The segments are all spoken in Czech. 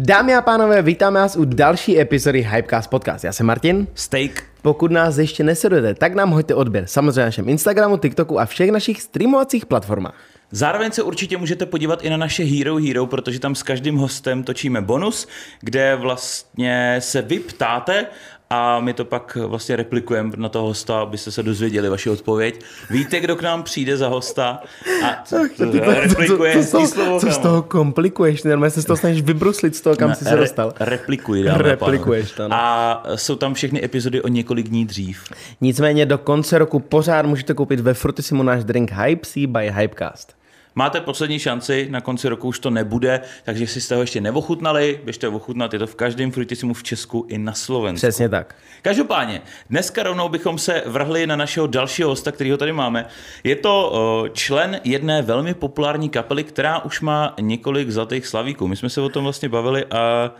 Dámy a pánové, vítáme vás u další epizody Hypecast Podcast. Já jsem Martin. Steak. Pokud nás ještě nesledujete, tak nám hoďte odběr. Samozřejmě na našem Instagramu, TikToku a všech našich streamovacích platformách. Zároveň se určitě můžete podívat i na naše Hero Hero, protože tam s každým hostem točíme bonus, kde vlastně se vy ptáte a my to pak vlastně replikujeme na toho hosta, abyste se dozvěděli vaši odpověď. Víte, kdo k nám přijde za hosta a co, to, to, replikuje co, slovo, co z toho komplikuješ? Normálně se z toho snažíš vybruslit z toho, kam Ne, jsi se dostal. Re, replikuji, dámy a Replikuješ to, no. A jsou tam všechny epizody o několik dní dřív. Nicméně do konce roku pořád můžete koupit ve Frutisimu náš drink Hype Sea by Hypecast. Máte poslední šanci, na konci roku už to nebude, takže jestli jste ho ještě neochutnali, běžte ochutnat, je to v každém frutisimu v Česku i na Slovensku. Přesně tak. Každopádně, dneska rovnou bychom se vrhli na našeho dalšího hosta, kterýho tady máme. Je to člen jedné velmi populární kapely, která už má několik zlatých slavíků. My jsme se o tom vlastně bavili a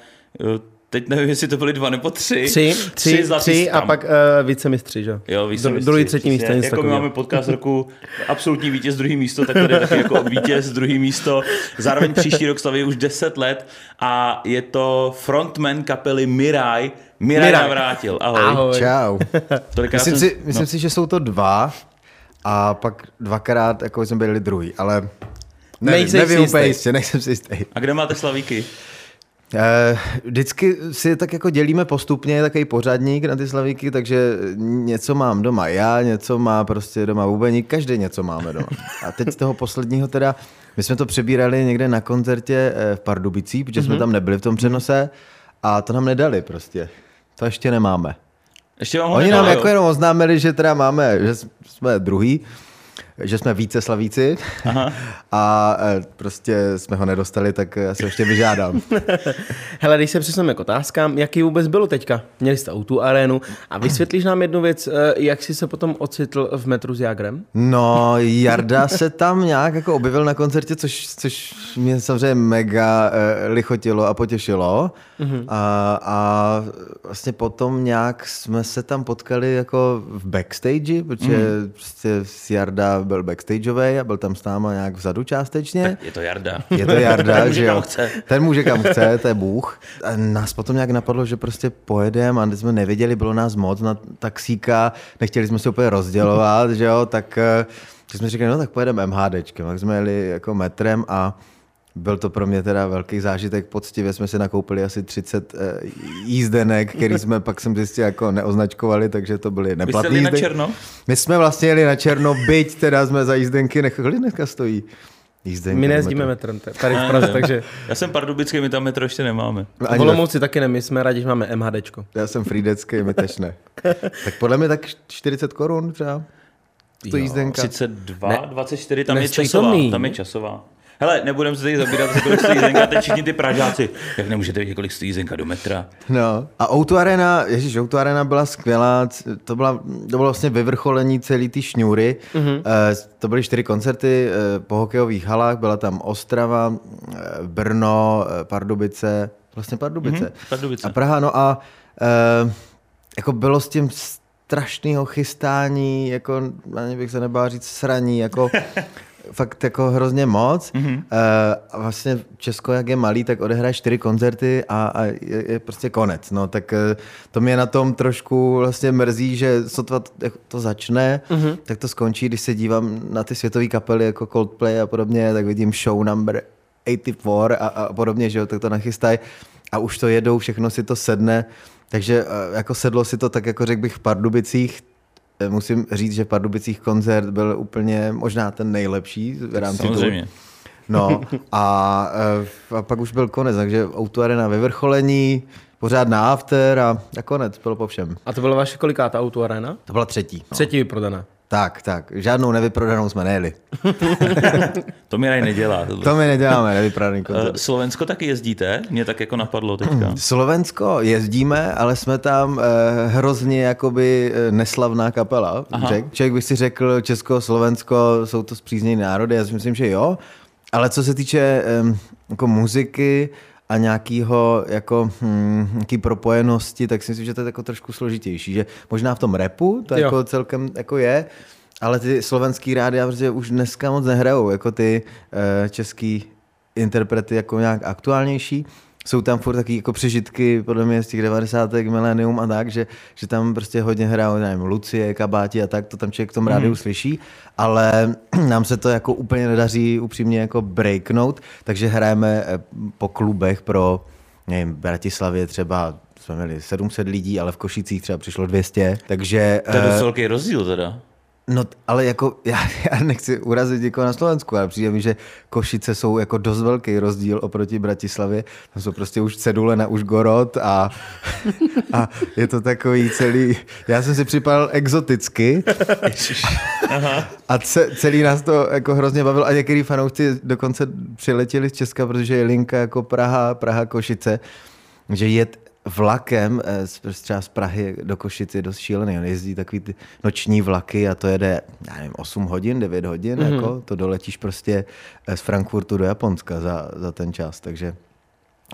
o, teď nevím, jestli to byly dva nebo tři. Tři, tři, zlatý tři a pak uh, vicemistři, že? Jo, více Dru- Druhý, třetí místo, Jako my takového. máme podcast roku absolutní vítěz, druhý místo, tak tady taky jako vítěz, druhý místo. Zároveň příští rok slaví už 10 let a je to frontman kapely Mirai. Mirai Mirai. navrátil. Ahoj. Ahoj. Čau. Tolikrát Myslím, jsem- si, myslím si, že jsou to dva a pak dvakrát jako jsme byli druhý, ale nevím, nevím úplně jistě, nejsem si jistý. A kde máte slavíky? Eh, vždycky si tak jako dělíme postupně takový pořadník na ty slavíky, takže něco mám doma já, něco má prostě doma Bubeník, každý něco máme doma. A teď z toho posledního teda, my jsme to přebírali někde na koncertě eh, v Pardubicích, protože jsme tam nebyli v tom přenose a to nám nedali prostě. To ještě nemáme. Ještě vám ho Oni nedal, nám jo? jako jenom oznámili, že teda máme, že jsme druhý, že jsme více slavíci Aha. a e, prostě jsme ho nedostali, tak já se ještě vyžádám. Hele, když se přesuneme k otázkám, jaký vůbec bylo teďka? Měli jste tu arénu a vysvětlíš nám jednu věc, eh, jak jsi se potom ocitl v metru s Jagrem? No, Jarda se tam nějak jako objevil na koncertě, což, což mě samozřejmě mega e, lichotilo a potěšilo. Mm-hmm. A, a vlastně potom nějak jsme se tam potkali jako v backstage, protože mm. prostě Jarda byl backstageový a byl tam s náma nějak vzadu částečně. Je to Jarda. Je to Jarda, Ten může že kam jo. chce. Ten může kam chce, to je Bůh. A nás potom nějak napadlo, že prostě pojedeme a když jsme nevěděli, bylo nás moc na taxíka, nechtěli jsme se úplně rozdělovat, že jo, tak, eh, tak jsme říkali, no tak pojedeme MHDčkem. Tak jsme jeli jako metrem a byl to pro mě teda velký zážitek, poctivě jsme si nakoupili asi 30 eh, jízdenek, který jsme pak jsem zjistil jako neoznačkovali, takže to byly Vy jste neplatné jeli na černo? My jsme vlastně jeli na černo, byť teda jsme za jízdenky nechali, kolik dneska stojí? Jízdenka My nejezdíme metra. metrem tady v Praze, takže Já jsem pardubický, my tam metro ještě nemáme. v Ani Olomouci taky ne, my jsme rádi, že máme MHDčko. Já jsem frýdecký, my tež ne. tak podle mě tak 40 korun třeba. To Jo, jízdenka. 32, Ne. 24, tam je časová. Tam je časová. Hele, nebudeme se tady zabírat, za kolik stojí jízdenka, teď všichni ty Pražáci. Jak nemůžete vědět, kolik stojí jízdenka do metra? No. A Outu Arena, ježiš, Outu Arena byla skvělá, to, byla, to bylo vlastně vyvrcholení celý ty šňůry. Mm-hmm. To byly čtyři koncerty eh, po hokejových halách, byla tam Ostrava, eh, Brno, Pardubice, vlastně Pardubice. Mhm, Pardubice. A Praha, no a jako bylo s tím strašného chystání, jako ani bych se nebál říct sraní, jako fakt jako hrozně moc. Mm-hmm. a vlastně Česko, jak je malý, tak odehraje čtyři koncerty a, a je, je prostě konec. No, tak eh, to mě na tom trošku vlastně mrzí, že sotva to, to začne, mm-hmm. tak to skončí, když se dívám na ty světové kapely jako Coldplay a podobně, tak vidím show number 84 a, a podobně, že jo, tak to nachystají a už to jedou, všechno si to sedne, takže eh, jako sedlo si to tak jako řekl bych v Pardubicích, Musím říct, že v Pardubicích koncert byl úplně možná ten nejlepší v rámci. Samozřejmě. No a, eh, a pak už byl konec, takže Outu Arena vyvrcholení, pořád na after a, a konec, bylo po všem. A to byla vaše kolikátá auto arena? To byla třetí. No. Třetí vyprodaná. Tak, tak, žádnou nevyprodanou jsme nejeli. To mi nedělá. tohle. To my neděláme, nevyprodaný Eh, koncert. Slovensko taky jezdíte? Mě tak jako napadlo teďka. Slovensko jezdíme, ale jsme tam eh, hrozně jakoby eh, neslavná kapela. Řek. Člověk by si řekl Česko, Slovensko, jsou to zpřízněné národy, já si myslím, že jo. Ale co se týče eh, jako muziky a nějakého jako hm, nějaký propojenosti, tak si myslím, že to je jako trošku složitější. Že možná v tom repu to Jo. jako celkem jako je, ale ty slovenský rádia prostě už dneska moc nehrajou, jako ty eh, český interprety jako nějak aktuálnější. Jsou tam furt taky jako přežitky, podle mě z těch 90. milénium a tak, že, že tam prostě hodně hrajou, nevím, Lucie, Kabáti a tak, to tam člověk v tom rádiu mm. slyší, ale nám se to jako úplně nedaří upřímně jako breaknout, takže hrajeme eh, po klubech pro, nevím, Bratislavě třeba jsme měli 700 lidí, ale v Košicích třeba přišlo 200, takže... To je dost velký rozdíl teda. No, ale jako, já, já nechci urazit někoho na Slovensku, ale přijde mi, že Košice jsou jako dost velký rozdíl oproti Bratislavě. Tam jsou prostě už cedule na Užgorod a, a je to takový celý... Já jsem si připadal exoticky. A ce, celý nás to jako hrozně bavil a některý fanoušci dokonce přiletěli z Česka, protože je linka jako Praha, Praha, Košice, že jet vlakem eh, třeba z Prahy do Košic je dost šílený. On jezdí takový ty noční vlaky a to jede, já nevím, 8 hodin, 9 hodin, mm-hmm. jako, to doletíš prostě eh, z Frankfurtu do Japonska za, za ten čas, takže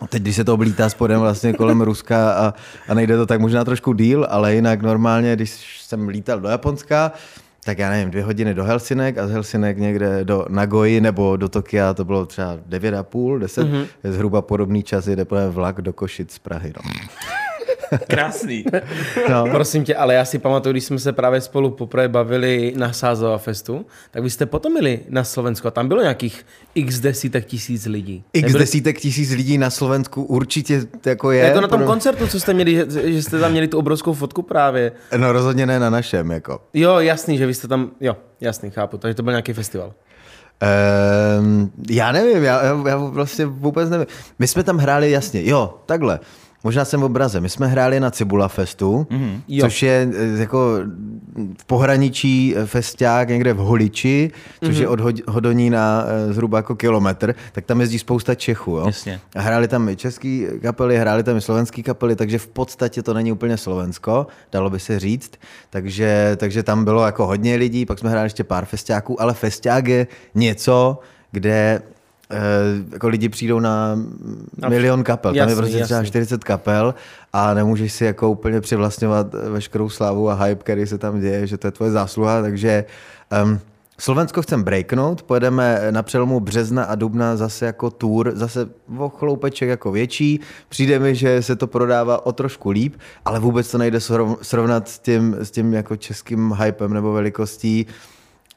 Teď, když se to oblítá spodem vlastně kolem Ruska a, a nejde to tak možná trošku díl, ale jinak normálně, když jsem lítal do Japonska, tak já nevím, dvě hodiny do Helsinek a z Helsinek někde do Nagoji nebo do Tokia, to bylo třeba 9,5, 10, mm-hmm. zhruba podobný čas jde vlak do Košic z Prahy. No. Krásný. No. Prosím tě, ale já si pamatuju, když jsme se právě spolu poprvé bavili na Sázova festu, tak vy jste potom byli na Slovensku a tam bylo nějakých x desítek tisíc lidí. X Nebyli... desítek tisíc lidí na Slovensku určitě jako je. Jako na tom pro... koncertu, co jste měli, že jste tam měli tu obrovskou fotku právě. No rozhodně ne na našem, jako. Jo, jasný, že vy jste tam, jo, jasný, chápu, takže to byl nějaký festival. Um, já nevím, já, já, já vlastně vůbec nevím. My jsme tam hráli jasně, jo, takhle. Možná jsem v obraze. My jsme hráli na Cibula Festu, mm-hmm. což je eh, jako v pohraničí eh, festiák někde v Holiči, což mm-hmm. je od Hodonína eh, zhruba jako kilometr, tak tam jezdí spousta Čechů. Jo? Jasně. A hráli tam i český kapely, hráli tam i slovenský kapely, takže v podstatě to není úplně Slovensko, dalo by se říct. Takže, takže tam bylo jako hodně lidí, pak jsme hráli ještě pár festiáků, ale festiák je něco, kde jako lidi přijdou na milion kapel. Jasný, Tam je prostě jasný. třeba 40 kapel a nemůžeš si jako úplně přivlastňovat veškerou slávu a hype, který se tam děje, že to je tvoje zásluha, takže um, Slovensko chcem breaknout, pojedeme na přelomu března a dubna zase jako tour, zase o chloupeček jako větší. Přijde mi, že se to prodává o trošku líp, ale vůbec to nejde srovnat s tím, s tím jako českým hypem nebo velikostí.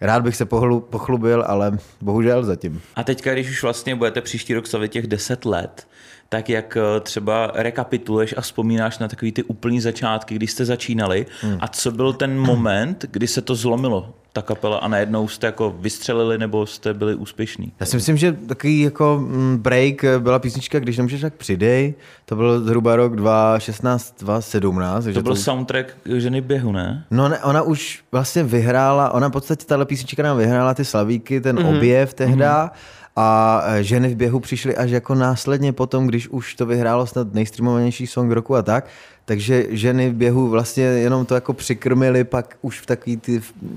Rád bych se pochlubil, ale bohužel zatím. A teďka, když už vlastně budete příští rok slavit těch 10 let, tak jak eh, třeba rekapituluješ a vzpomínáš na takový ty úplný začátky, když jste začínali hmm. a co byl ten moment, kdy se to zlomilo, ta kapela a najednou jste jako vystřelili nebo jste byli úspěšní? Já si myslím, že takový jako mm, break eh, byla písnička Když nemůžeš, tak přidej. To byl zhruba rok 2016, 2017. To byl to... soundtrack Ženy běhu, ne? No ne, ona už vlastně vyhrála, ona v podstatě tahle písnička nám vyhrála ty slavíky, ten mm-hmm. objev tehda. Mm-hmm a e, ženy v běhu přišly až jako následně potom, když už to vyhrálo snad nejstreamovanější song roku a tak. Takže ženy v běhu vlastně jenom to jako přikrmily pak už v takové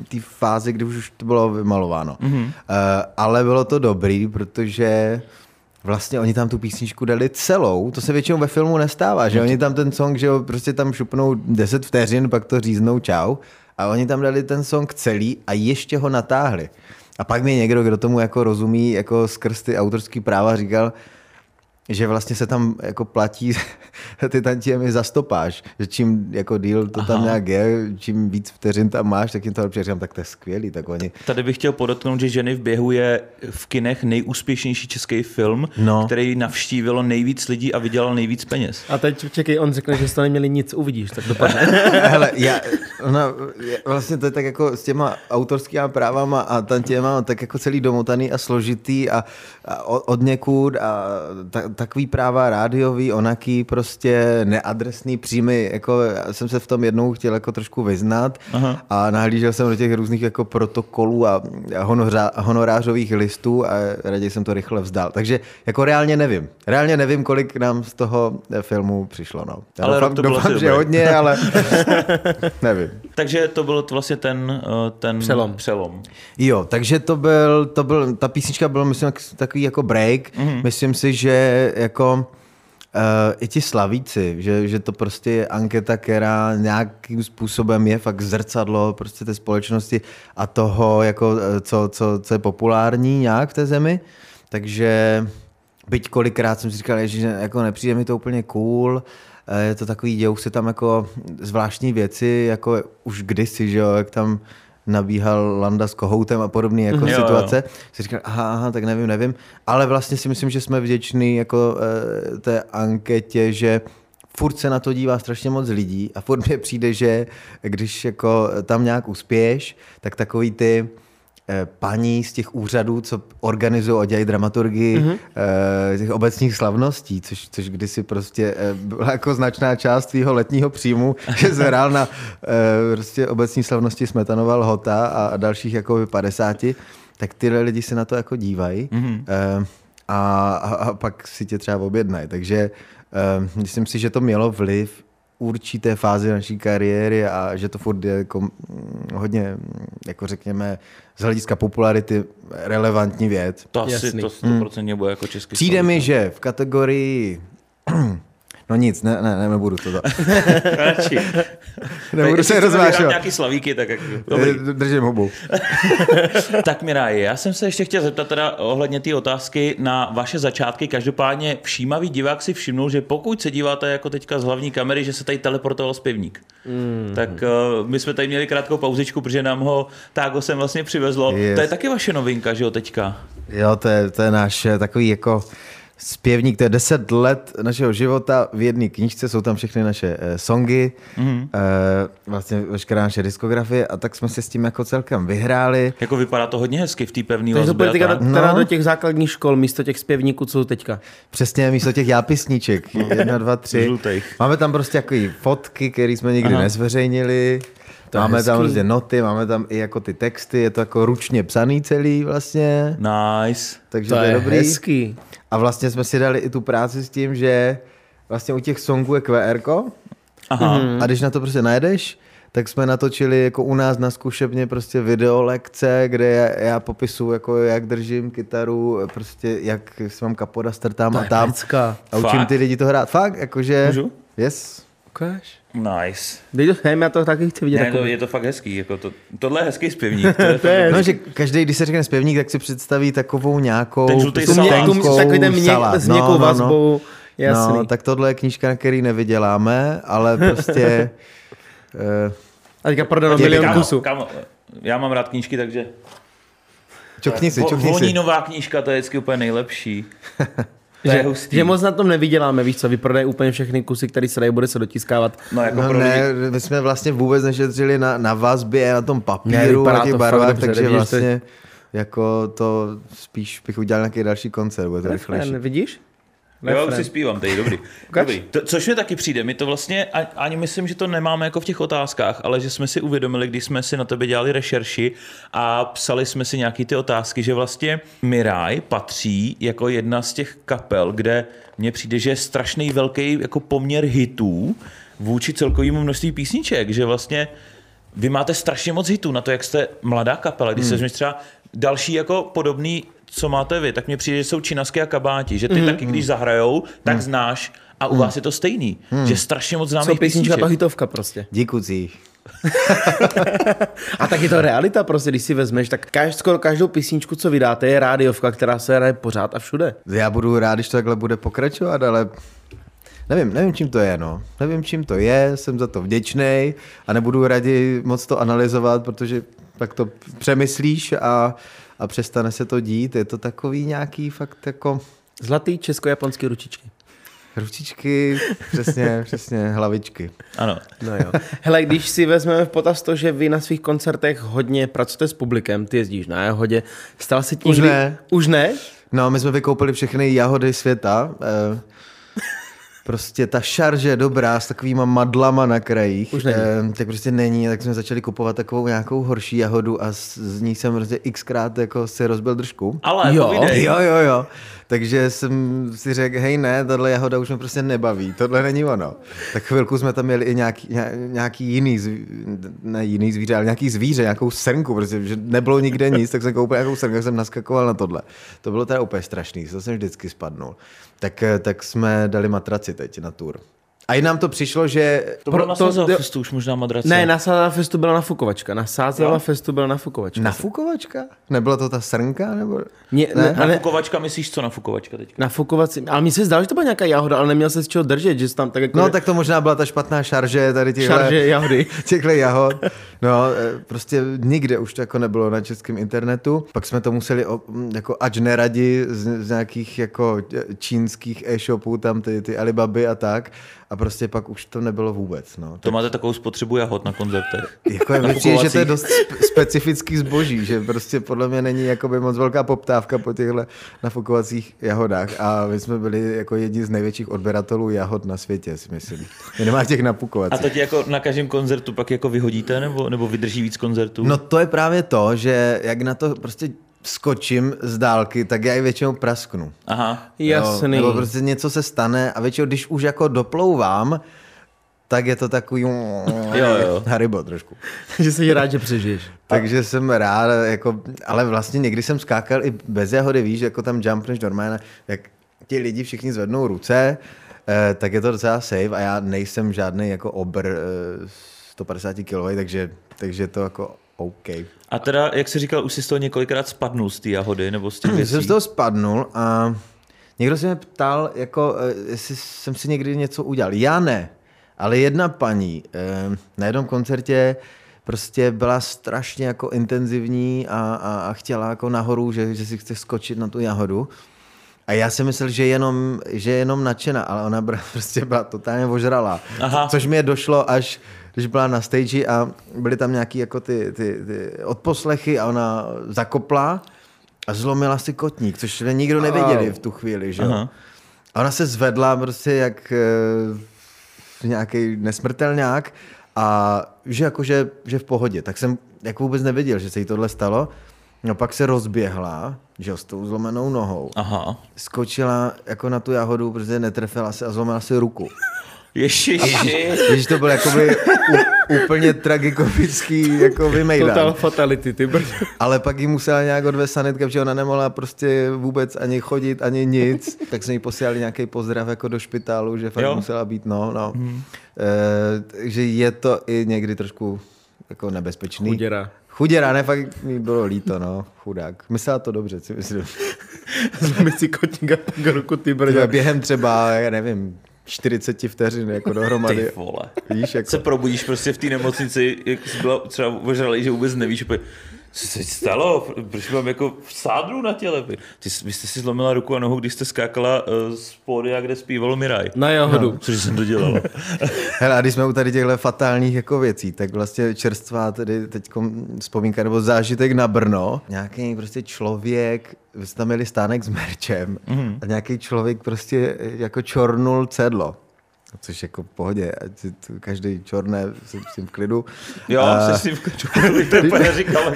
té fázi, kdy už to bylo vymalováno. Mm-hmm. Uh, ale bylo to dobrý, protože vlastně oni tam tu písničku dali celou, to se většinou ve filmu nestává, že oni tam ten song, že prostě tam šupnou 10 vteřin, pak to říznou čau a oni tam dali ten song celý a ještě ho natáhli. A pak mi někdo, kdo tomu jako rozumí jako skrz ty autorský práva říkal, že vlastně se tam jako platí ty tantiemy za stopáž, že čím jako díl to Aha. tam nějak je, čím víc vteřin tam máš, tak jim to lepší. Říkám, tak to je skvělý. Tak oni... Tady bych chtěl podotknout, že Ženy v běhu je v kinech nejúspěšnější český film, no. který navštívilo nejvíc lidí a vydělal nejvíc peněz. A teď čekej, on řekne, že jste neměli nic, uvidíš, tak dopadne. Hele, já, ona, vlastně to je tak jako s těma autorskými právama a tantěma tak jako celý domotaný a složitý a, a od někud a ta, takový práva rádiový, onaký prostě neadresný příjmy, jako já jsem se v tom jednou chtěl jako trošku vyznat Aha. a nahlížel jsem do těch různých jako protokolů a honorářových listů a raději jsem to rychle vzdal. Takže jako reálně nevím. Reálně nevím, kolik nám z toho filmu přišlo. No. Já ale doufám, to bylo doufám že hodně, ale nevím. Takže to byl vlastně ten, eh, ten přelom. přelom. Jo, takže to byl, to byl, ta písnička byla, myslím, takový jako break. Mm-hmm. Myslím si, že jako uh, i ti slavíci, že, že to prostě je anketa, která nějakým způsobem je fakt zrcadlo prostě té společnosti a toho, jako, eh, co, co, co je populární nějak v té zemi. Takže byť kolikrát jsem si říkal, že jako nepřijde mi to úplně cool, eh, je to takový, dějou se tam jako zvláštní věci, jako už kdysi, že jo, jak tam nabíhal Landa s kohoutem a podobné jako Mhm. Jo, situace. Jo. Si říkal, aha, aha, tak nevím, nevím. Ale vlastně si myslím, že jsme vděční jako e, té anketě, že furt se na to dívá strašně moc lidí a furt mi přijde, že když jako tam nějak uspěješ, tak takový ty paní z těch úřadů, co organizují a dělají dramaturgii mm-hmm. těch obecních slavností, což, což kdysi prostě eh, byla jako značná část tvýho letního příjmu, že se hrál na eh, prostě obecní slavnosti Smetanova Lhota a dalších jako 50, tak tyhle lidi se na to jako dívají mm-hmm. a, a, a pak si tě třeba objednají. Takže myslím si, že to mělo vliv určité fázi naší kariéry a že to furt je jako mm, hodně, jako řekněme, z hlediska popularity relevantní věc. To asi Jasný. to 100% bude jako český Přijde mi, slovíčko. že v kategorii No nic, ne, ne, ne nebudu to. Radši. Nebudu se rozvášovat. nějaký slavíky, tak jak... Dobrý. Eh, Držím hubu. Tak Miraji, já jsem se ještě chtěl zeptat teda ohledně té otázky na vaše začátky. Každopádně všímavý divák si všimnul, že pokud se díváte jako teďka z hlavní kamery, že se tady teleportoval zpěvník. Mm. Tak uh, my jsme tady měli krátkou pauzičku, protože nám ho Tágo sem vlastně přivezlo. Yes. To je taky vaše novinka, že jo, teďka? Jo, to je, to je náš eh, takový jako zpěvník, to je 10 let našeho života v jedné knížce, jsou tam všechny naše eh, songy, mm-hmm. eh, vlastně veškerá naše diskografie a tak jsme se s tím jako celkem vyhráli. Jako vypadá to hodně hezky v té pevné to vazbě. bude a teďka tak. do, teda No. do těch základních škol, místo těch zpěvníků, co jsou teďka. Přesně místo těch jápisníček, jedna, dva, tři. Žlutých. Máme tam prostě takový fotky, které jsme nikdy Aha. nezveřejnili. To máme tam hezký. prostě noty, máme tam i jako ty texty, je to jako ručně psaný celý vlastně, Nice. takže To, to, je, je dobrý. hezký. A vlastně jsme si dali i tu práci s tím, že vlastně u těch songů je QR Aha. a když na to prostě najedeš, tak jsme natočili jako u nás na zkušebně prostě video lekce, kde já, já popisuju, jako jak držím kytaru, prostě jak si mám kapoda, strtám To a tam. pecka. A učím Fakt? ty lidi to hrát. Fakt, jakože... Můžu? Yes. Ukáž. Nice. Dej to sem, já to taky chci vidět. Ne, jako... to, je to fakt hezký. Jako to, tohle je hezký zpěvník. To je To je- No, že každý, když se řekne zpěvník, tak si představí takovou nějakou Ten tu mě, salát. takový ten měk, salát. s měkkou vazbou. Jasný. No, tak tohle je knížka, na který nevyděláme, ale prostě... uh, A teďka prodano Děkuji, milion kusů. já mám rád knížky, takže čokni si, čokni si. Voninová knížka, to je vždycky úplně nejlepší. To je Že, hustý. že moc na tom nevyděláme, víš co, vyprodají úplně všechny kusy, které se dají, bude se dotiskávat. No jako No pro lidi, ne, my jsme vlastně vůbec nešetřili na, na vazbě, na tom Ne, papíru, vypadá na těch barvách, dobře, takže vidíš, to- vlastně jako to spíš bych udělal nějaký další koncert, bude to rychlejší. Refrén, vidíš? Jo, si zpívám tady, dobrý. Dobrý. To, což mi taky přijde, my to vlastně, ani myslím, že to nemáme jako v těch otázkách, ale že jsme si uvědomili, když jsme si na tebe dělali rešerši a psali jsme si nějaký ty otázky, že vlastně Miraj patří jako jedna z těch kapel, kde mně přijde, že je strašný velký jako poměr hitů vůči celkovému množství písniček, že vlastně vy máte strašně moc hitů na to, jak jste mladá kapela. Když hmm. se třeba další jako podobný, co máte vy, tak mně přijde, že jsou činasky a kabáti, že ty hmm. taky, když zahrajou, tak hmm. znáš a u vás je to stejný, hmm. že strašně moc Co známých písnička, písniček. to hitovka prostě. Díkucí. A tak je to realita prostě, když si vezmeš, tak kaž, skoro každou písničku, co vydáte, je rádiovka, která se hraje pořád a všude. Já budu rád, když to takhle bude pokračovat, ale nevím, nevím, čím to je, no. Nevím, čím to je, jsem za to vděčný a nebudu raději moc to analyzovat, protože tak to přemyslíš a, a přestane se to dít. Je to takový nějaký fakt jako Zlatý česko-japonský ručičky. ručičky, přesně, přesně, hlavičky. Ano. No jo. Hele, když si vezmeme v potaz to, že vy na svých koncertech hodně pracujete s publikem, ty jezdíš na jahodě, stal se tím... Už ne. Už ne? No, my jsme vykoupili všechny jahody světa. eh, Prostě ta šarže dobrá s takovýma madlama na krajích, Už není. eh, tak prostě není, tak jsme začali kupovat takovou nějakou horší jahodu a z, z ní jsem prostě xkrát jako si rozbil držku. Ale Jo. povídej. Jo, jo, jo. Takže jsem si řekl, hej ne, tahle jahoda už mě prostě nebaví, tohle není ono. Tak chvilku jsme tam měli i nějaký, ně- nějaký jiný, zví, ne jiný zvíře, ale nějaký zvíře, nějakou srnku, prostě, že nebylo nikde nic, tak jsem koupil nějakou srnku, tak jsem naskakoval na tohle. To bylo teda úplně strašný, to jsem vždycky spadnul. Tak, eh, tak jsme dali matraci teď na tour. A i nám to přišlo, že... To bylo Pro- na to- to, to- už možná madrace. Ne, na Sázava Festu byla nafukovačka. Na Sázava Jo. Festu byla nafukovačka. Nafukovačka? Nebyla to ta srnka? Nebo... Ne, Ne? ne, ale Nafukovačka, myslíš co nafukovačka teď? nafukovací. Ale mi se zdálo, že to byla nějaká jahoda, ale neměl se z čeho držet, že tam tak jako... No tak to možná byla ta špatná šarže tady těchhle, Šarže jahody. těchhle jahod. No, eh, prostě nikde už to jako nebylo na českém internetu. Pak jsme to museli jako ač neradi z, z nějakých jako čínských e-shopů, tam ty, ty Alibaby a tak. A prostě pak už to nebylo vůbec. No. To máte takovou spotřebu jahod na koncertech. Jako je větší, že to je dost spe- specifický zboží, že prostě podle mě není jakoby moc velká poptávka po těchto nafukovacích jahodách a my jsme byli jako jedni z největších odběratelů jahod na světě, si myslím. Minimálně těch A nafukovacích. to ti jako na každém koncertu pak jako vyhodíte, nebo, nebo vydrží víc koncertů? No to je právě to, že jak na to prostě skočím z dálky, tak já i většinou prasknu. Aha. Jasný. Jo, nebo prostě něco se stane a většinou, když už jako doplouvám, tak je to takový Jo, jo. Haribo trošku. že jsi rád, že přežiješ. Takže jsem rád, jako, ale vlastně někdy jsem skákal i bez jahody, víš, jako tam jumpneš normálně, jak ti lidi všichni zvednou ruce, eh, tak je to docela safe a já nejsem žádný jako obr eh, 150 kg, takže, takže to jako OK. A teda, jak jsi říkal, už jsi z toho několikrát spadnul z té jahody, nebo z těch Já věcí? jsem z toho spadnul a někdo se mě ptal, jako, eh, jestli jsem si někdy něco udělal. Já ne, ale jedna paní eh, na jednom koncertě prostě byla strašně jako intenzivní a, a, a chtěla jako nahoru, že, že si chce skočit na tu jahodu. A já si myslel, že jenom, že je jenom nadšená, ale ona prostě byla totálně ožralá. Aha. Což mi došlo až, když byla na stage a byly tam nějaký jako ty, ty, ty odposlechy a ona zakopla a zlomila si kotník, což nikdo nevěděli v tu chvíli, že jo. Aha. A ona se zvedla prostě jak e, nějaký nesmrtelňák a že jako, že, že v pohodě. Tak jsem jako vůbec nevěděl, že se jí tohle stalo. No pak se rozběhla, že s tou zlomenou nohou. Aha. Skočila jako na tu jahodu, protože netrefila se a zlomila si ruku. Ježiši. Když to byl jakoby úplně tragikomický jako vymejdan. Total fatality, ty brďo. Ale pak jí musela nějak odvést sanitka, protože ona nemohla prostě vůbec ani chodit, ani nic. Tak jsme jí posílali nějaký pozdrav jako do špitálu, že fakt Jo. musela být, no, no. Hmm. E, takže je to i někdy trošku jako nebezpečný. Chuděra. Chuděra, ne, fakt mi bylo líto, no, chudák. Myslela to dobře, si myslím. Zlomit si kotník a pak ruku, ty brďo. Během třeba, já nevím, 40 vteřin jako dohromady. Ty vole. Víš, jako... Se probudíš prostě v té nemocnici, jak jsi byla třeba ožralý, že vůbec nevíš, úplně, co se stalo, proč mám jako sádru na těle. Ty, vy jste si zlomila ruku a nohu, když jste skákala uh, z pódia, kde zpívalo Miraj. Na jahodu. No. Což jsem to dělala. Hele, a když jsme u tady těchto fatálních jako věcí, tak vlastně čerstvá tedy teď vzpomínka nebo zážitek na Brno. Nějaký prostě člověk, vy jste tam měli stánek s merčem mm. a nějaký člověk prostě jako čornul cedlo. Což jako v pohodě, ať si to každý čorné jsem s tím v klidu. Jo, A- jsi si v kaču, to úplně neříkal.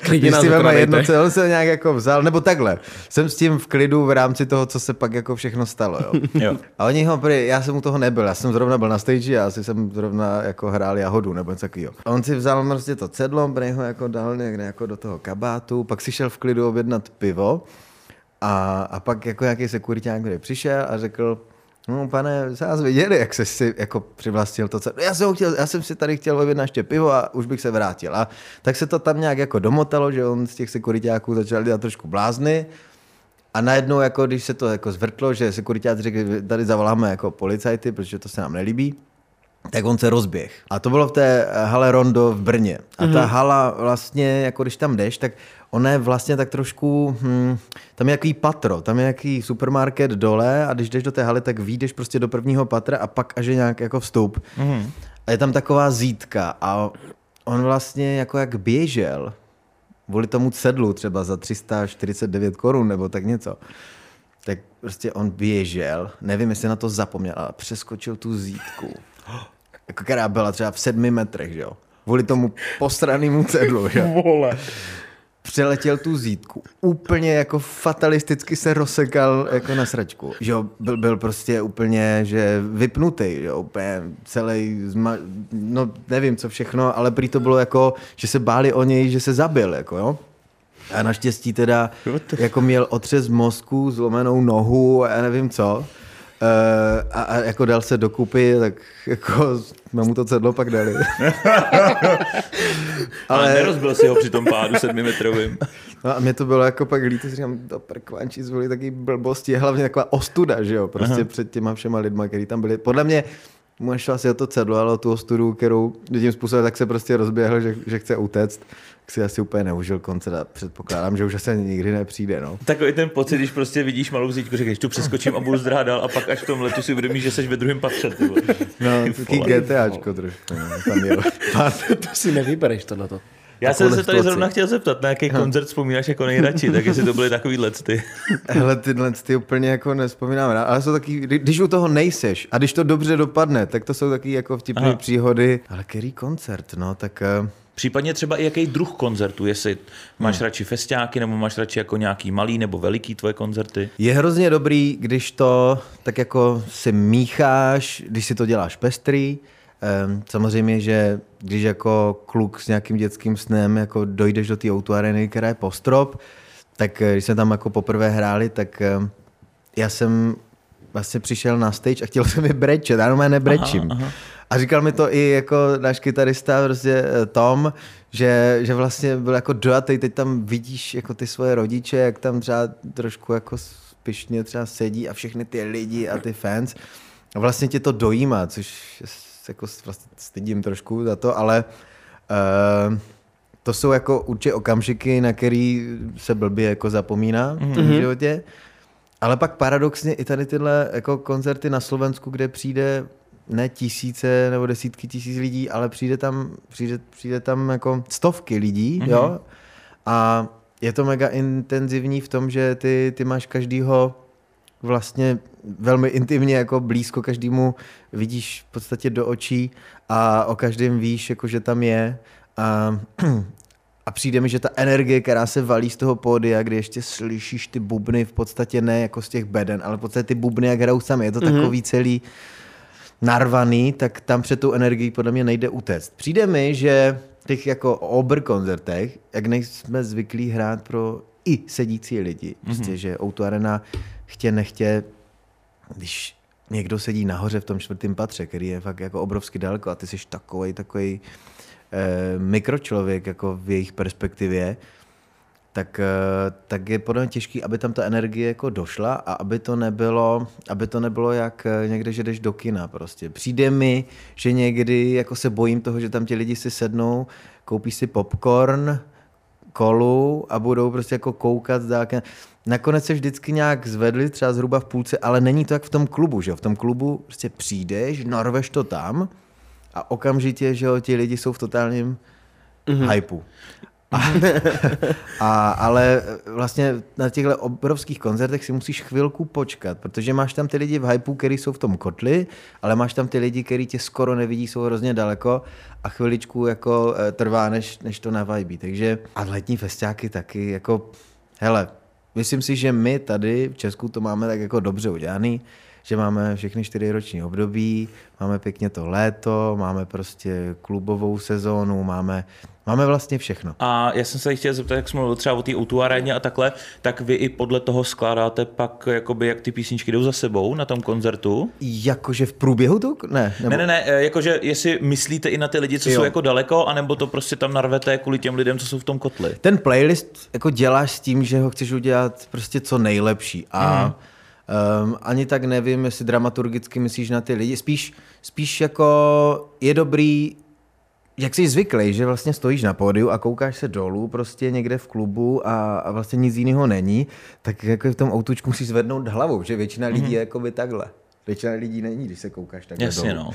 Klidně Když nás si veme jedno, co on se nějak jako vzal, nebo takhle. Jsem s tím v klidu v rámci toho, co se pak jako všechno stalo. Jo. Jo. A oni ho, prý, já jsem u toho nebyl, já jsem zrovna byl na stage a asi jsem zrovna jako hrál jahodu nebo něco takového. A on si vzal prostě to cedlo, prý ho jako dal někde jako do toho kabátu, pak si šel v klidu objednat pivo a, a pak jako nějaký sekuriták, který přišel a řekl, No, pane, se nás viděli, jak se si jako přivlastnil to, co... Já jsem, chtěl, já jsem si tady chtěl objednat ještě pivo a už bych se vrátil. A tak se to tam nějak jako domotalo, že on z těch sekuritáků začal dělat trošku blázny. A najednou, jako, když se to jako zvrtlo, že sekuriták řekl, tady zavoláme jako policajty, protože to se nám nelíbí, tak on se rozběh. A to bylo v té eh, hale Rondo v Brně. A ta hala vlastně, jako když tam jdeš, tak ona je vlastně tak trošku, hm, tam je jaký patro, tam je jaký supermarket dole a když jdeš do té haly, tak vyjdeš prostě do prvního patra a pak až je nějak jako vstup. A je tam taková zítka a on vlastně jako jak běžel, kvůli tomu cedlu třeba za 349 korun nebo tak něco, tak prostě on běžel, nevím, jestli na to zapomněl, ale přeskočil tu zítku, jako která byla třeba v sedmi metrech, že jo, kvůli tomu posranému cedlu, že jo. Vole. Přeletěl tu zítku, úplně jako fatalisticky se rozsekal jako na sračku. Že jo, byl, byl prostě úplně, že vypnutý, že jo, úplně celý, zma... no nevím co všechno, ale prý to bylo jako, že se báli o něj, že se zabil, jako jo. A naštěstí teda jako měl otřes mozku, zlomenou nohu a já nevím co. a, a, jako dal se dokupy, tak jako jsme mu to cedlo pak dali. Ale nerozbil si ho při tom pádu sedmimetrovým. No a mě to bylo jako pak líto, si říkám, to prkvanči zvoli taky blbosti, hlavně taková ostuda, že jo, prostě Aha. před těma všema lidma, kteří tam byli. Podle mě mu nešlo asi o to cedlo, ale o tu ostudu, kterou tím způsobem tak se prostě rozběhl, že, že chce utéct si asi úplně neužil koncert a předpokládám, že už asi nikdy nepřijde. No. Takový ten pocit, když prostě vidíš malou zítku, řekneš, tu přeskočím a budu zdrát dál a pak až v tom letu si uvědomíš, že jsi ve druhém patře. No, taký GTAčko trošku. No, tam je. to si nevybereš tohleto. Já jsem se tady zrovna chtěl zeptat, na jaký no. koncert vzpomínáš jako nejradši, tak jestli to byly takový ty. Hele, tyhle ty úplně jako nespomínám ale jsou taky, když u toho nejseš a když to dobře dopadne, tak to jsou taky jako vtipné příhody. Ale který koncert, no, tak uh, Případně třeba i jaký druh koncertu, jestli máš hmm. radši festiáky, nebo máš radši jako nějaký malý nebo veliký tvoje koncerty? Je hrozně dobrý, když to tak jako si mícháš, když si to děláš pestrý. Samozřejmě, že když jako kluk s nějakým dětským snem jako dojdeš do té auto areny, která je postrop, tak eh, když jsme tam jako poprvé hráli, tak já jsem vlastně přišel na stage a chtěl jsem mi brečet, já normálně nebrečím. Aha, aha. A říkal mi to i jako náš kytarista prostě eh, Tom, že, že vlastně byl jako dojatý, teď tam vidíš jako ty svoje rodiče, jak tam třeba trošku jako spišně třeba sedí a všechny ty lidi a ty fans. A vlastně tě to dojímá, což jako vlastně stydím trošku za to, ale uh, to jsou jako určitě okamžiky, na který se blbě jako zapomíná mm-hmm. v životě. Ale pak paradoxně i tady tyhle jako koncerty na Slovensku, kde přijde ne tisíce nebo desítky tisíc lidí, ale přijde tam, přijde, přijde tam jako stovky lidí, mm-hmm. jo. A je to mega intenzivní v tom, že ty, ty máš každýho vlastně velmi intimně jako blízko každému vidíš v podstatě do očí a o každém víš, jako že tam je a, a přijde mi, že ta energie, která se valí z toho pódia, kdy ještě slyšíš ty bubny v podstatě ne jako z těch beden, ale v podstatě ty bubny, jak hrajou sami, je to mm-hmm. takový celý narvaný, tak tam před tou energií podle mě nejde utéct. Přijde mi, že těch jako obr koncertech, jak nejsme zvyklí hrát pro i sedící lidi, mm-hmm. prostě, že Outu Arena chtě nechtě, když někdo sedí nahoře v tom čtvrtém patře, který je fakt jako obrovsky daleko a ty jsi takový takový eh, mikročlověk jako v jejich perspektivě, tak, eh, tak je podle mě těžký, aby tam ta energie jako došla a aby to nebylo, aby to nebylo jak eh, někde, že jdeš do kina prostě. Přijde mi, že někdy jako se bojím toho, že tam ti lidi si sednou, koupí si popcorn, kolu a budou prostě jako koukat zdálky. Nakonec se vždycky nějak zvedli, třeba zhruba v půlce, ale není to jak v tom klubu, že? V tom klubu prostě přijdeš, narveš to tam a okamžitě, že jo, ti lidi jsou v totálním mm-hmm. hypeu. A, a, ale vlastně na těchto obrovských koncertech si musíš chvilku počkat, protože máš tam ty lidi v hypeu, který jsou v tom kotli, ale máš tam ty lidi, kteří tě skoro nevidí, jsou hrozně daleko a chviličku jako eh, trvá, než, než to navajbí. Takže a letní festiáky taky, jako hele, myslím si, že my tady v Česku to máme tak jako dobře udělaný, že máme všechny čtyři roční období, máme pěkně to léto, máme prostě klubovou sezónu, máme Máme vlastně všechno. A já jsem se chtěl zeptat, jak jsme mluvili třeba o té o aréně a takhle, tak vy i podle toho skládáte pak, jakoby, jak ty písničky jdou za sebou na tom koncertu? Jakože v průběhu to? Ne, nebo... ne, ne, ne, eh, jakože jestli myslíte i na ty lidi, co jo. jsou jako daleko, anebo to prostě tam narvete kvůli těm lidem, co jsou v tom kotli? Ten playlist jako děláš s tím, že ho chceš udělat prostě co nejlepší a mm. Um, ani tak nevím, jestli dramaturgicky myslíš na ty lidi. Spíš, spíš jako je dobrý jak jsi zvyklý, že vlastně stojíš na pódiu a koukáš se dolů prostě někde v klubu a, a vlastně nic jiného není, tak jako v tom autučku musíš zvednout hlavu, že většina lidí mm-hmm. je jako by takhle. Většina lidí není, když se koukáš takhle Jasně, dolů. No.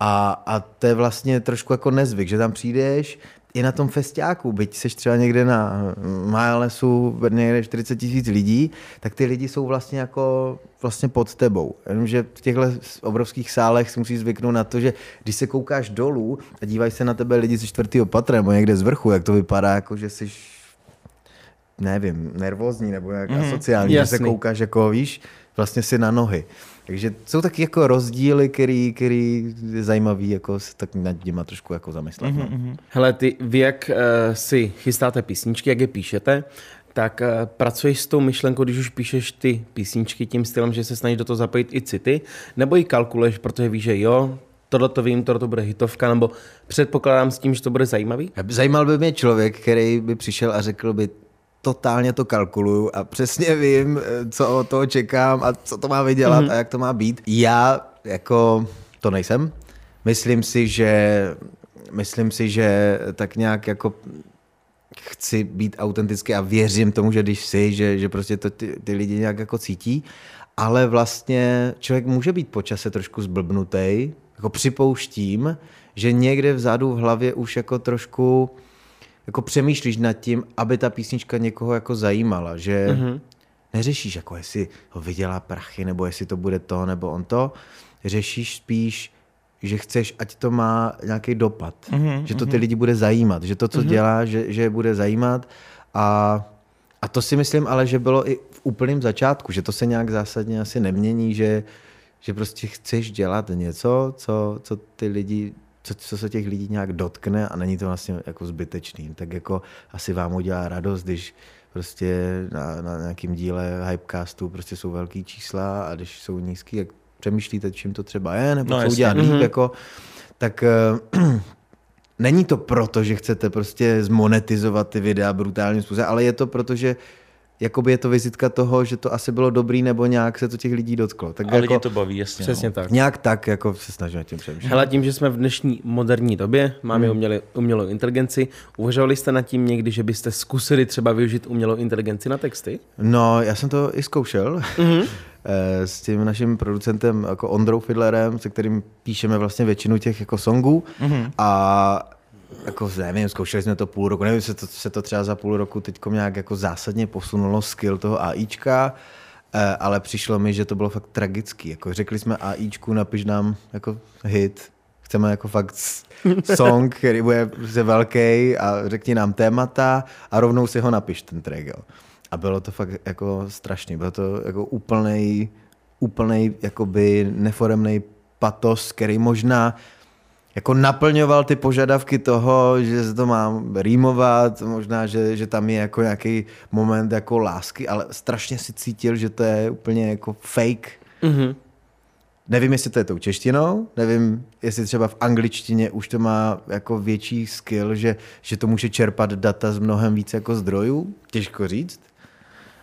A, a to je vlastně trošku jako nezvyk, že tam přijdeš, i na tom festiáku, byť seš třeba někde na Majalesu, někde 40 tisíc lidí, tak ty lidi jsou vlastně jako vlastně pod tebou. Jenomže v těchto obrovských sálech si musíš zvyknout na to, že když se koukáš dolů a dívají se na tebe lidi ze čtvrtého patra nebo někde z vrchu, jak to vypadá, jako že jsi nevím, nervózní nebo jak mm, asociální, jasný. že se koukáš jako, víš, vlastně si na nohy. Takže jsou taky jako rozdíly, který, který je zajímavý jako se tak nad nimi trošku jako zamyslet. Mm-hmm. No. Hele, ty, vy jak uh, si chystáte písničky, jak je píšete, tak eh, pracuješ s tou myšlenkou, když už píšeš ty písničky tím stylem, že se snažíš do toho zapojit i city, nebo ji kalkuluješ, protože víš, že jo, tohle to vím, tohle to bude hitovka, nebo předpokládám s tím, že to bude zajímavý? Zajímal by mě člověk, který by přišel a řekl by, totálně to kalkuluju a přesně vím, eh, co od toho čekám a co to má vydělat mm-hmm. a jak to má být. Já jako to nejsem. Myslím si, že myslím si, že tak nějak jako chci být autentický a věřím tomu, že když jsi, že, že prostě to ty, ty lidi nějak jako cítí, ale vlastně člověk může být počase trošku zblbnutý, jako připouštím, že někde vzadu v hlavě už jako trošku jako přemýšlíš nad tím, aby ta písnička někoho jako zajímala, že mm-hmm. neřešíš, jako jestli ho vydělá prachy, nebo jestli to bude to, nebo on to, řešíš spíš, že chceš, ať to má nějaký dopad, mm-hmm. že to ty lidi bude zajímat, že to, co mm-hmm. dělá, že, že je bude zajímat a, a to si myslím ale, že bylo i v úplném začátku, že to se nějak zásadně asi nemění, že, že prostě chceš dělat něco, co, co ty lidi co, co se těch lidí nějak dotkne a není to vlastně jako zbytečný. Tak jako asi vám udělá radost, když prostě na, na nějakém díle Hypecastu prostě jsou velký čísla a když jsou nízký, jak přemýšlíte, čím to třeba je, nebo no, co udělat líp, mm-hmm. jako, tak uh, není to proto, že chcete prostě zmonetizovat ty videa brutálním způsobem, ale je to proto, že jakoby je to vizitka toho, že to asi bylo dobrý, nebo nějak se to těch lidí dotklo. Tak a jako, lidi to baví, jasně. Přesně no. tak. Nějak tak, jako se snažíme tím přemýšlet. Hele, tím, že jsme v dnešní moderní době, máme hmm. uměli, umělou inteligenci, uvažovali jste nad tím někdy, že byste zkusili třeba využít umělou inteligenci na texty? No, já jsem to i zkoušel. Mm-hmm. s tím naším producentem jako Ondrou Fidlerem, se kterým píšeme vlastně většinu těch jako songů mm-hmm. a jako nevím, zkoušeli jsme to půl roku, nevím, se to, se to třeba za půl roku teď nějak jako zásadně posunulo skill toho AIčka, eh, ale přišlo mi, že to bylo fakt tragický. Jako řekli jsme AIčku, napiš nám jako hit, chceme jako fakt song, který bude prostě velký a řekni nám témata a rovnou si ho napiš ten track. Jo. A bylo to fakt jako strašný, bylo to jako úplnej, úplnej jakoby neforemný patos, který možná jako naplňoval ty požadavky toho, že se to má rýmovat, možná, že, že tam je jako nějaký moment jako lásky, ale strašně si cítil, že to je úplně jako fake. Mm-hmm. Nevím, jestli to je tou češtinou, nevím, jestli třeba v angličtině už to má jako větší skill, že, že to může čerpat data z mnohem více jako zdrojů, těžko říct.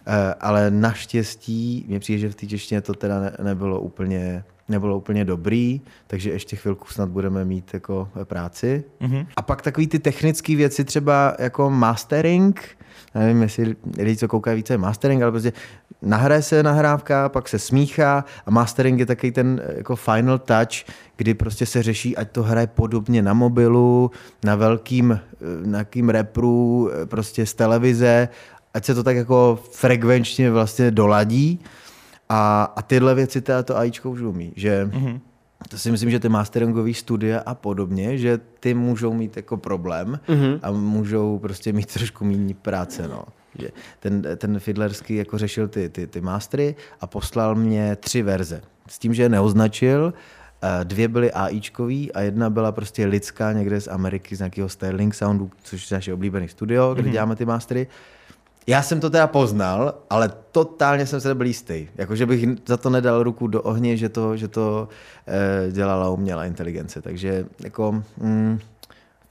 Uh, ale naštěstí, mně přijde, že v té češtině to teda ne, nebylo úplně nebylo úplně dobrý, takže ještě chvilku snad budeme mít jako práci. Mm-hmm. A pak takový ty technické věci, třeba jako mastering, nevím, jestli lidi, co koukají více, je mastering, ale prostě nahraje se nahrávka, pak se smíchá a mastering je takový ten jako final touch, kdy prostě se řeší, ať to hraje podobně na mobilu, na velkým, na nějakým repru, prostě z televize, ať se to tak jako frekvenčně vlastně doladí a, a tyhle věci teda to AIčko už umí, že mm-hmm. to si myslím, že ty masteringové studia a podobně, že ty můžou mít jako problém mm-hmm. a můžou prostě mít trošku méně práce, no. Že ten, ten Fiddlerský jako řešil ty, ty, ty mastery a poslal mě tři verze. S tím, že je neoznačil, eh, dvě byly AIčkový a jedna byla prostě lidská někde z Ameriky, z nějakého Sterling Soundu, což je naše oblíbený studio, kde mm-hmm. děláme ty mastery. Já jsem to teda poznal, ale totálně jsem se nebyl jistý. Jakože bych za to nedal ruku do ohně, že to, že to e, dělala umělá inteligence. Takže jako... Mm,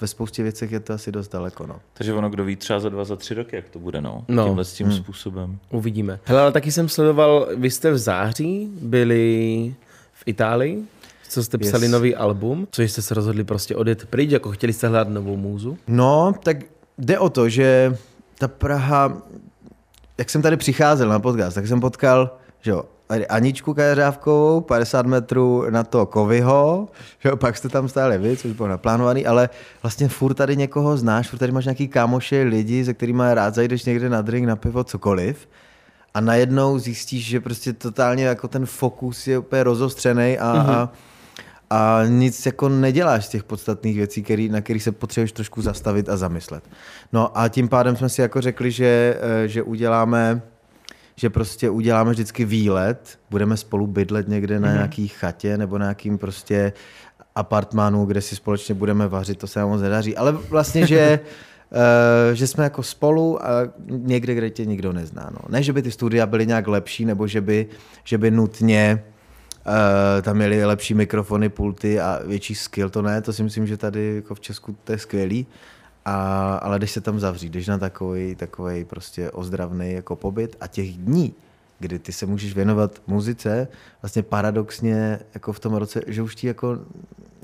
ve spoustě věcech je to asi dost daleko. No. Takže ono, kdo ví třeba za dva, za tři roky, jak to bude, no, no. tímhle s tím hmm. způsobem. Uvidíme. Hele, ale taky jsem sledoval, vy jste v září byli v Itálii, co jste psali yes. nový album, co jste se rozhodli prostě odjet pryč, jako chtěli jste hledat novou můzu? No, tak jde o to, že ta Praha, jak jsem tady přicházel na podcast, tak jsem potkal, že jo, Aničku Kajeřávkovou, 50 metrů na to Kovyho, že jo, pak jste tam stáli vy, což bylo naplánovaný, ale vlastně furt tady někoho znáš, furt tady máš nějaký kámoše, lidi, se kterými rád zajdeš někde na drink, na pivo, cokoliv. A najednou zjistíš, že prostě totálně jako ten fokus je úplně rozostřený a, mm-hmm. a a nic jako neděláš z těch podstatných věcí, který, na kterých se potřebuješ trošku zastavit a zamyslet. No a tím pádem jsme si jako řekli, že, eh, že uděláme že prostě uděláme vždycky výlet, budeme spolu bydlet někde na mm-hmm. nějaký chatě nebo na nějakým prostě apartmánu, kde si společně budeme vařit, to se nám moc nedaří, ale vlastně, že Uh, že jsme jako spolu a někde, kde tě nikdo nezná. No. Ne, že by ty studia byly nějak lepší, nebo že by, že by nutně uh, tam měli lepší mikrofony, pulty a větší skill, to ne, to si myslím, že tady jako v Česku to je skvělý. A, ale když se tam zavřít, když na takový, takový prostě ozdravný jako pobyt a těch dní, kdy ty se můžeš věnovat muzice, vlastně paradoxně jako v tom roce, že už ti jako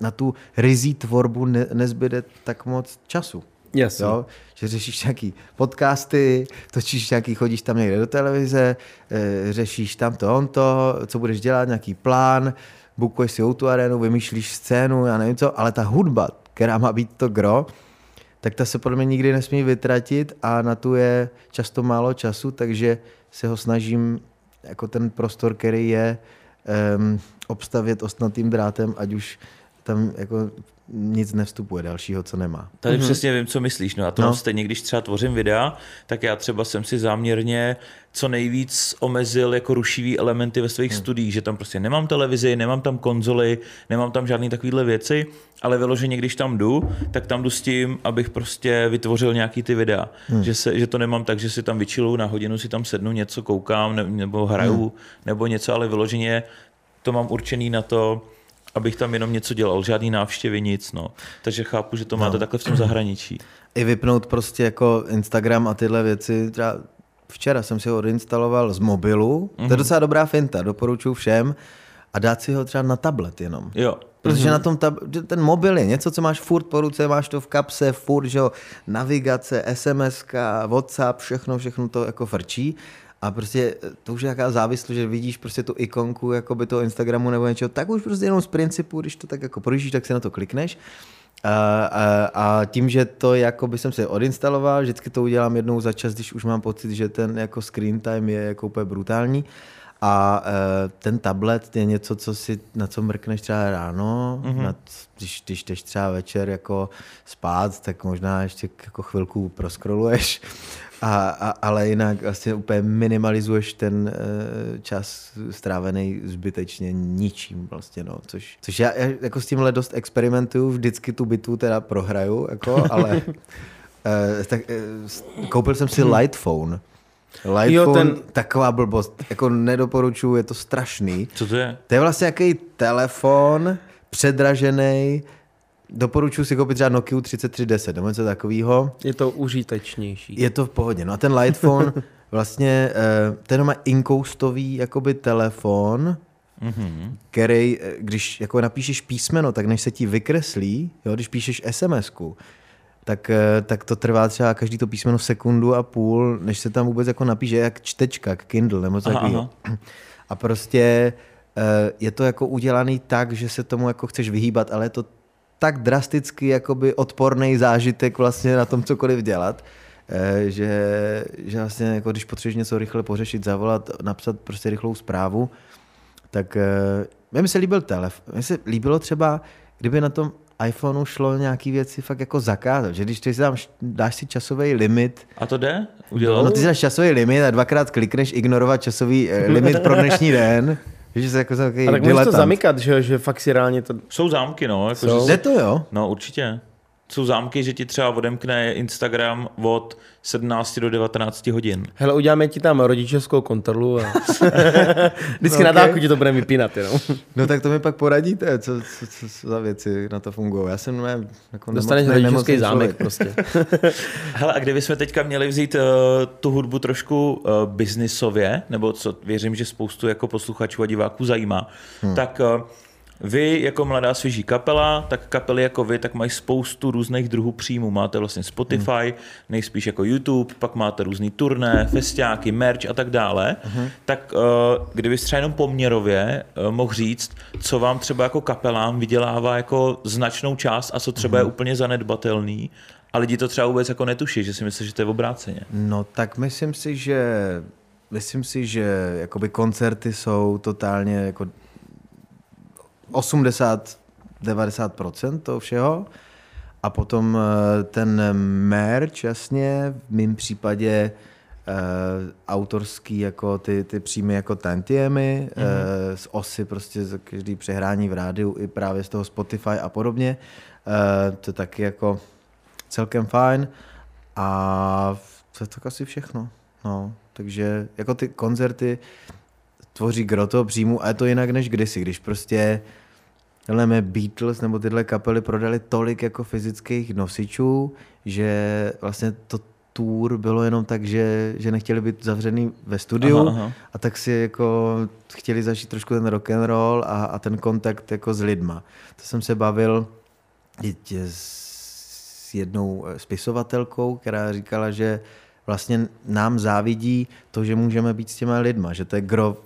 na tu rizí tvorbu ne, nezbyde tak moc času. Jasně. Jo? Že řešíš nějaký podcasty, točíš nějaký, chodíš tam někde do televize, e, řešíš tam to, on to, co budeš dělat, nějaký plán, bukuješ si tu arénu, vymýšlíš scénu, já nevím co, ale ta hudba, která má být to gro, tak ta se podle mě nikdy nesmí vytratit a na tu je často málo času, takže se ho snažím jako ten prostor, který je, um, obstavět ostnatým drátem, ať už tam jako nic nevstupuje dalšího, co nemá. Tady mm-hmm. přesně vím, co myslíš. No a to no. stejně, když třeba tvořím videa, tak já třeba jsem si záměrně co nejvíc omezil jako rušivý elementy ve svých hmm. studiích, že tam prostě nemám televizi, nemám tam konzoly, nemám tam žádné takovéhle věci, ale vyloženě, když tam jdu, tak tam jdu s tím, abych prostě vytvořil nějaký ty videa. Hmm. Že, se, že to nemám tak, že si tam vyčilu, na hodinu si tam sednu, něco koukám ne, nebo hraju, hmm. nebo něco, ale vyloženě to mám určený na to, abych tam jenom něco dělal, žádný návštěvy, nic, no. Takže chápu, že to máte no. takhle v tom zahraničí. I vypnout prostě jako Instagram a tyhle věci, třeba včera jsem si ho odinstaloval z mobilu, mm-hmm. to je mhm. docela dobrá finta, doporučuji všem, a dát si ho třeba na tablet jenom. Jo. Protože mm-hmm. na tom tab- ten mobil je něco, co máš furt po ruce, máš to v kapse, furt, že jo, navigace, SMS, WhatsApp, všechno, všechno to jako frčí. A prostě to už je jaká závislost, že vidíš prostě tu ikonku jakoby toho Instagramu nebo něčeho, tak už prostě jenom z principu, když to tak jako projíždíš, tak si na to klikneš. A, a, a tím, že to jako by jsem si odinstaloval, vždycky to udělám jednou za čas, když už mám pocit, že ten jako screen time je jako úplně brutální. A e, ten tablet je něco, co si, na co mrkneš třeba ráno, mm-hmm. na, když, když jdeš třeba večer jako spát, tak možná ještě jako chvilku proskroluješ. A, a, ale jinak vlastně úplně minimalizuješ ten uh, čas strávený zbytečně ničím vlastně, no, což, což já, já jako s tímhle dost experimentuju, vždycky tu bitvu teda prohraju, jako, ale uh, tak, uh, koupil jsem si Light Phone. Light jo, phone, ten... taková blbost, jako nedoporučuju, je to strašný. Co to je? To je vlastně nějaký telefon, předražený, Doporučuji si koupit třeba Nokia 3310 nebo něco takového. Je to užitečnější. Je to v pohodě. No a ten Lightphone vlastně, eh, ten má inkoustový jakoby telefon, mm-hmm. který, eh, když jako napíšeš písmeno, tak než se ti vykreslí, jo, když píšeš sms tak, eh, tak to trvá třeba každý to písmeno sekundu a půl, než se tam vůbec jako napíše, jak čtečka, jak Kindle nebo takového. A prostě je to jako udělaný tak, že se tomu jako chceš vyhýbat, ale je to tak drasticky jakoby odporný zážitek vlastně na tom cokoliv dělat, eh, že, že vlastně jako když potřebuješ něco rychle pořešit, zavolat, napsat prostě rychlou zprávu, tak eh, mi se líbil telefon. Mně se líbilo třeba, kdyby na tom iPhoneu šlo nějaký věci fakt jako zakázat, že když ty si tam dáš si časový limit. A to jde? Udělal? No ty si dáš časový limit a dvakrát klikneš ignorovat časový eh, limit pro dnešní den, že se jako takový A tak můžeš to zamykat, že, že fakt si reálně to... Jsou zámky, no. Jako, Jsou? Že... Jde to, jo? No, určitě jsou zámky, že ti třeba odemkne Instagram od 17 do 19 hodin. Hele, uděláme ti tam rodičovskou kontrolu a vždycky no, na dálku ti to bude vypínat. Jenom. no tak to mi pak poradíte, co, co, co, co za věci na to fungují. Já jsem ne, jako Dostaneš rodičovský zámek prostě. Hele, a kdybychom teďka měli vzít uh, tu hudbu trošku uh, biznisově, nebo co věřím, že spoustu jako posluchačů a diváků zajímá, hmm. tak uh, vy jako mladá svěží kapela, tak kapely jako vy, tak mají spoustu různých druhů příjmů. Máte vlastně Spotify, hmm. nejspíš jako YouTube, pak máte různý turné, festiáky, merch a tak dále. Hmm. Tak uh, kdybyste třeba jenom poměrově uh, mohl říct, co vám třeba jako kapelám vydělává jako značnou část a co třeba hmm. je úplně zanedbatelný a lidi to třeba vůbec jako netuší, že si myslí, že to je obráceně. No tak myslím si, že myslím si, že jakoby koncerty jsou totálně jako 80-90% toho všeho. A potom eh, ten merch, jasně, v mém případě uh, autorský jako ty, ty příjmy jako tantiemy, mm-hmm. uh, z osy prostě za každý přehrání v rádiu i právě z toho Spotify a podobně. Uh, to taky jako celkem fajn. A to je tak asi všechno. No, takže jako ty koncerty tvoří gro toho příjmu a je to jinak než kdysi, když prostě Heleme Beatles nebo tyhle kapely prodali tolik jako fyzických nosičů, že vlastně to tour bylo jenom tak, že, že nechtěli být zavřený ve studiu aha, aha. a tak si jako chtěli zažít trošku ten rock and roll a, a ten kontakt jako s lidma. To jsem se bavil s jednou spisovatelkou, která říkala, že vlastně nám závidí to, že můžeme být s těma lidma, že to je gro,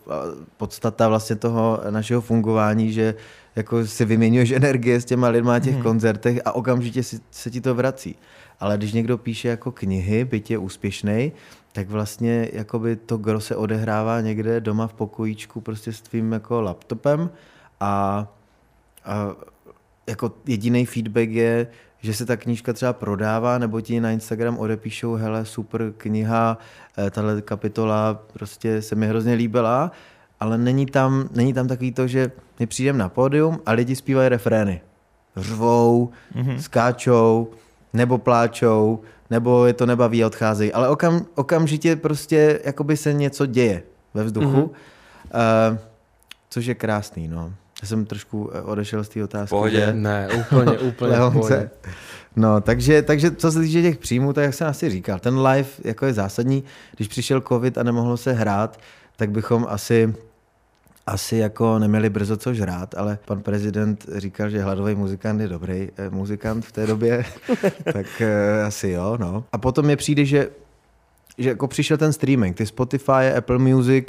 podstata vlastně toho našeho fungování, že jako si vyměňuješ energie s těma lidma na těch hmm. koncertech a okamžitě si, se ti to vrací. Ale když někdo píše jako knihy, byť je úspěšný, tak vlastně jakoby to gro se odehrává někde doma v pokojíčku prostě s tvým jako laptopem a, a jako jediný feedback je, že se ta knížka třeba prodává, nebo ti na Instagram odepíšou, hele, super kniha, eh, tahle kapitola prostě se mi hrozně líbila, ale není tam, není tam takový to, že my přijdeme na pódium a lidi zpívají refrény. Řvou, mm-hmm. skáčou, nebo pláčou, nebo je to nebaví a odcházejí. Ale okam, okamžitě prostě jakoby se něco děje ve vzduchu, mm-hmm. uh, což je krásný, no. Já jsem trošku eh, odešel z té otázky. Pohodě. Že... Ne, úplně, úplně pohodě. No, takže, takže co se týče těch příjmů, tak jak jsem asi říkal, ten live jako je zásadní. Když přišel covid a nemohlo se hrát, tak bychom asi asi jako neměli brzo co žrát, ale pan prezident říkal, že hladový muzikant je dobrý eh, muzikant v té době, tak eh, asi jo, no. A potom mi přijde, že, že jako přišel ten streaming, ty Spotify, Apple Music,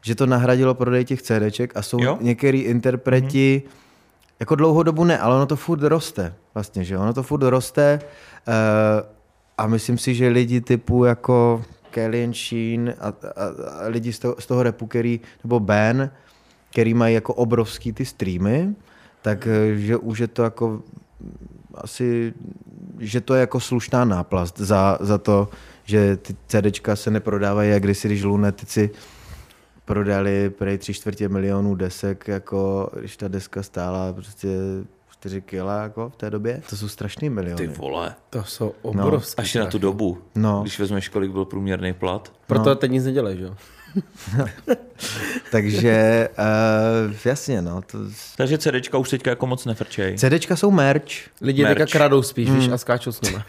že to nahradilo prodej těch CDček a jsou jo? některý interpreti, mm-hmm. jako dlouhou dobu ne, ale ono to furt roste vlastně, že ono to furt roste uh, a myslím si, že lidi typu jako Kelly Sheen a, a, a lidi z toho, z toho repu, který, nebo Ben, který mají jako obrovský ty streamy, tak eh, že už je to jako asi, že to je jako slušná náplast za, za to, že ty CDčka se neprodávají, jak kdysi, když lunetici prodali prej tři čtvrtě milionů desek, jako když ta deska stála prostě 4 kila jako v té době. To jsou strašný miliony. Ty vole. To jsou obrovské. No. Až na tu dobu. No. Když vezmeš, kolik byl průměrný plat. Proto no. teď nic nedělej, že jo? Takže uh, jasně, no. To... Takže CDčka už teďka jako moc nefrčej. CDčka jsou merch. Lidi merch. teďka kradou spíš, hmm. víš, a skáčou s nimi.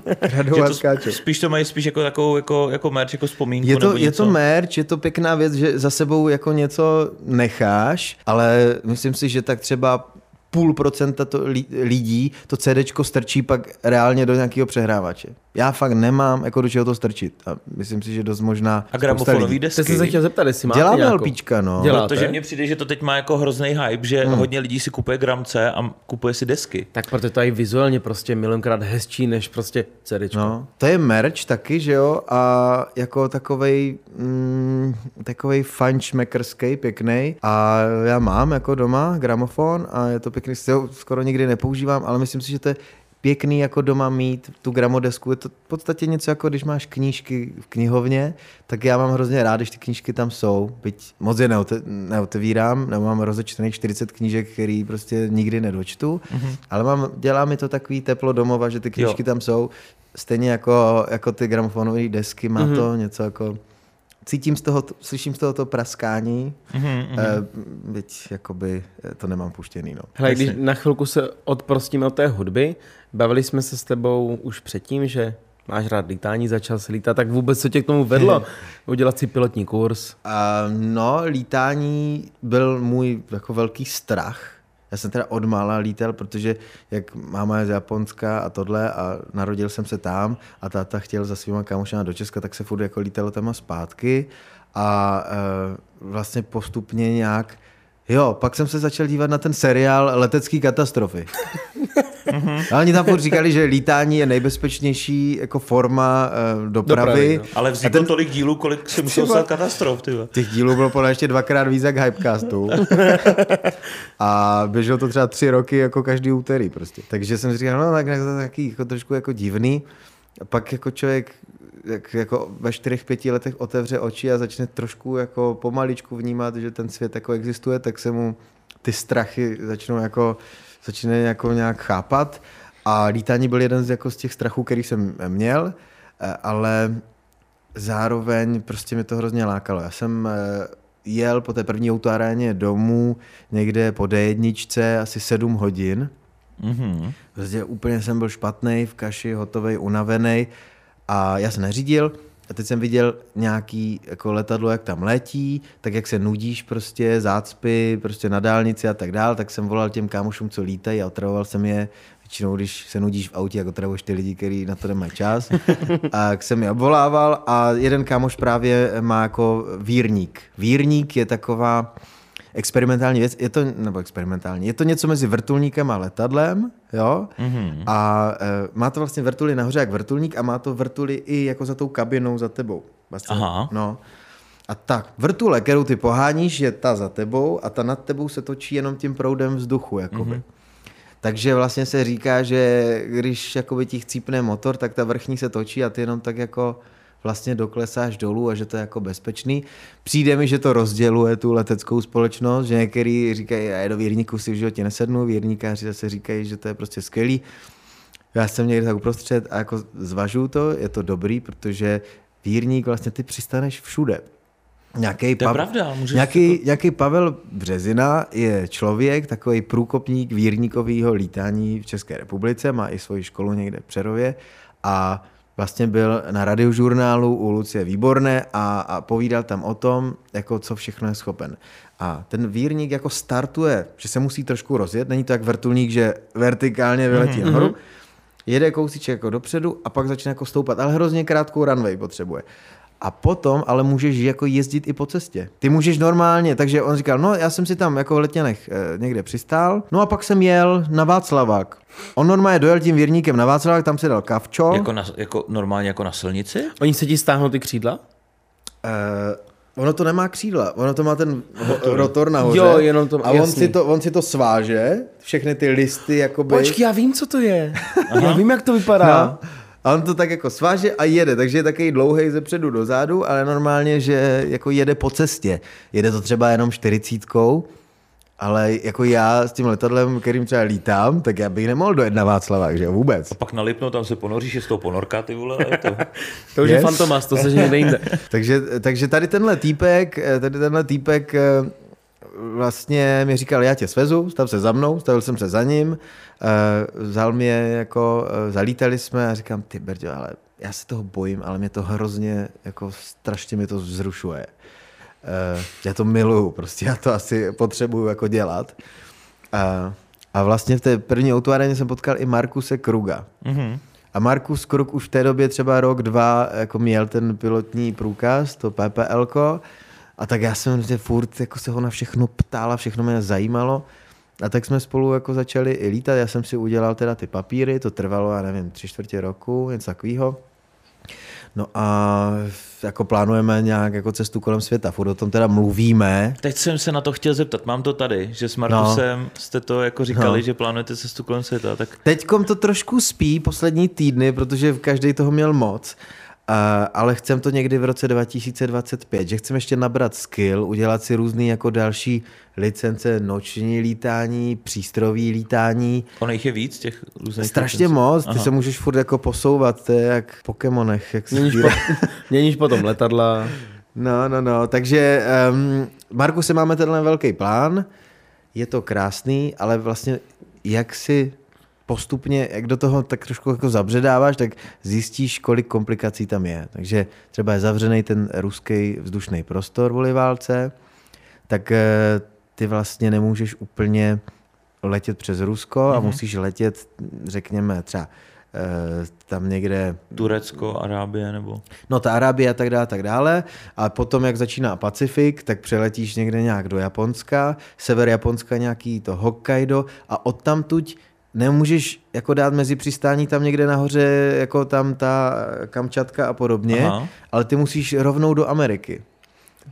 kradou a skáčou. Spíš to mají spíš jako takovou jako, jako merch, jako vzpomínku je to, nebo něco. Je to merch, je to pěkná věc, že za sebou jako něco necháš, ale myslím si, že tak třeba půl procenta to lidí to CDčko strčí pak reálně do nějakého přehrávače. Já fakt nemám jako do čeho to strčit. A myslím si, že dost možná. A gramofonový desky. Jste se chtěl zeptat, jestli máte Děláme nějakou... LPčka, no. Děláte? Protože mně přijde, že to teď má jako hrozný hype, že hmm. hodně lidí si kupuje gramce a kupuje si desky. Tak protože to je vizuálně prostě milionkrát hezčí než prostě CDčko. No, to je merch taky, že jo? A jako takovej, mm, takovej fančmekerský, pěkný. A já mám jako doma gramofon a je to pěkný, skoro nikdy nepoužívám, ale myslím si, že to je pěkný jako doma mít tu gramodesku. Je to v podstatě něco jako když máš knížky v knihovně, tak já mám hrozně rád, když ty knížky tam jsou. Byť moc je neote, neotevírám, nebo mám rozečtených 40 knížek, který prostě nikdy nedočtu, mm-hmm. ale mám, dělá mi to takový teplo domova, že ty knížky jo. tam jsou. Stejně jako, jako ty gramofonové desky, má mm-hmm. to něco jako cítím z toho, slyším z toho to praskání, mm-hmm. uh, byť jakoby eh, to nemám puštěný. No. Hele, když na chvilku se odprostíme od té hudby, bavili jsme se s tebou už předtím, že máš rád lítání, začal se lítat, tak vůbec co tě k tomu vedlo? Udělat si pilotní kurz? Uh, no, lítání byl můj jako velký strach, já jsem teda od mála lítal, protože jak máma je z Japonska a tohle a narodil jsem se tam a táta chtěl za svýma kámošema do Česka, tak se furt jako lítalo tam a zpátky. A e, vlastně postupně nějak Jo, pak jsem se začal dívat na ten seriál Letecký katastrofy. A oni tam říkali, že lítání je nejbezpečnější jako forma uh, dopravy. dopravy no. Ale vzniklo ten... tolik dílů, kolik si musel stát katastrof. Tyba. Těch dílů bylo podle ještě dvakrát víc jak Hypecastu. a běželo to třeba tři roky jako každý úterý prostě. Takže jsem si říkal, no tak to je taky jako trošku jako divný. A pak jako člověk jak, jako ve čtyřech, pěti letech otevře oči a začne trošku jako pomaličku vnímat, že ten svět jako existuje, tak se mu ty strachy začnou jako, začne jako nějak chápat. A lítání byl jeden z, jako z těch strachů, který jsem měl. eh, ale zároveň prostě mi to hrozně lákalo. Já jsem eh, jel po té první autoaréně domů někde po D1 asi 7 hodin. Mm-hmm. Prostě úplně jsem byl špatný v kaši, hotový, unavený a já jsem neřídil, a teď jsem viděl nějaký jako letadlo, jak tam letí, tak jak se nudíš prostě, zácpy prostě na dálnici a tak dál, tak jsem volal těm kámošům, co lítají a otravoval jsem je většinou, když se nudíš v autě, jak otravuješ ty lidi, kteří na to nemají čas. A jak jsem je obvolával a jeden kámoš právě má jako vírník. Vírník je taková, experimentální věc, je to, nebo experimentální, je to něco mezi vrtulníkem a letadlem, jo, mm-hmm. a e, má to vlastně vrtuly nahoře jak vrtulník a má to vrtuly i jako za tou kabinou za tebou. Vlastně, Aha. No. A tak, vrtule, kterou ty poháníš, je ta za tebou a ta nad tebou se točí jenom tím proudem vzduchu, jakoby. Mm-hmm. Takže vlastně se říká, že když jakoby ti chcípne motor, tak ta vrchní se točí a ty jenom tak jako vlastně doklesáš dolů a že to je jako bezpečný. Přijde mi, že to rozděluje tu leteckou společnost, že některý říkají, já do věrníku si v životě nesednu, věrníkáři zase říkají, že to je prostě skvělý. Já jsem někde tak uprostřed a jako zvažuju to, je to dobrý, protože vírník vlastně ty přistaneš všude. Nějaký, to je pravda, nějaký, to... nějaký Pavel Březina je člověk, takový průkopník vírníkového lítání v České republice, má i svoji školu někde v Přerově a vlastně byl na radiožurnálu u Lucie Výborné a, a povídal tam o tom, jako co všechno je schopen. A ten vírník jako startuje, že se musí trošku rozjet, není to jak vrtulník, že vertikálně vyletí mm-hmm. nahoru, jede kousíček jako dopředu a pak začne jako stoupat, ale hrozně krátkou runway potřebuje. A potom ale můžeš jako jezdit i po cestě. Ty můžeš normálně, takže on říkal, no já jsem si tam jako v Letněnech e, někde přistál, no a pak jsem jel na Václavák. On normálně dojel tím věrníkem na Václavák, tam si dal kavčo. Jako, na, jako normálně jako na silnici? Oni se ti stáhnou ty křídla? E, Ono to nemá křídla, ono to má ten rotor, rotor nahoře. Jo, jenom to, A on si to, on si to sváže, všechny ty listy, jakoby. Počkej, já vím, co to je. já vím, jak to vypadá. No. A on to tak jako sváže a jede, takže je takový dlouhý ze předu do zádu, ale normálně, že jako jede po cestě. Jede to třeba jenom čtyřicítkou, ale jako já s tím letadlem, kterým třeba lítám, tak já bych nemohl dojet na Václavák, že vůbec. A pak nalipnou, tam se ponoříš, je z toho ponorka, ty vole. To, to už yes. je fantomas, to se někde jinde. takže, takže tady tenhle týpek, tady tenhle týpek eh, vlastně mi říkal, já tě svezu, stav se za mnou, stavil jsem se za ním, uh, vzal mě jako, uh, zalítali jsme a říkám, ty Berďo, ale já se toho bojím, ale mě to hrozně, jako strašně mě to vzrušuje. Uh, já to miluju, prostě já to asi potřebuju jako dělat. Uh, a vlastně v té první autoaréně jsem potkal i Markuse Kruga. Mm-hmm. A Markus Krug už v té době třeba rok, dva jako měl ten pilotní průkaz, to PPL, a tak já jsem že furt jako se ho na všechno ptal a všechno mě zajímalo. A tak jsme spolu jako začali i lítat. Já jsem si udělal teda ty papíry, to trvalo, já nevím, tři čtvrtě roku, něco takového. No a jako plánujeme nějak jako cestu kolem světa, furt o tom teda mluvíme. Teď jsem se na to chtěl zeptat, mám to tady, že s Markusem no. jste to jako říkali, no. že plánujete cestu kolem světa. Tak... Teďkom to trošku spí poslední týdny, protože každý toho měl moc. Ale chcem to někdy v roce 2025, že chcem ještě nabrat skill, udělat si různý jako další licence, noční lítání, přístrojové lítání. Ono jich je víc těch různých Strašně licencí. moc, ty Aha. se můžeš furt jako posouvat, to je jak v Pokémonech. Jak měníš, po, měníš potom letadla. No, no, no, takže um, Marku, si máme tenhle velký plán, je to krásný, ale vlastně jak si postupně, jak do toho tak trošku jako zabředáváš, tak zjistíš, kolik komplikací tam je. Takže třeba je zavřený ten ruský vzdušný prostor v válce, tak eh, ty vlastně nemůžeš úplně letět přes Rusko mm-hmm. a mhm. musíš letět, řekněme, třeba eh, tam někde... Turecko, Arábie nebo... No ta Arábie a tak dále, tak dále. A potom, jak začíná Pacifik, tak přeletíš někde nějak do Japonska, sever Japonska nějaký to Hokkaido a odtamtuť nemůžeš jako dát mezi přistání tam někde nahoře, jako tam ta Kamčatka a podobně, Aha. ale ty musíš rovnou do Ameriky.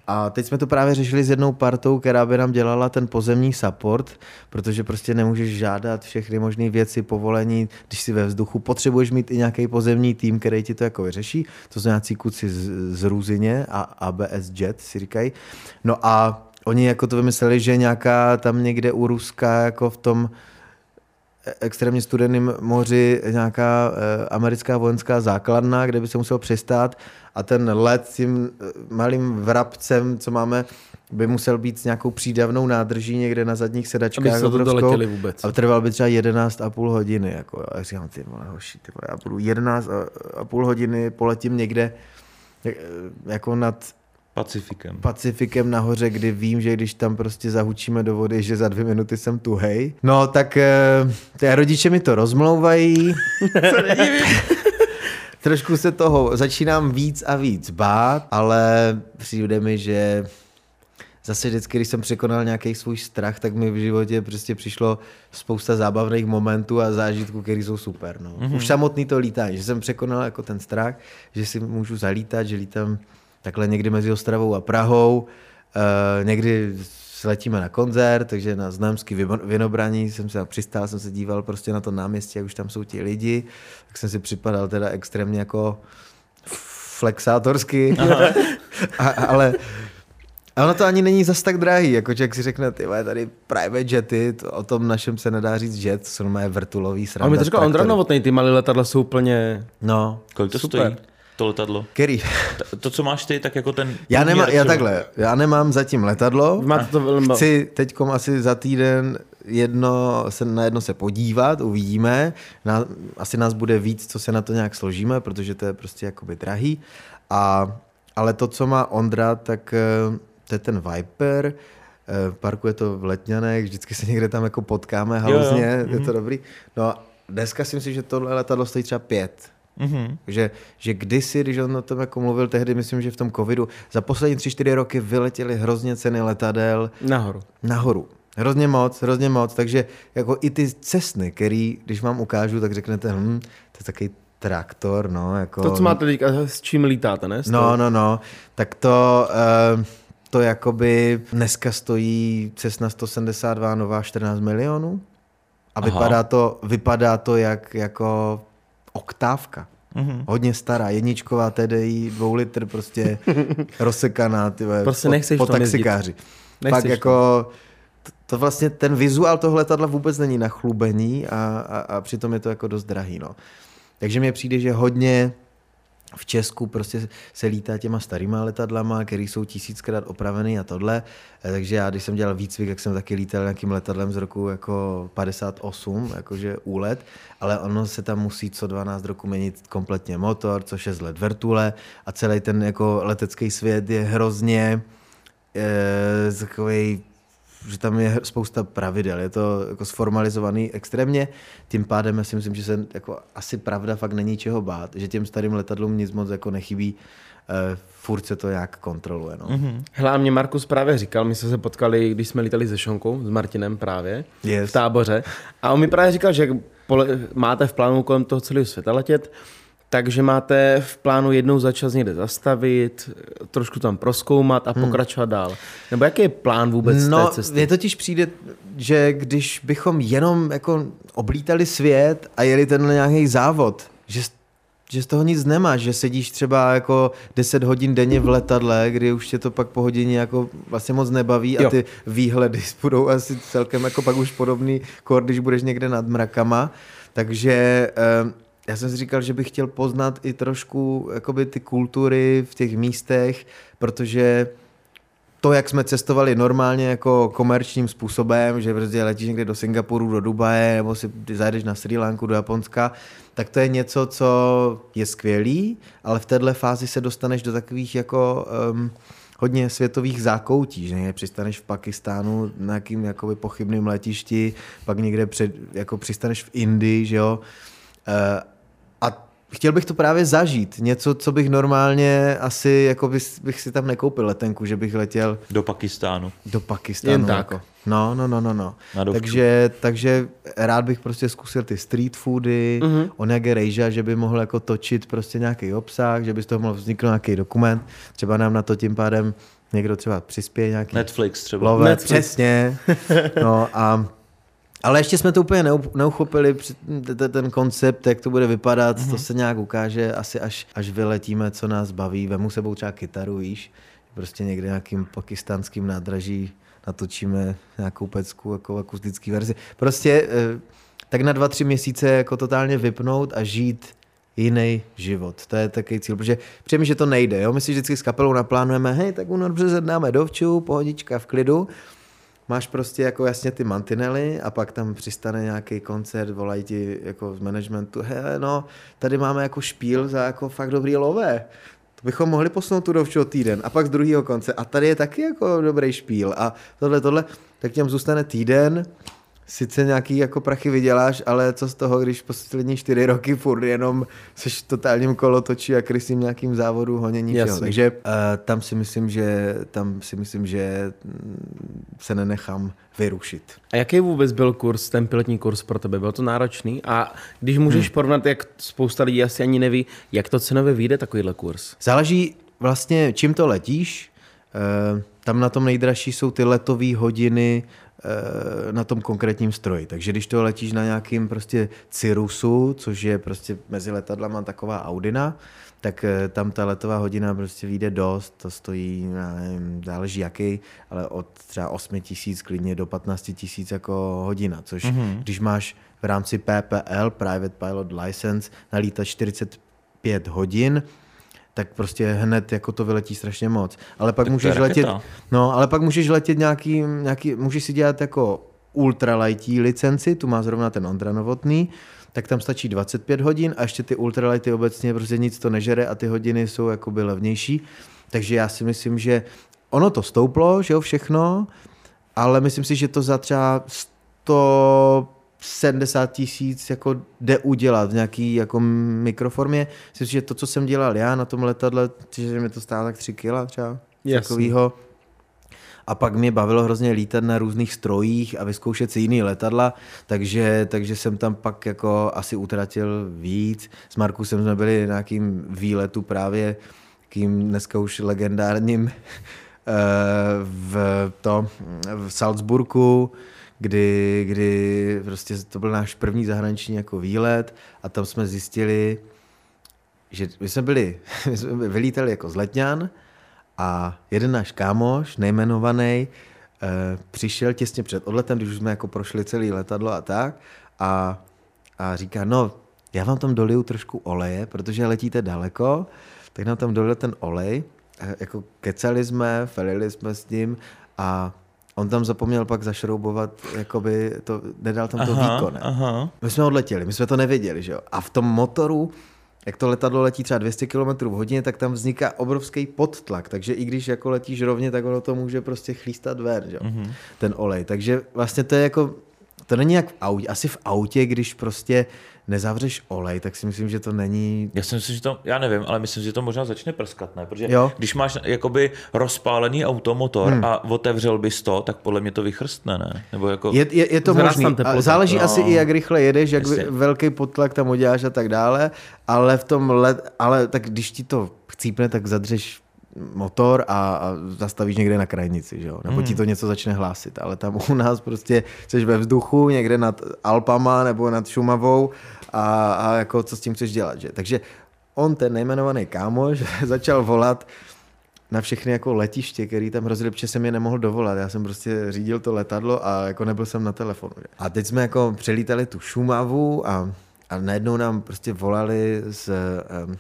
A teď jsme to právě řešili s jednou partou, která by nám dělala ten pozemní support, protože prostě nemůžeš žádat všechny možné věci, povolení, když si ve vzduchu. Potřebuješ mít i nějaký pozemní tým, který ti to jako vyřeší. To jsou nějací kuci z, z Růzině a ABS Jet si říkají. No a oni jako to vymysleli, že nějaká tam někde u Ruska jako v tom extrémně studeném moři nějaká eh, americká vojenská základna, kde by se musel přistát a ten let s tím eh, malým vrabcem, co máme, by musel být s nějakou přídavnou nádrží někde na zadních sedačkách. Aby se to doletěli vůbec. A trval by třeba 11 a půl hodiny. Jako, a já říkám, ty vole, hoši, ty vole, já budu 11 a, a půl hodiny, poletím někde eh, jako nad Pacifikem. Pacifikem nahoře, kdy vím, že když tam prostě zahučíme do vody, že za dvě minuty jsem tuhej. No tak eh, ty rodiče mi to rozmlouvají. Trošku se toho začínám víc a víc bát, ale přijde mi, že zase vždycky, když jsem překonal nějaký svůj strach, tak mi v životě prostě přišlo spousta zábavných momentů a zážitků, které jsou super. No. Mm-hmm. Už samotný to lítání, že jsem překonal jako ten strach, že si můžu zalítat, že lítám takhle někdy mezi Ostravou a Prahou, uh, někdy letíme na koncert, takže na Znamský vinobraní jsem se přistál, jsem se díval prostě na to náměstí, jak už tam jsou ti lidi, tak jsem si připadal teda extrémně jako flexátorsky, a, ale a ono to ani není zas tak drahý, jako člověk si řekne, ty tady private jety, to, o tom našem se nedá říct jet, to jsou moje vrtulový sranda. Ale mi to říkal Ondra Novotný, ty malé letadla jsou úplně No. Kolik to Super. stojí? To letadlo. Který? To, to, co máš ty, tak jako ten... Já, nemá, průměr já takhle, já nemám zatím letadlo, máte to velmi... chci teďkom asi za týden jedno, se, na jedno se podívat, uvidíme. Na, asi nás bude víc, co se na to nějak složíme, protože to je prostě jakoby drahý. A, ale to, co má Ondra, tak eh, to je ten Viper, eh, parkuje to v Letňanech, vždycky se někde tam jako potkáme haluzně, jo. je to dobrý. No a dneska si myslím, že tohle letadlo stojí třeba pět. Mhm. Že, že kdysi, když on o tom jako mluvil tehdy, myslím, že v tom covidu, za poslední tři, čtyři roky vyletěly hrozně ceny letadel Nahoru. nahoru. Hrozně moc, hrozně moc, takže jako i ty cestny, který, když vám ukážu, tak řeknete, hm, to je takový traktor, no, jako... To, co máte teďka, s čím lítáte, ne? No, no, no, tak to, uh, to jakoby dneska stojí Cessna 172 nová 14 milionů a Aha. vypadá to, vypadá to jak jako oktávka. Mhm. Hodně stará, jedničková TDI, dvou litr prostě rozsekaná, ty Prostě po, nechceš po jezdit. taxikáři. Nechceš Fakt jako, to, to vlastně, ten vizuál toho letadla vůbec není na chlubení a, a, a přitom je to jako dost drahý, no. Takže mně přijde, že hodně v Česku prostě se lítá těma starýma letadlama, které jsou tisíckrát opravený a tohle. Eh, Takže já, když jsem dělal výcvik, jak jsem taky lítal nějakým letadlem z roku jako 58, jakože úlet, ale ono se tam musí co 12 roku měnit kompletně motor, co 6 let vrtule a celý ten jako letecký svět je hrozně eh, takový že tam je spousta pravidel, je to jako sformalizovaný extrémně, tím pádem já si myslím, že se jako asi pravda fakt není čeho bát, že těm starým letadlům nic moc jako nechybí, uh, furt se to nějak kontroluje. No. Mm-hmm. Hele, mě Markus právě říkal, my jsme se potkali, když jsme lítali se Šonkou, s Martinem právě, Yes. v táboře. A on mi právě říkal, že pole, máte v plánu kolem toho celého světa letět, takže máte v plánu jednou za čas někde zastavit, trošku tam proskoumat a pokračovat dál. Nebo jaký je plán vůbec No, té cesty? mně totiž přijde, že když bychom jenom jako oblítali svět a jeli ten nějaký závod, že, že z toho nic nemáš, že sedíš třeba jako 10 hodin denně v letadle, kdy už tě to pak po hodině jako vlastně moc nebaví a Jo. ty výhledy budou asi celkem jako pak už podobný, kor, když budeš někde nad mrakama. Takže eh, já jsem si říkal, že bych chtěl poznat i trošku jakoby ty kultury v těch místech, protože to, jak jsme cestovali normálně jako komerčním způsobem, že prostě letíš někde do Singapuru, do Dubaje, nebo si zajedeš na Sri Lanku, do Japonska, tak to je něco, co je skvělý, ale v této fázi se dostaneš do takových jako um, hodně světových zákoutí, že někde přistaneš v Pakistánu na nějakým jakoby pochybným letišti, pak někde před, jako přistaneš v Indii, že jo, Eh, chtěl bych to právě zažít. Něco, co bych normálně asi, jako bych, bych si tam nekoupil letenku, že bych letěl Do Pakistánu. do Pakistánu. Jen tak. Jako. No, no, no, no, no. Takže, takže rád bych prostě zkusil ty street foody, Mhm. mm-hmm. Onege Rejža, že by mohl jako točit prostě nějaký obsah, že by z toho mohl vzniknout nějaký dokument. Třeba nám na to tím pádem někdo třeba přispěje nějaký Netflix třeba. love, Netflix. přesně. No a ale ještě jsme to úplně neuchopili, ten koncept, jak to bude vypadat, mm-hmm. to se nějak ukáže asi až, až vyletíme, co nás baví. Vemu sebou třeba kytaru, víš, prostě někde nějakým pakistánským nádraží natočíme nějakou pecku jako akustický verzi. Prostě eh, tak na dva, tři měsíce jako totálně vypnout a žít jiný život. To je takový cíl, protože přijeme, že to nejde. Jo? My si vždycky s kapelou naplánujeme, hej, tak únor březen dáme dovču, pohodička v klidu. Máš prostě jako jasně ty mantinely a pak tam přistane nějaký koncert, volají ti jako z managementu, hele, no, tady máme jako špíl za jako fakt dobrý lové. To bychom mohli posunout tu dovču týden a pak z druhého konce. A tady je taky jako dobrý špíl a tohle, tohle, tak těm zůstane týden sice nějaký jako prachy vyděláš, ale co z toho, když poslední čtyři roky furt jenom seš totálním kolotočí a krysím nějakým závodu honění všeho. Takže uh, tam si myslím, že tam si myslím, že mm, se nenechám vyrušit. A jaký vůbec byl kurz, ten pilotní kurz pro tebe? Byl to náročný? A když můžeš hmm. porovnat, jak spousta lidí asi ani neví, jak to cenově vyjde takovýhle kurz? Záleží vlastně, čím to letíš. Uh, tam na tom nejdražší jsou ty letové hodiny na tom konkrétním stroji. Takže když to letíš na nějakým prostě Cirusu, což je prostě mezi letadlama taková Audina, tak eh, tam ta letová hodina prostě vyjde dost, to stojí, nevím, záleží jaký, ale od třeba 8 tisíc klidně do 15 tisíc jako hodina, což mm-hmm. když máš v rámci PPL, Private Pilot License, nalítat 45 hodin, tak prostě hned jako to vyletí strašně moc. Ale pak tak můžeš letět, no, ale pak můžeš letět nějaký, nějaký, můžeš si dělat jako ultralightí licenci, tu má zrovna ten Ondra Novotný, tak tam stačí 25 hodin a ještě ty ultralighty obecně prostě nic to nežere a ty hodiny jsou jakoby levnější. Takže já si myslím, že ono to stouplo, že jo, všechno, ale myslím si, že to za třeba 100 70 tisíc jako jde udělat v nějaký jako mikroformě. Myslím že to, co jsem dělal já na tom letadle, že mi to stálo tak 3 kila třeba, takovýho. A pak mě bavilo hrozně lítat na různých strojích a vyzkoušet si jiný letadla, takže, takže jsem tam pak jako asi utratil víc. S Markusem jsme byli na nějakým výletu právě kým dneska už legendárním eh, v, to, v Salzburgu, kdy, kdy prostě to byl náš první zahraniční jako výlet a tam jsme zjistili, že my jsme byli, my jsme vylítali jako z Letňan a jeden náš kámoš, nejmenovaný, eh, přišel těsně před odletem, když už jsme jako prošli celý letadlo a tak a, a říká, no, já vám tam doliju trošku oleje, protože letíte daleko, tak nám tam dolil ten olej, eh, jako kecali jsme, felili jsme s ním a On tam zapomněl pak zašroubovat, jakoby to, nedal tam to aha, výkon. Ne? Aha. My jsme odletěli, my jsme to nevěděli, že jo. A v tom motoru, jak to letadlo letí třeba 200 km v hodině, tak tam vzniká obrovský podtlak, takže i když jako letíš rovně, tak ono to může prostě chlístat ven, že jo, mm-hmm. ten olej. Takže vlastně to je jako, to není jak v autě, asi v autě, když prostě nezavřeš olej, tak si myslím, že to není... Já si myslím, že to, já nevím, ale myslím, že to možná začne prskat, ne? Protože jo. když máš jakoby rozpálený automotor hmm. a otevřel bys to, tak podle mě to vychrstne, ne? Nebo jako... Je, je, je to možné. Záleží no. asi i, jak rychle jedeš, jak Jasně. velký potlak tam uděláš a tak dále, ale v tom let, ale tak když ti to chcípne, tak zadřeš motor a, a zastavíš někde na krajnici, že jo? nebo mm. ti to něco začne hlásit, ale tam u nás prostě jsi ve vzduchu někde nad Alpama nebo nad Šumavou a, a jako co s tím chceš dělat, že? Takže on, ten nejmenovaný kámoš, začal volat na všechny jako letiště, který tam hrozili, protože jsem je nemohl dovolat. Já jsem prostě řídil to letadlo a jako nebyl jsem na telefonu. Že? A teď jsme jako přelítali tu Šumavu a, a najednou nám prostě volali z um,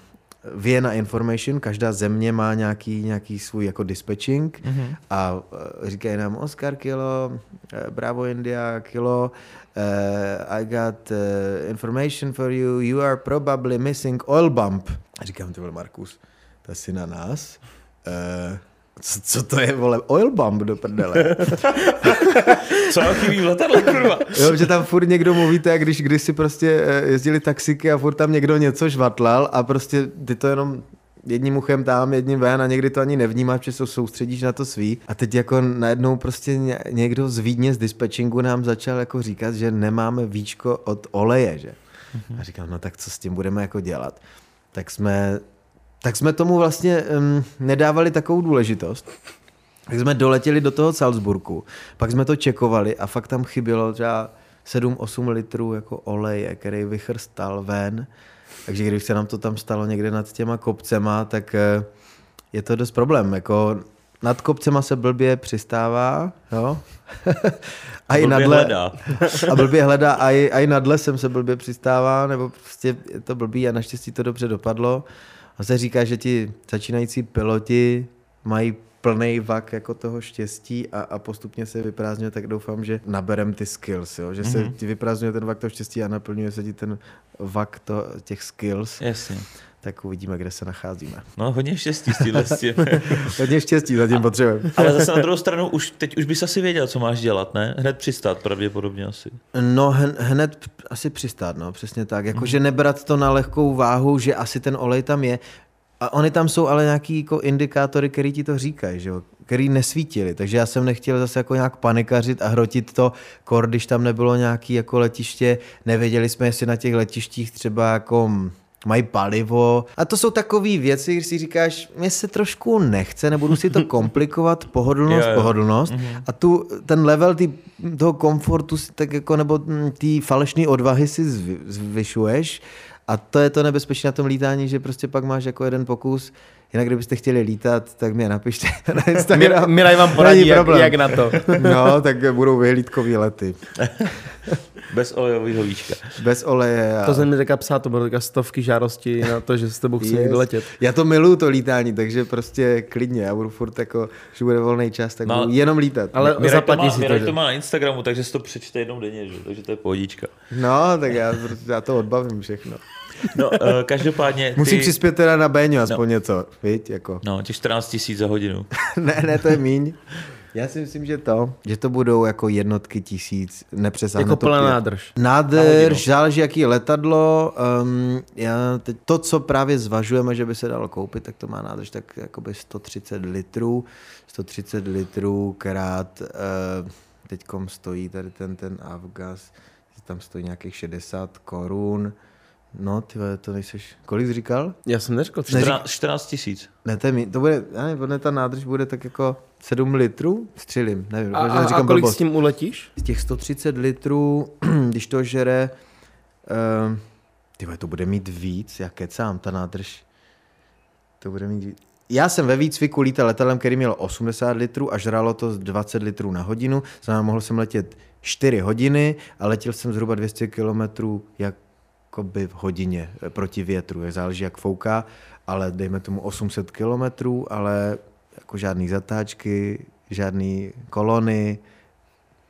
Vienna Information, každá země má nějaký, nějaký svůj jako dispatching mm-hmm. a uh, říkají nám Oscar kilo, uh, Bravo India kilo, uh, I got uh, information for you, you are probably missing oil bump. A říkám, to byl Markus, to asi na nás. Uh, co, co to je, vole, oil bump do prdele. co chybí v letadle, kurva? Jo, že tam furt někdo mluvíte, jak když když si prostě eh, jezdili taxiky a furt tam někdo něco žvatlal a prostě ty to jenom jedním uchem tam, jedním ven a někdy to ani nevnímáš, že se soustředíš na to svý. A teď jako najednou prostě někdo z Vídně z dispatchingu nám začal jako říkat, že nemáme víčko od oleje, že? A říkám, no tak co s tím budeme jako dělat? Tak jsme tak jsme tomu vlastně um, nedávali takovou důležitost. Tak jsme doletěli do toho Salzburku, pak jsme to čekovali a fakt tam chybělo třeba 7-8 litrů jako oleje, který vychrstal ven. Takže když se nám to tam stalo někde nad těma kopcema, tak eh, je to dost problém. Jako nad kopcema se blbě přistává, jo. a i Blbě nad le- hledá. a blbě hledá, a i, a i nad lesem se blbě přistává, nebo prostě je to blbý a naštěstí to dobře dopadlo. A se říká, že ti začínající piloti mají plný vak jako toho štěstí a, a postupně se vyprázdňuje, tak doufám, že naberem ty skills, jo? že Mhm. se ti vyprázdňuje ten vak toho štěstí a naplňuje se ti ten vak to, těch skills, Jasně. Tak uvidíme, kde se nacházíme. No, hodně štěstí s tímhle s tím. Hodně štěstí zatím potřebujeme. Ale zase na druhou stranu, už, teď už bys asi věděl, co máš dělat, ne? Hned přistát pravděpodobně asi. No hned asi přistát, no, přesně tak. Jakože nebrat to na lehkou váhu, že asi ten olej tam je. A oni tam jsou ale nějaký jako indikátory, který ti to říkají, že jo? který nesvítili. Takže já jsem nechtěl zase jako nějak panikařit a hrotit to, kor, když tam nebylo nějaký jako letiště, nevěděli jsme, jestli na těch letištích třeba jako mají palivo. A to jsou takové věci, když si říkáš, mně se trošku nechce, nebudu si to komplikovat, pohodlnost, Jo, jo. pohodlnost. Mm-hmm. A tu, ten level tý, toho komfortu, si tak jako, nebo mm, té falešné odvahy si zvy- zvyšuješ. A to je to nebezpečné na tom lítání, že prostě pak máš jako jeden pokus. Jinak kdybyste chtěli lítat, tak mě napište na Instagram. Miraj vám poradí, jak, problém. jak na to. No, tak budou vyhlídkový lety. Bez olejového víčka. Bez oleje. A... To jsem mi teďka psát, to bylo teďka stovky žádostí na to, že s tebou chci Yes. někdo letět. Já to miluju, to lítání, takže prostě klidně. Já budu furt jako, že bude volný čas, tak No, budu jenom lítat. Ale to, zaplatí má, si to, Mirek že? to má na Instagramu, takže si to přečte jednou denně, že? takže to je pohodička. No, tak já, já to odbavím všechno. No, uh, každopádně ty... Musím přispět teda na Béňu aspoň no. něco, viď, jako. No, těch 14 tisíc za hodinu. ne, ne, to je míň. Já si myslím, že to, že to budou jako jednotky tisíc, nepřesáhne Jako to plná nádrž. Nádrž, záleží jaký letadlo. Um, já teď, to, co právě zvažujeme, že by se dalo koupit, tak to má nádrž tak jakoby 130 litrů. 130 litrů krát, uh, teďkom stojí tady ten, ten Avgas, tam stojí nějakých 60 korun. No, ty vole, to nejseš... Kolik jsi říkal? Já jsem neřekl. Ne, 14, 14 tisíc. Ne, to, je, to bude, já nevím, ta nádrž bude tak jako 7 litrů? Střelím, nevím. A, a, a kolik blbost. s tím uletíš? Z těch 130 litrů, když to žere, uh, ty vole, to bude mít víc, já kecám, ta nádrž. To bude mít víc. Já jsem ve výcviku lítal letadlem, který měl 80 litrů a žralo to z 20 litrů na hodinu. Znamená, mohl jsem letět 4 hodiny a letěl jsem zhruba 200 kilometrů jakoby v hodině eh, proti větru. Je záleží, jak fouká, ale dejme tomu 800 kilometrů, ale jako žádný zatáčky, žádný kolony,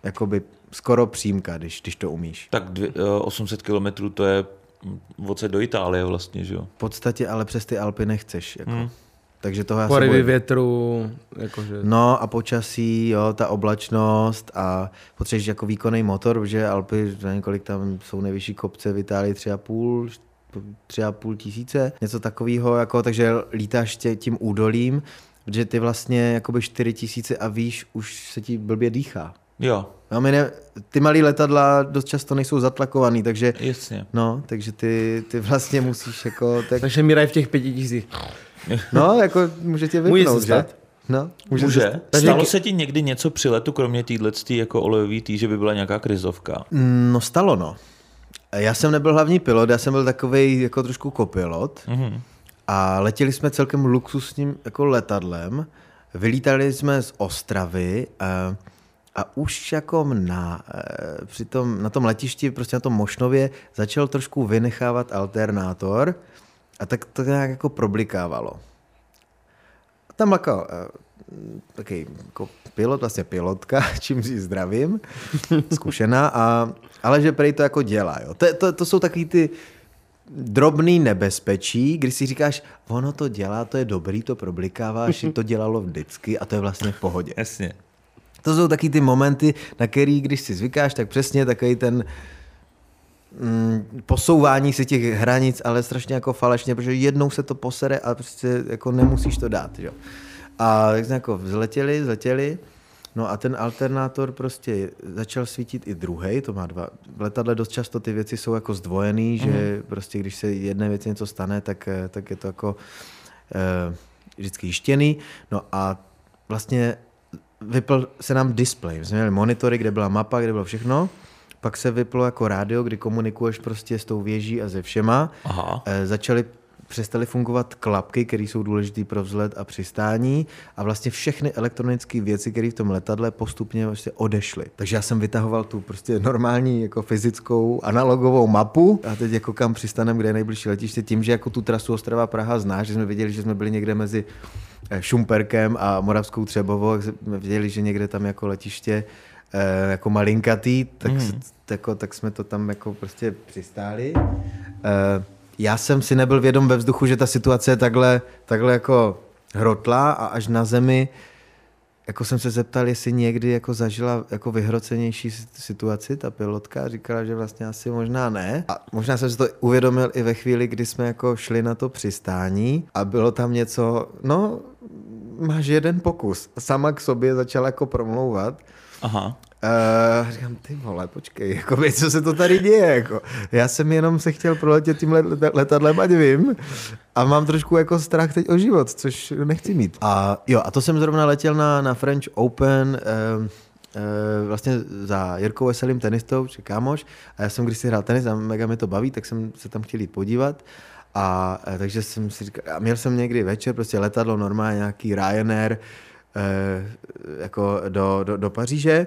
jakoby skoro přímka, když, když to umíš. Tak dvě, uh, 800 kilometrů to je mm, odsaď do Itálie vlastně, že jo? V podstatě ale přes ty Alpy nechceš. Jako. Hmm. Takže toho já se Porivy bojím. větru, jakože... No a počasí, jo, ta oblačnost a potřebuješ jako výkonný motor, protože Alpy, za několik tam jsou nejvyšší kopce v Itálii, tři a půl, tři a půl tisíce, něco takového, jako, takže lítáš tě, tím údolím, protože ty vlastně jakoby 4 tisíce a výš už se ti blbě dýchá. Jo, No, my ne, ty malý letadla dost často nejsou zatlakovaný, takže jasně. No, takže ty, ty vlastně musíš jako, tak, Takže Miraj v těch pěti tisících. No, jako může tě Může vypnout, se že? stát. No, může. Může. Se, Takže Stalo se ti někdy něco při letu, kromě téhle jako olejový tý, že by byla nějaká krizovka? no, stalo, no. Já jsem nebyl hlavní pilot, já jsem byl takový jako trošku kopilot Mhm. a letěli jsme celkem luxusním jako letadlem. Vylítali jsme z Ostravy a, a už jako na, eh, při tom, na tom letišti, prostě na tom Mošnově, začal trošku vynechávat alternátor a tak to nějak jako problikávalo. A tam jako eh, takový jako pilot, vlastně pilotka, čím si zdravím, zkušená, a, ale že prej to jako dělá. Jo. To, to, to jsou takový ty drobný nebezpečí, když si říkáš, ono to dělá, to je dobrý, to problikáváš, to dělalo vždycky a to je vlastně v pohodě. Jasně. To jsou taky ty momenty, na který, když si zvykáš, tak přesně takový ten mm, posouvání si těch hranic, ale strašně jako falešně, protože jednou se to posere a prostě jako nemusíš to dát. Jo. A tak jsme jako vzletěli, vzletěli, no a ten alternátor prostě začal svítit i druhý, to má dva. V letadle dost často ty věci jsou jako zdvojený, mm. že prostě když se jedné věci něco stane, tak, eh, tak je to jako eh, vždycky jištěný. No a vlastně vypl se nám display. My jsme měli monitory, kde byla mapa, kde bylo všechno. Pak se vyplo jako rádio, kdy komunikuješ prostě s tou věží a se všema. Aha. E, začaly přestaly fungovat klapky, které jsou důležité pro vzlet a přistání a vlastně všechny elektronické věci, které v tom letadle postupně vlastně odešly. Takže já jsem vytahoval tu prostě normální jako fyzickou analogovou mapu a teď jako kam přistanem, kde je nejbližší letiště, tím, že jako tu trasu Ostrava Praha znáš, že jsme věděli, že jsme byli někde mezi eh, Šumperkem a Moravskou Třebovou, jsme věděli, že někde tam jako letiště eh, jako malinkatý, tak, mm. jako, tak jsme to tam jako prostě přistáli. Eh, já jsem si nebyl vědom ve vzduchu, že ta situace je takhle, takhle jako hrotla a až na zemi jako jsem se zeptal, jestli někdy jako zažila jako vyhrocenější situaci ta pilotka a říkala, že vlastně asi možná ne. A možná jsem si to uvědomil i ve chvíli, kdy jsme jako šli na to přistání a bylo tam něco, no máš jeden pokus. Sama k sobě začala jako promlouvat. Aha. Uh, říkám, ty vole, počkej, jako, co se to tady děje? Jako. Já jsem jenom se chtěl proletět tím letadlem, ať vím. A mám trošku jako strach teď o život, což nechci mít. A jo, a to jsem zrovna letěl na, na French Open, uh, vlastně za Jirkou Veselým tenistou, či kámoš, a já jsem když si hrál tenis a mega mi to baví, tak jsem se tam chtěl jít podívat. A uh, takže jsem si říkal, a měl jsem někdy večer prostě letadlo normálně, nějaký Ryanair, jako do, do, do Paříže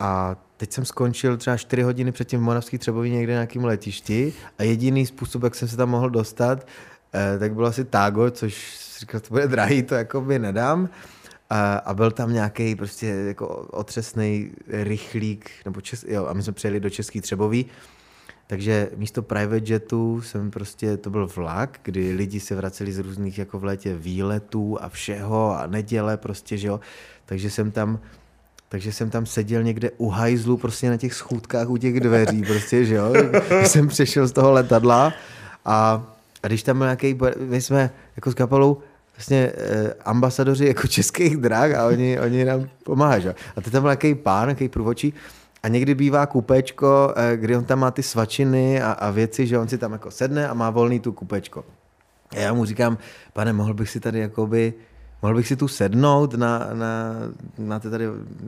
a teď jsem skončil třeba 4 hodiny předtím v Moravský Třebový někde na nějakém letišti a jediný způsob, jak jsem se tam mohl dostat, eh, tak bylo asi Tágo, což říkal, to bude drahý, to jako by nedám. A, a byl tam nějaký prostě jako otřesný rychlík, nebo čes, jo, a my jsme přijeli do Český Třebový, takže místo private jetu jsem prostě, to byl vlak, kdy lidi se vraceli z různých jako v létě výletů a všeho a neděle prostě, že jo. Takže jsem tam takže jsem tam seděl někde u hajzlu, prostě na těch schůdkách u těch dveří, prostě, že jo. jsem přešel z toho letadla a, a když tam byl nějaký, my jsme jako s kapelou vlastně eh, ambasadoři jako českých drah a oni, oni nám pomáhají, že? A teď tam byl nějaký pán, nějaký průvočí a někdy bývá kupečko, eh, kdy on tam má ty svačiny a, a věci, že on si tam jako sedne a má volný tu kupečko. A já mu říkám, pane, mohl bych si tady jakoby mohl bych si tu sednout na, na, máte tady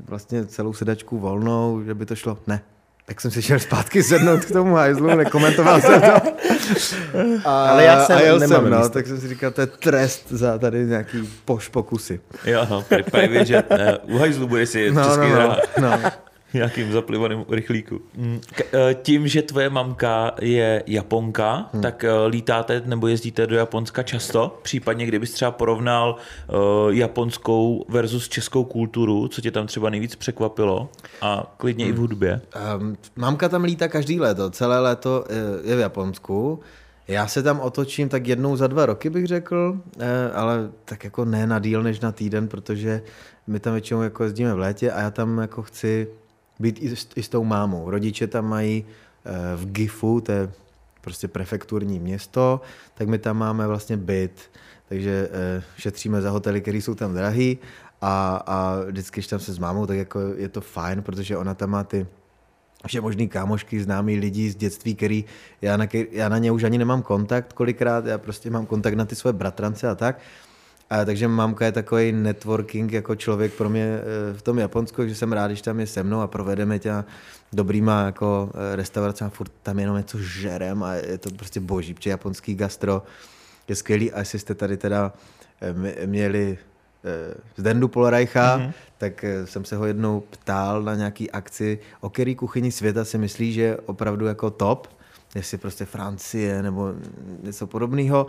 vlastně celou sedačku volnou, že by to šlo? Ne. Tak jsem si šel zpátky sednout k tomu hajzlu, nekomentoval jsem to. A, Ale já jsem a jel nemám jsem, no, místo. tak jsem si říkal, to je trest za tady nějaký poš pokusy. Jo, no, že uh, u hajzlu bude si No, český no, no, no. Nějakým zaplivaným rychlíku. Mm. Eh, tím, že tvoje mamka je Japonka, hmm. tak eh, lítáte nebo jezdíte do Japonska často? Případně, kdybys třeba porovnal uh, japonskou versus českou kulturu, co tě tam třeba nejvíc překvapilo? A klidně hmm. i v hudbě. Um, mamka tam lítá každý léto, celé léto je- v Japonsku. Já se tam otočím tak jednou za dva roky, bych řekl, eh, ale tak jako ne na díl než na týden, protože my tam většinou jako jezdíme v létě a já tam jako chci být i s, i s tou mámou. Rodiče tam mají eh, v Gifu, to je prostě prefekturní město, tak my tam máme vlastně byt, takže eh, šetříme za hotely, které jsou tam drahý a, a vždycky, když tam se s mámou, tak jako je to fajn, protože ona tam má ty vše možný kámošky, známí lidi z dětství, který já na, já na ně už ani nemám kontakt kolikrát, já prostě mám kontakt na ty své bratrance a tak. A takže mamka je takový networking jako člověk pro mě eh, v tom Japonsku, že jsem rád, když tam je se mnou a provedeme tě dobrýma jako eh, restauracemi, furt tam jenom něco žerem a je to prostě boží, protože japonský gastro je skvělý a jestli jste tady teda eh, měli z Dendu Polreicha, mm-hmm. tak jsem se ho jednou ptal na nějaký akci, o který kuchyni světa si myslí, že je opravdu jako top, jestli prostě Francie nebo něco podobného.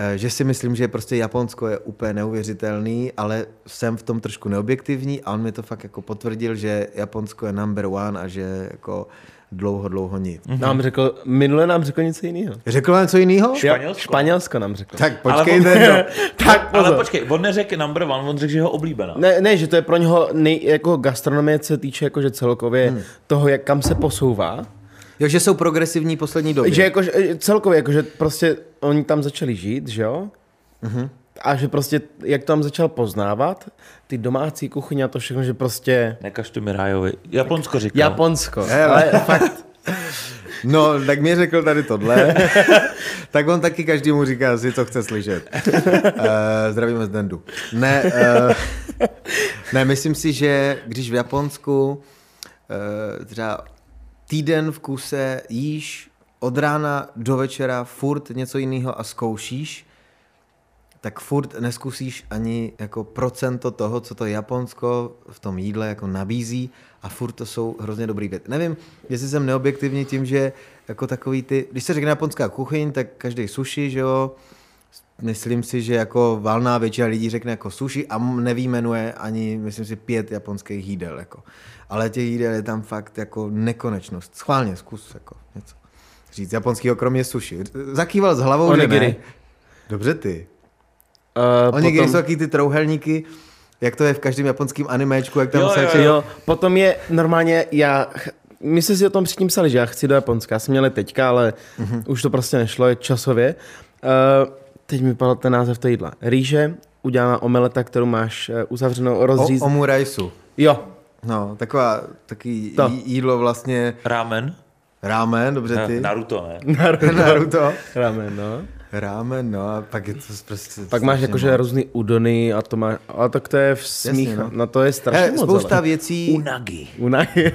Eh, Že si myslím, že prostě Japonsko je úplně neuvěřitelný, ale jsem v tom trošku neobjektivní a on mi to fakt jako potvrdil, že Japonsko je number one a že jako dlouho, dlouho nic. Nám řekl, minule nám řekl něco jiného. Řekl vám něco jiného? Španělsko? Španělsko nám řekl. Tak Ale počkejte, no. tak Ale počkej, on neřekl number one, on řekl, že je ho oblíbená. Ne, ne, že to je pro něho nej, jako gastronomie, co se týče jakože celkově hmm. toho, jak kam se posouvá. Jo, že jsou progresivní poslední době. Že jakože, celkově, jakože prostě oni tam začali žít, že jo? Mhm. A že prostě, jak to tam začal poznávat, ty domácí kuchyně a to všechno, že prostě Nekaž to mi Rájovi. Japonsko říkal. Japonsko. Hele. Ale fakt, No, tak mi řekl tady tohle. tak on taky každému říká si, co chce slyšet. Uh, zdravíme z Dendu. Ne, uh, ne, myslím si, že když v Japonsku uh, třeba týden v kuse jíš od rána do večera furt něco jiného a zkoušíš, tak furt neskusíš ani jako procento toho, co to Japonsko v tom jídle jako nabízí a furt to jsou hrozně dobrý věc. Nevím, jestli jsem neobjektivní tím, že jako takový ty, když se řekne japonská kuchyň, tak každý sushi, že jo, myslím si, že jako valná většina lidí řekne jako sushi a nevýjmenuje ani, myslím si, pět japonských jídel. Jako. Ale těch jídel je tam fakt jako nekonečnost. Schválně, zkus jako něco říct japonského kromě sushi. Zakýval s hlavou, Onigiri. že ne. Dobře ty. Uh, Onigiri jsou taky ty trouhelníky, jak to je v každém japonském animéčku, jak tam Jo, se jo, jo, potom je normálně, já, my jsme si o tom předtím psali, že já chci do Japonska, já jsem měl teďka, ale uh-huh. už to prostě nešlo, je časově. Uh, teď mi padl ten název toho jídla. Rýže, udělaná omeleta, kterou máš uh, uzavřenou, o, rozříz... omuraisu. Jo, No, taková, taky To. jí- jídlo vlastně, Rámen? rámen, dobře ty. Naruto, ne? Naruto. Naruto. Ramen, no. Rámen, no a pak je to prostě... Pak máš jakože různý udony a to má, ale tak to je v smích, no. no. na to je strašně moc. spousta ale. věcí, Unagi. Unagi.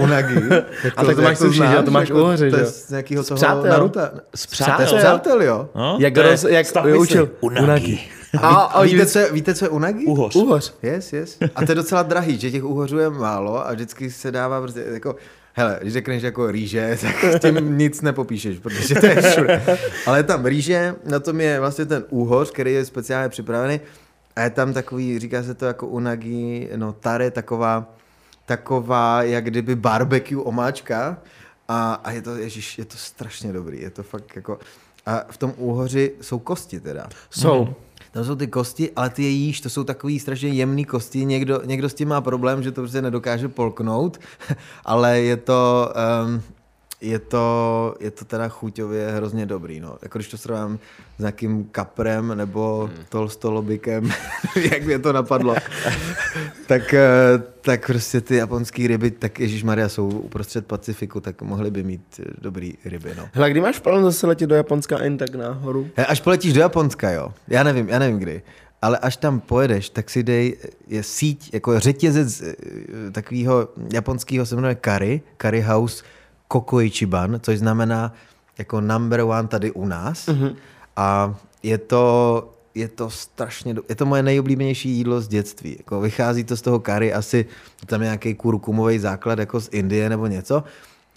unagi. A tak to máš sushi, že jo, to máš u hoře, To že z nějakého toho přátel. Naruto. Z To je přátel. z přátel, jo. No, jak roz, jak učil. Unagi. A, a Víte, co, je- víte, co je unagi? Uhoř. Uhoř. Yes, yes. A to je docela drahý, že těch úhořů je málo a vždycky se dává prostě jako, hele, když řekneš jako rýže, tak s tím nic nepopíšeš, protože to je všude. Ale tam rýže, na tom je vlastně ten úhoř, který je speciálně připravený a je tam takový, říká se to jako unagi, no tare, taková, taková, jak kdyby barbecue omáčka a, a je to, ježiš, je to strašně dobrý, je to fakt jako, a v tom úhoři jsou kosti teda. Jsou. Tam jsou ty kosti, ale ty je jíš, to jsou takový strašně jemný kosti. Někdo, někdo s tím má problém, že to prostě nedokáže polknout, ale je to, um, je to, je to teda chuťově hrozně dobrý. No. Jako když to srovnám s nějakým kaprem nebo hmm. tolstolobikem, jak mě to napadlo, tak, eh, tak prostě ty japonský ryby, tak Ježíš Maria jsou uprostřed Pacifiku, tak mohly by mít eh, dobrý ryby. No. Hele, kdy máš plán zase letět do Japonska a jen tak nahoru? He, Až poletíš do Japonska, jo. Já nevím, já nevím kdy. Ale až tam pojedeš, tak si dej, je síť, jako řetězec takového japonského se jmenuje Kari, Kari House Kokoichiban, což znamená jako number one tady u nás. Mm-hmm. A je to, je to strašně, je to moje nejoblíbenější jídlo z dětství. Jako vychází to z toho kary, asi tam nějaký kurkumový základ jako z Indie nebo něco.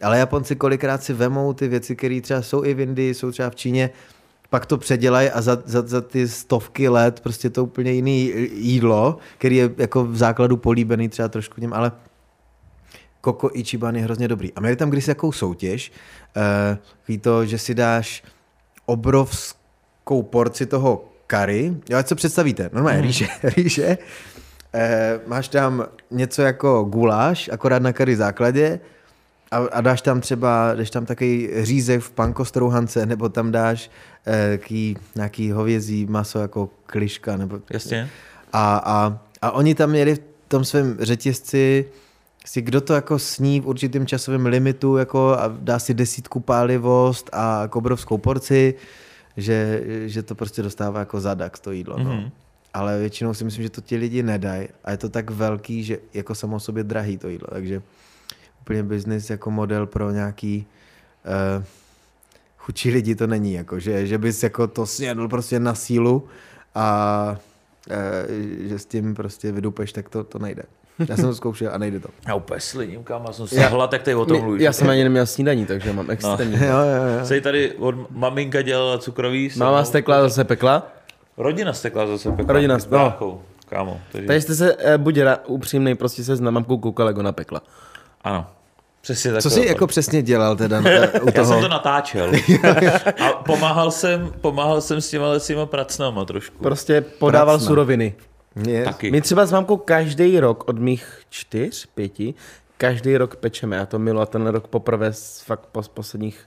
Ale Japonci kolikrát si vemou ty věci, které třeba jsou i v Indii, jsou třeba v Číně, pak to předělají a za, za, za ty stovky let prostě to úplně jiný jídlo, který je jako v základu políbený třeba trošku něm, ale Koko Ichiban je hrozně dobrý. A měli tam kdysi jakou soutěž, uh, ví to, že si dáš obrovskou porci toho kary, jo, ať se představíte, normálně Mhm. mm. rýže, rýže, eh, máš tam něco jako guláš, akorát na kary základě, a, a dáš tam třeba, dáš tam takový řízek v pankostrouhance, nebo tam dáš eh, ký, nějaký hovězí maso jako kliška, nebo Jasně. a, a, a oni tam měli v tom svém řetězci si kdo to jako sní v určitém časovém limitu jako a dá si desítku pálivost a jako obrovskou porci, že, že to prostě dostává jako zadak to jídlo. No. Mhm. Ale většinou si myslím, že to ti lidi nedají a je to tak velký, že jako samo o sobě drahý to jídlo, takže úplně business jako model pro nějaký uh, chudší lidi to není, jako, že, že bys jako to snědl prostě na sílu a uh, že s tím prostě vydupeš, tak to, to nejde. Já jsem to zkoušel a nejde to. Já úplně sliním, kam já jsem sahla, tak tady o tom mluvíš. já jsem ani neměl snídaní, takže mám extrémní. Jo, jo, jo. Se tady od maminka dělala cukroví. se Máma stekla zase pekla. Rodina stekla zase pekla. Rodina, s no. Kámo. Takže... Takže jste se, eh, buď ra- upřímnej, prostě se s mamkou koukal, jak ona pekla. Ano. Přesně tak. Co jsi jako přesně dělal teda eh, u Já toho? jsem to natáčel. A pomáhal jsem, pomáhal jsem s těma těma pracnama trošku. Prostě podával Pracna. suroviny. Yes. Taky. My třeba s mámkou každý rok od mých čtyř, pěti, každý rok pečeme. Já to milu a ten rok poprvé fakt po posledních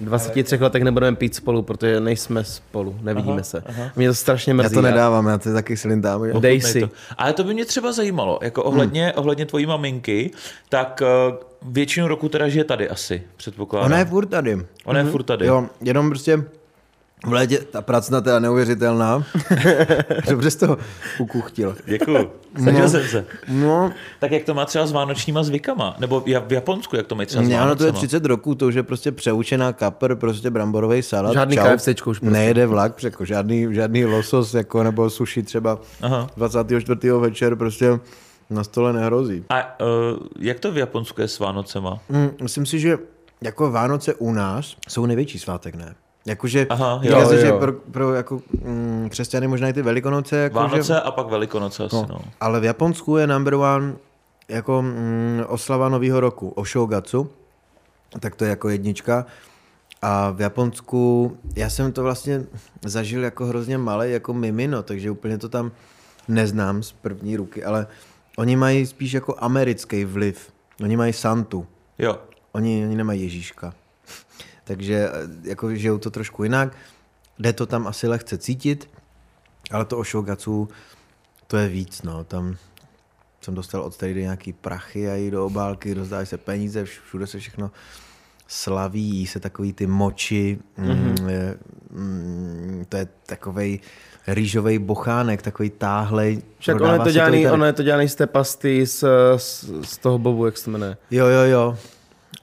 23 letech nebudeme pít spolu, protože nejsme spolu, nevidíme Aha, se. aha. Mě to strašně Já mrzí. to nedávám, já to taky slintám. jo. Dej si. To. Ale to by mě třeba zajímalo, jako ohledně, hmm. ohledně tvojí maminky, tak uh, většinu roku teda žije tady asi, předpokládám. Ona je furt tady. Ona je furt tady. Jo, jenom prostě V létě ta pracna teda neuvěřitelná. Dobře jsi to ukuchtil. Děkuju. Snažil No. jsem se. No, Tak jak to má třeba s vánočníma zvykama? Nebo ja- v Japonsku, jak to mají třeba s ono to je Vánocema? 30 roků, to už je prostě přeučená kapr, prostě bramborový salát. Žádný čau. KFCčko už prostě. Nejede vlak, jako žádný, žádný losos, jako, nebo sushi třeba Aha. 24. večer prostě na stole nehrozí. A uh, jak to v Japonsku je s Vánocema? Mm, myslím si, že jako Vánoce u nás jsou největší svátek, ne? Jakože, Aha, jo, se, že jo. pro, pro jako, mm, křesťany možná i ty velikonoce. Jako, Vánoce Že, a pak Velikonoce asi, no. no, ale v Japonsku je number one jako mm, oslava nového roku, Oshogatsu, tak to je jako jednička. A v Japonsku, já jsem to vlastně zažil jako hrozně malý, jako mimino, takže úplně to tam neznám z první ruky, ale oni mají spíš jako americký vliv. Oni mají Santu. Jo. Oni, oni nemají Ježíška. Takže eh, jako žijou to trošku jinak. Jde to tam asi lehce cítit, ale to o Shogatsu, to je víc, no. Tam jsem dostal od tady nějaký prachy a i do obálky, rozdávají se peníze, vš- všude se všechno slaví, jí se takový ty moči, mm-hmm. mm, to je takovej rýžovej bochánek, takový táhlej. Však ono je to dělaný, ono je to dělaný z té pasty z, z, z toho bobu, jak se jmenuje. Jo, jo, jo.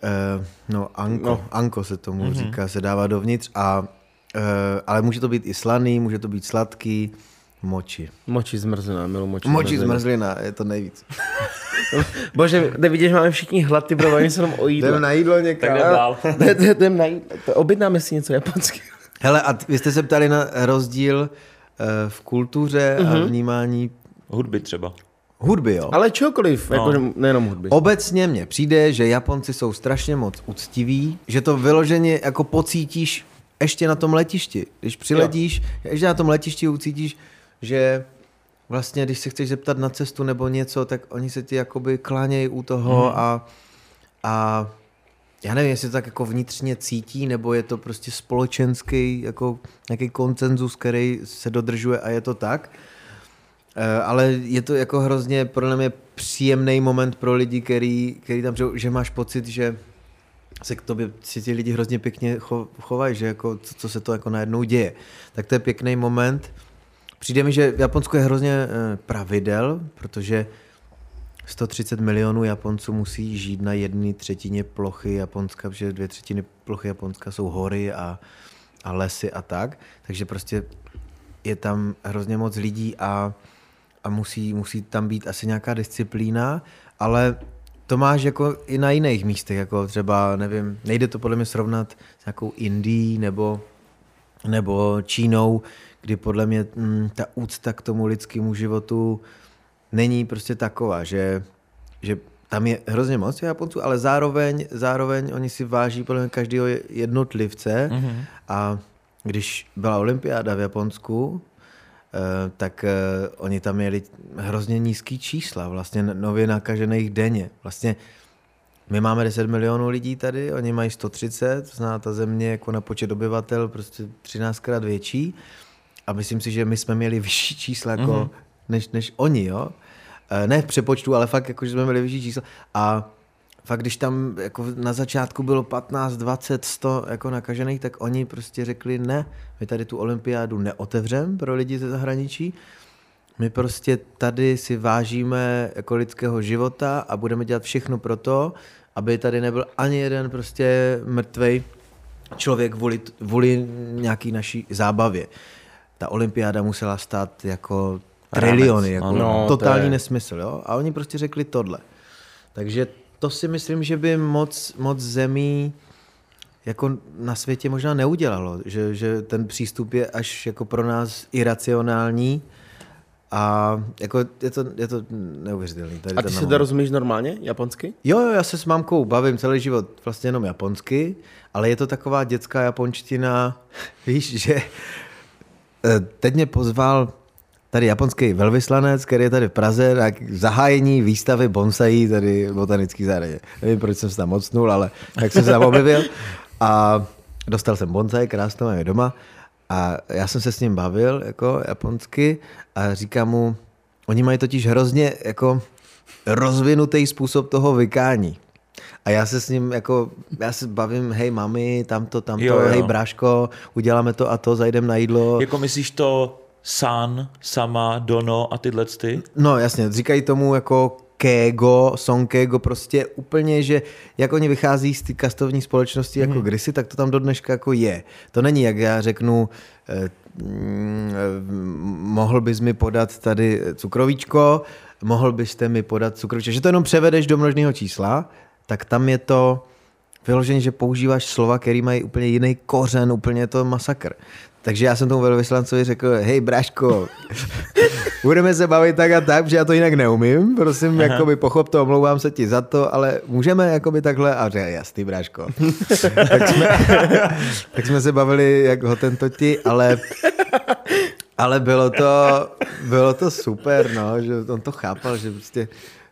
Uh, no, anko, No. anko se tomu mm-hmm. říká, se dává dovnitř, a, uh, ale může to být i slaný, může to být sladký, moči. Moči zmrzlina, milu moči, Moči zmrzlina, je to nejvíc. Bože, nevidíš, že máme všichni hlad, ty bro, bavíme se jenom o jídle. Jdem na jídlo někam. Tak jdem dál. Na jídlo. Objednáme si něco japonského. Hele, a vy jste se ptali na rozdíl uh, v kultuře mm-hmm. a vnímání Hudby třeba. Hudby, jo? Ale čokoliv, No. jako, nejenom hudby. Obecně mně přijde, že Japonci jsou strašně moc uctiví, že to vyloženě jako pocítíš ještě na tom letišti. Když přiletíš, ještě na tom letišti ucítíš, že vlastně, když se chceš zeptat na cestu nebo něco, tak oni se ti jakoby klánějí u toho Mhm. a, a já nevím, jestli to tak jako vnitřně cítí, nebo je to prostě společenský jako nějaký koncenzus, který se dodržuje a je to tak. Eh, Ale je to jako hrozně podle mě příjemný moment pro lidi, který, který tam přijou, že máš pocit, že se k tobě si ti lidi hrozně pěkně cho- chovají, že jako, co, co se to jako najednou děje. Tak to je pěkný moment. Přijde mi, že v Japonsku je hrozně eh, pravidel, protože 130 milionů Japonců musí žít na jedné třetině plochy Japonska, protože dvě třetiny plochy Japonska jsou hory a, a lesy a tak. Takže prostě je tam hrozně moc lidí a, a musí, musí tam být asi nějaká disciplína, ale to máš jako i na jiných místech, jako třeba, nevím, nejde to podle mě srovnat s nějakou Indií nebo, nebo Čínou, kdy podle mě mm, ta úcta k tomu lidskému životu není prostě taková, že, že tam je hrozně moc Japonců, ale zároveň, zároveň oni si váží podle mě každého jednotlivce Mhm. a když byla olympiáda v Japonsku, tak eh, oni tam měli hrozně nízký čísla, vlastně nově nakažených denně. Vlastně my máme 10 milionů lidí tady, oni mají 130, to znamená ta země jako na počet obyvatel prostě 13krát větší a myslím si, že my jsme měli vyšší čísla jako Mhm. mm-hmm. než, než oni, jo. Eh, Ne v přepočtu, ale fakt jako, že jsme měli vyšší čísla a fakt když tam jako na začátku bylo 15, 20, 100 jako nakažených, tak oni prostě řekli ne, my tady tu olympiádu neotevřem pro lidi ze zahraničí, my prostě tady si vážíme jako lidského života a budeme dělat všechno pro to, aby tady nebyl ani jeden prostě mrtvej člověk kvůli, kvůli nějaký naší zábavě. Ta olympiáda musela stát jako triliony, jako. No, to totální je- nesmysl. Jo? A oni prostě řekli tohle. Takže to si myslím, že by moc, moc zemí jako na světě možná neudělalo, že, že ten přístup je až jako pro nás iracionální a jako je to, je to neuvěřitelný. Tady A ty se rozumíš normálně, japonsky? Jo, jo, já se s mámkou bavím celý život vlastně jenom japonsky, ale je to taková dětská japonština, víš, že eh, teď mě pozval tady japonský velvyslanec, který je tady v Praze na zahájení výstavy bonsaí tady v botanický zahradě. Nevím, proč jsem se tam mocnul, ale tak jsem se tam objevil a dostal jsem bonsai, krásnou mám je doma a já jsem se s ním bavil jako japonsky a říkám mu, oni mají totiž hrozně jako rozvinutý způsob toho vykání. A já se s ním jako, já se bavím, hej mami, tamto, tamto, Jo, jo. hej bráško, uděláme to a to, zajdem na jídlo. Jako myslíš to san, sama, dono a tyhle ty? No jasně, říkají tomu jako kego, sonkego, prostě úplně, že jak oni vychází z té kastovní společnosti jako hmm. kdysi, tak to tam do dneška jako je. To není, jak já řeknu, eh, mm, eh, mohl bys mi podat tady cukrovíčko, mohl byste mi podat cukrovíčko, že to jenom převedeš do množného čísla, tak tam je to vyloženě, že používáš slova, které mají úplně jiný kořen, úplně je to masakr. Takže já jsem tomu velvyslancovi řekl, hej bráško, budeme se bavit tak a tak, protože já to jinak neumím, prosím, Aha. jakoby pochop to, omlouvám se ti za to, ale můžeme jakoby takhle a řekl, jasný bráško. tak, jsme, tak jsme se bavili jak hotentoti, ale ale bylo to, bylo to super, no, že on to chápal, že prostě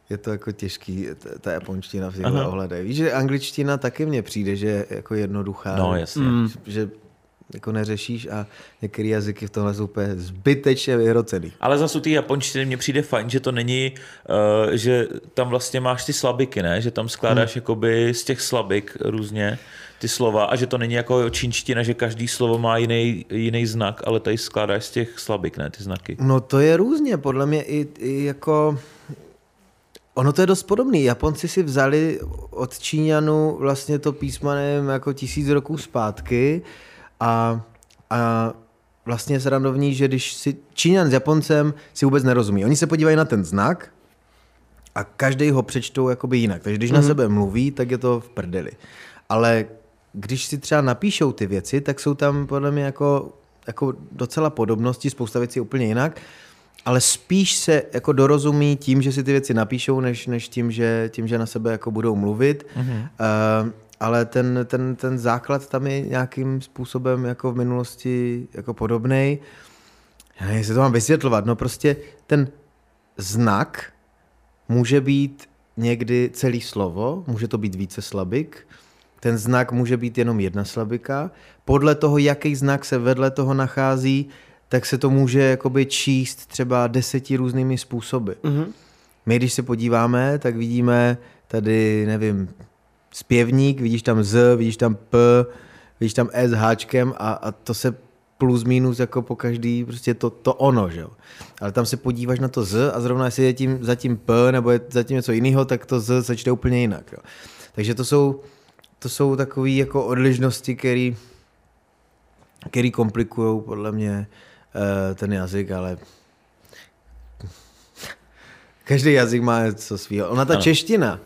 je to jako těžký, ta japonština v těchto ohledech. Víš, že angličtina taky mně přijde, že je jako jednoduchá. No, jasně. Mm. Že jako neřešíš a některé jazyky v tomhle jsou úplně zbytečně vyhrocený. Ale zase u té japonštiny mně přijde fajn, že to není, uh, že tam vlastně máš ty slabiky, ne? Že tam skládáš hmm. jakoby z těch slabik různě ty slova a že to není jako čínština, že každý slovo má jiný, jiný znak, ale tady skládáš z těch slabik, ne? Ty znaky. No to je různě, podle mě i, i jako... Ono to je dost podobný. Japonci si vzali od Číňanů vlastně to písmo, nevím, jako tisíc roků zpátky a, a vlastně je srandovní, že když si Číňan s Japoncem si vůbec nerozumí. Oni se podívají na ten znak a každý ho přečtou jakoby jinak. Takže když mm-hmm. na sebe mluví, tak je to v prdeli. Ale když si třeba napíšou ty věci, tak jsou tam podle mě jako, jako docela podobnosti, spousta věcí úplně jinak, ale spíš se jako dorozumí tím, že si ty věci napíšou, než, než tím, že, tím, že na sebe jako budou mluvit. Mm-hmm. Uh, ale ten, ten, ten základ tam je nějakým způsobem jako v minulosti jako podobný. Já nevím, jestli to mám vysvětlovat. No prostě ten znak může být někdy celý slovo, může to být více slabik, ten znak může být jenom jedna slabika. Podle toho, jaký znak se vedle toho nachází, tak se to může jakoby číst třeba deseti různými způsoby. Mm-hmm. My, když se podíváme, tak vidíme tady, nevím, zpěvník, vidíš tam Z, vidíš tam P, vidíš tam S háčkem a, a to se plus minus jako po každý, prostě to, to ono, že jo. Ale tam se podíváš na to Z a zrovna jestli je tím zatím P nebo je zatím něco jiného, tak to Z se čte úplně jinak, jo. Takže to jsou, to jsou takové jako odlišnosti, které který komplikují podle mě uh, ten jazyk, ale každý jazyk má něco svého. Ona ta ano. čeština,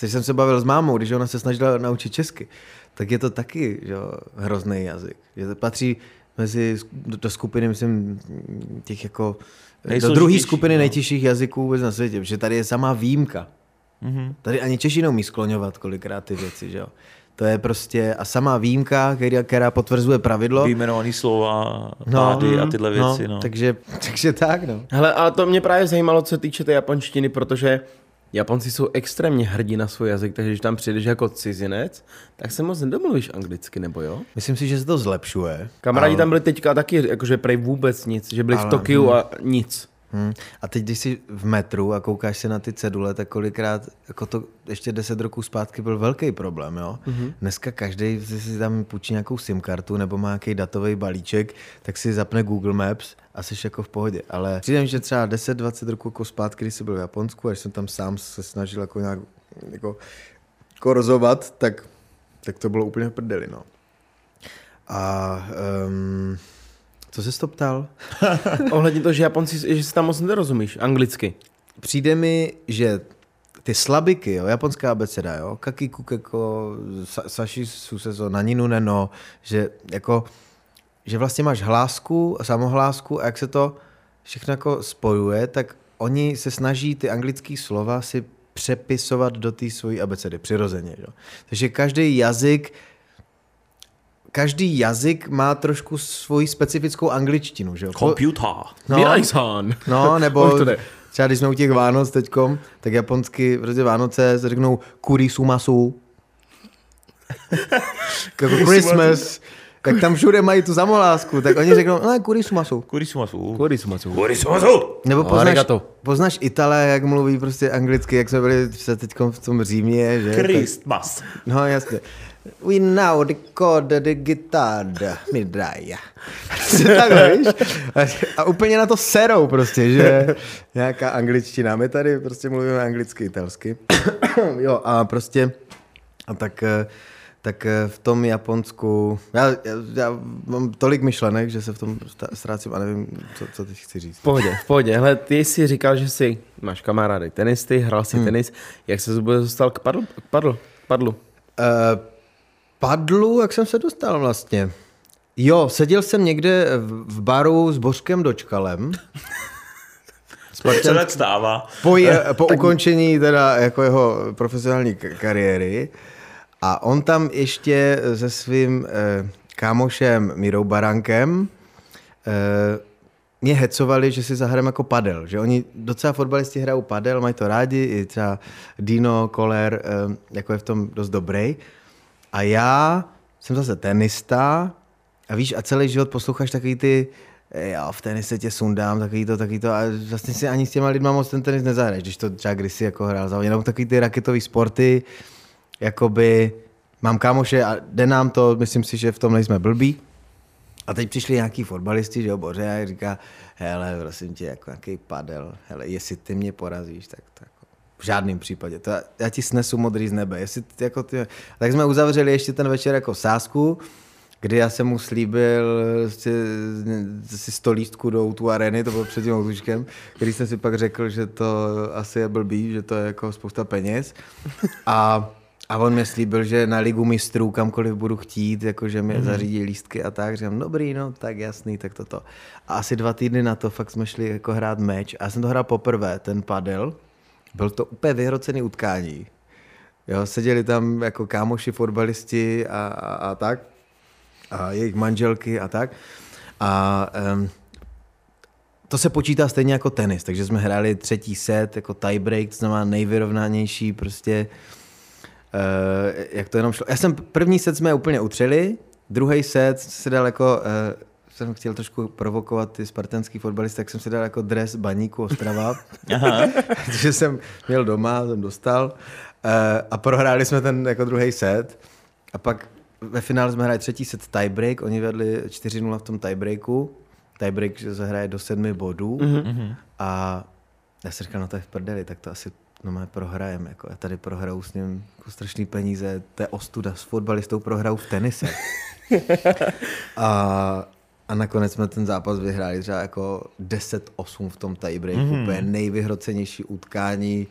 když jsem se bavil s mámou, když ona se snažila naučit česky, tak je to taky že, hrozný jazyk. Je to patří mezi do, do skupiny, myslím, těch jako do druhé skupiny no. nejtěžších jazyků vůbec na světě, protože tady je samá výjimka. Mm-hmm. Tady ani Češi neumí skloňovat kolikrát ty věci, že jo. To je prostě a samá výjimka, která, která potvrzuje pravidlo. Vyjmenovaný slova, pády no, a tyhle věci. No, no. Takže, takže tak, no. Hele, a to mě právě zajímalo, co se týče té japonštiny, protože Japonci jsou extrémně hrdí na svůj jazyk, takže když tam přijdeš jako cizinec, tak se moc nedomluvíš anglicky, nebo jo? Myslím si, že se to zlepšuje. Kamarádi ale... tam byli teďka taky, jakože prej vůbec nic, že byli ale... v Tokiu hmm. a nic. Hmm. A teď, když jsi v metru a koukáš se na ty cedule, tak kolikrát, jako to ještě deset roků zpátky byl velký problém, jo. Mm-hmm. Dneska každý si tam půjčí nějakou SIM kartu nebo má nějaký datový balíček, tak si zapne Google Maps a jsi jako v pohodě. Ale přijde že třeba 10-20 roků jako zpátky, když jsi byl v Japonsku a když jsem tam sám se snažil jako nějak jako korzovat, tak, tak to bylo úplně v prdeli, no. A um, co jsi to ptal? Ohledně toho, že Japonci, že si tam moc nerozumíš anglicky. Přijde mi, že ty slabiky, jo, japonská abeceda, jo, kaki kukeko, sa, sashi suseso, naninu neno, že jako, že vlastně máš hlásku, samohlásku a jak se to všechno jako spojuje, tak oni se snaží ty anglické slova si přepisovat do té svojí abecedy, přirozeně. Jo. Takže každý jazyk každý jazyk má trošku svoji specifickou angličtinu, že jo? Computer. No, no nebo třeba když jsme u těch Vánoc teďkom, tak japonsky, protože Vánoce se řeknou kurisumasu, jako Christmas, tak tam všude mají tu samohlásku, tak oni řeknou, no, kurisumasu. Kurisumasu. Kurisumasu. Kurisumasu. Nebo poznáš, Arigato. poznáš Itale, jak mluví prostě anglicky, jak jsme byli se teď v tom Římě, že? Christmas. No jasně. We now record the guitar, Midraja. Takhle, víš? A, a úplně na to serou prostě, že nějaká angličtina. My tady prostě mluvíme anglicky, italsky. jo, a prostě, a tak, eh, tak eh, v tom Japonsku, já, já, já mám tolik myšlenek, že se v tom ztrácím a nevím, co, co teď chci říct. V pohodě, v pohodě. Hele, ty jsi říkal, že jsi, máš kamarády tenisty, hrál si hmm. tenis. Jak se vůbec dostal k padlu? K padlu? K padlu? Uh, padlu, jak jsem se dostal vlastně? Jo, seděl jsem někde v, baru s Bořkem Dočkalem. Se tak stává. po, je, po ukončení teda jako jeho profesionální k- kariéry a on tam ještě se svým eh, kámošem Mirou Barankem eh, mě hecovali, že si zahrajeme jako padel, že oni docela fotbalisti hrajou padel, mají to rádi, i třeba Dino, Koller, eh, jako je v tom dost dobrý. A já jsem zase tenista a víš, a celý život posloucháš takový ty, "Eh, já v tenise tě sundám, takový to, takový to, a vlastně si ani s těma lidma moc ten tenis nezahraješ, když to třeba kdysi jako hrál za jenom takový ty raketové sporty, jakoby mám kámoše a jde nám to, myslím si, že v tom nejsme blbí. A teď přišli nějaký fotbalisti, že jo, Boře, a říká, hele, prosím tě, jako nějaký padel, hele, jestli ty mě porazíš, tak to jako v žádném případě. To, já- já ti snesu modrý z nebe. Jestli jako ty, tak jsme uzavřeli ještě ten večer jako sásku, kdy já jsem mu slíbil si, si 100 lístků do tu areny, to bylo před tím outučkem, který jsem si pak řekl, že to asi je blbý, že to je jako spousta peněz. A, a on mi slíbil, že na ligu mistrů kamkoliv budu chtít, jakože mi mm-hmm. zařídí lístky a tak. Říkám, dobrý, no, tak jasný, tak toto. A asi dva týdny na to fakt jsme šli jako hrát meč. A já jsem to hrál poprvé, ten padel. Byl to úplně vyhrocený utkání. Jo, seděli tam jako kámoši, fotbalisti a, a, a tak. A jejich manželky a tak. A um, to se počítá stejně jako tenis, takže jsme hráli třetí set, jako tiebreak, to znamená nejvyrovnanější prostě, uh, jak to jenom šlo. Já jsem, první set jsme úplně utřeli, druhý set se dal jako, uh, jsem chtěl trošku provokovat ty spartanský fotbalisty, tak jsem si dal jako dres baníku Ostrava, protože jsem měl doma, jsem dostal. Uh, a prohráli jsme ten jako druhý set. A pak ve finále jsme hráli třetí set tiebreak, oni vedli 4-0 v tom tiebreaku, tiebreak, že se hraje do sedmi bodů. Mm-hmm. a já jsem říkal, no to je v prdeli, tak to asi no má prohrajem, jako já tady prohraju s ním jako strašný peníze, to je ostuda, s fotbalistou prohraju v tenise. a, a nakonec jsme ten zápas vyhráli třeba jako 10-8 v tom tiebreaku, mm-hmm. úplně nejvyhrocenější utkání,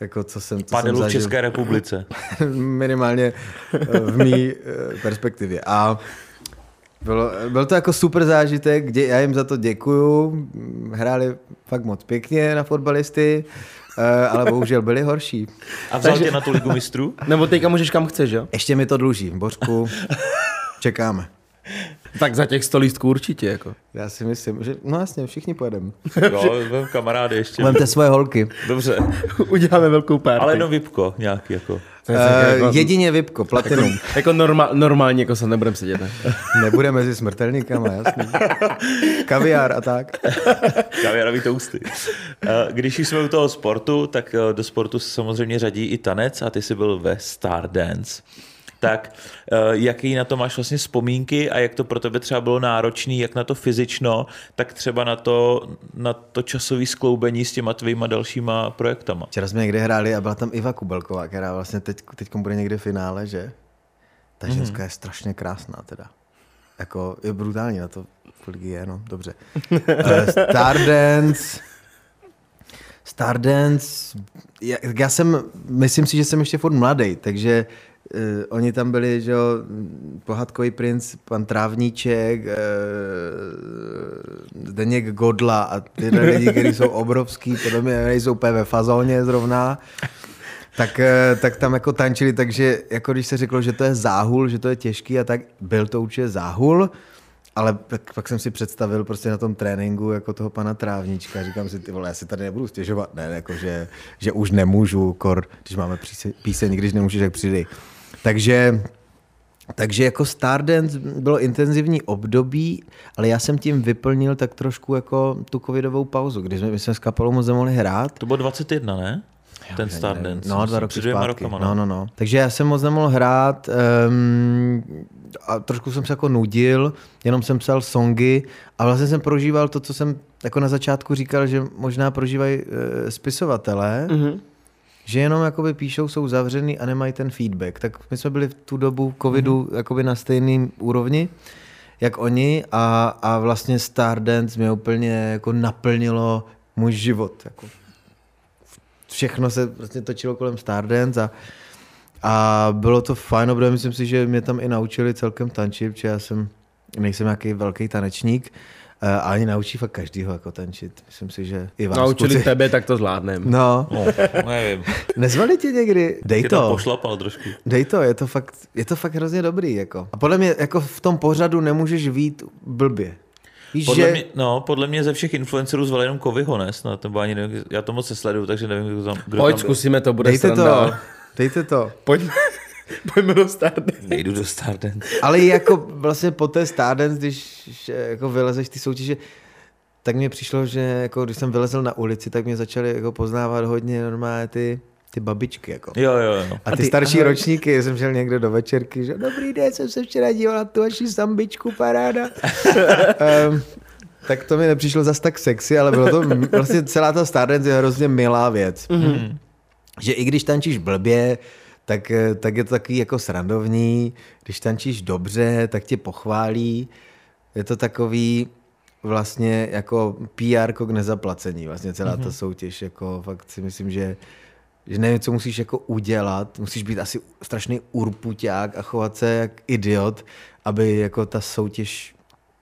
jako co jsem, co Padelu jsem v zažil. České republice. minimálně eh, v mý eh, perspektivě. A bylo, byl to jako super zážitek, dě, já jim za to děkuju, hráli fakt moc pěkně na fotbalisty, eh, ale bohužel byli horší. A vzal tě na tu ligu mistrů? Nebo teďka můžeš kam chceš, jo? Ještě mi to dluží, Bořku, čekáme. Tak za těch 100 lístků určitě, jako. Já si myslím, že no jasně, všichni pojedeme. Jo, kamarády ještě. Vemte svoje holky. Dobře. Uděláme velkou párty. Ale jenom vypko nějaký jako. Uh, jako, jedině Vipko, Platinum. jako normál, normálně, jako se nebudeme sedět, ne? Nebude mezi smrtelníkama, jasný. Kaviár a tak. Kaviarový tousty. Eh, Když už jsme u toho sportu, tak eh, do sportu se samozřejmě řadí i tanec a ty jsi byl ve Stardance. Tak eh, jaký na to máš vlastně vzpomínky a jak to pro tebe třeba bylo náročný, jak na to fyzično, tak třeba na to, na to časové skloubení s těma tvýma dalšíma projektama. Včera jsme někde hráli a byla tam Iva Kubelková, která vlastně teď, teď bude někde v finále, že? Ta ženská je strašně krásná teda. Jako je brutální na to, kolik je, no, dobře. Uh, Stardance, Stardance, já, já jsem, myslím si, že jsem ještě furt mladý, takže uh, oni tam byli, že jo, pohádkový princ, pan Trávníček, uh, Zdeněk Godla a tyhle lidi, kteří jsou obrovský, podle mě nejsou úplně ve fazóně zrovna, tak, eh, tak tam jako tančili, takže jako když se řeklo, že to je záhul, že to je těžký a tak, byl to určitě záhul, ale pak, pak jsem si představil prostě na tom tréninku jako toho pana Trávníčka. Říkám si, ty vole, já si tady nebudu stěžovat. Ne, jako že, že už nemůžu, kor, když máme píse, píseň, když nemůžeš, tak přidej. Takže takže jako Stardance bylo intenzivní období, ale já jsem tím vyplnil tak trošku jako tu covidovou pauzu, kdy jsme, my jsme s kapelou moc nemohli hrát. To bylo 21, ne? Ten Stardance. No, dva roky zpátky. rokama, no, no, no. Takže já jsem moc nemohl hrát um, a trošku jsem se jako nudil, jenom jsem psal songy a vlastně jsem prožíval to, co jsem jako na začátku říkal, že možná prožívají uh, spisovatelé, mm-hmm. Že jenom jakoby píšou, jsou zavřený a nemají ten feedback. Tak my jsme byli v tu dobu covidu mm-hmm. jakoby na stejném úrovni jak oni a, a vlastně Stardance mě úplně jako naplnilo můj život. Jako všechno se vlastně točilo kolem Stardance a, a bylo to fajn, protože myslím si, že mě tam i naučili celkem tančit, protože já jsem, nejsem nějaký velký tanečník, a ani naučí fakt každýho jako tančit. Myslím si, že i vás. Naučili kluci. tebe, tak to zvládnem. No, No, nevím. nezvali tě někdy? Dej Tě to. pošlapal trošku. Dej to, je to fakt, je to fakt hrozně dobrý. Jako. A podle mě jako v tom pořadu nemůžeš vít blbě. Víš, Podle že... mě, no, podle mě ze všech influencerů zval jenom Kovyho, ne? Snad, nebo ani nevím, já to moc nesleduju, takže nevím, kdo tam, kdo Pojď, tam zkusíme to, bude Dejte to, sranda. dejte to. Pojďme, pojďme do Stardance. Nejdu do Stardance. Ale jako vlastně po té Stardance, když jako vylezeš ty soutěže, tak mně přišlo, že jako když jsem vylezl na ulici, tak mě začaly jako poznávat hodně normálně ty, ty babičky. Jako. Jo, jo, jo. A ty, ty starší ahoj. ročníky, jsem šel někde do večerky, že dobrý den, jsem se včera díval na tu vaši sambičku, paráda. um, tak to mi nepřišlo zas tak sexy, ale bylo to, vlastně celá ta Stardance je hrozně milá věc. Mm-hmm. Že i když tančíš blbě, tak, tak je to takový jako srandovní, když tančíš dobře, tak tě pochválí. Je to takový vlastně jako PR k nezaplacení, vlastně celá mm-hmm. ta soutěž, jako fakt si myslím, že že nevím, co musíš jako udělat, musíš být asi strašný urpuťák a chovat se jak idiot, aby jako ta soutěž,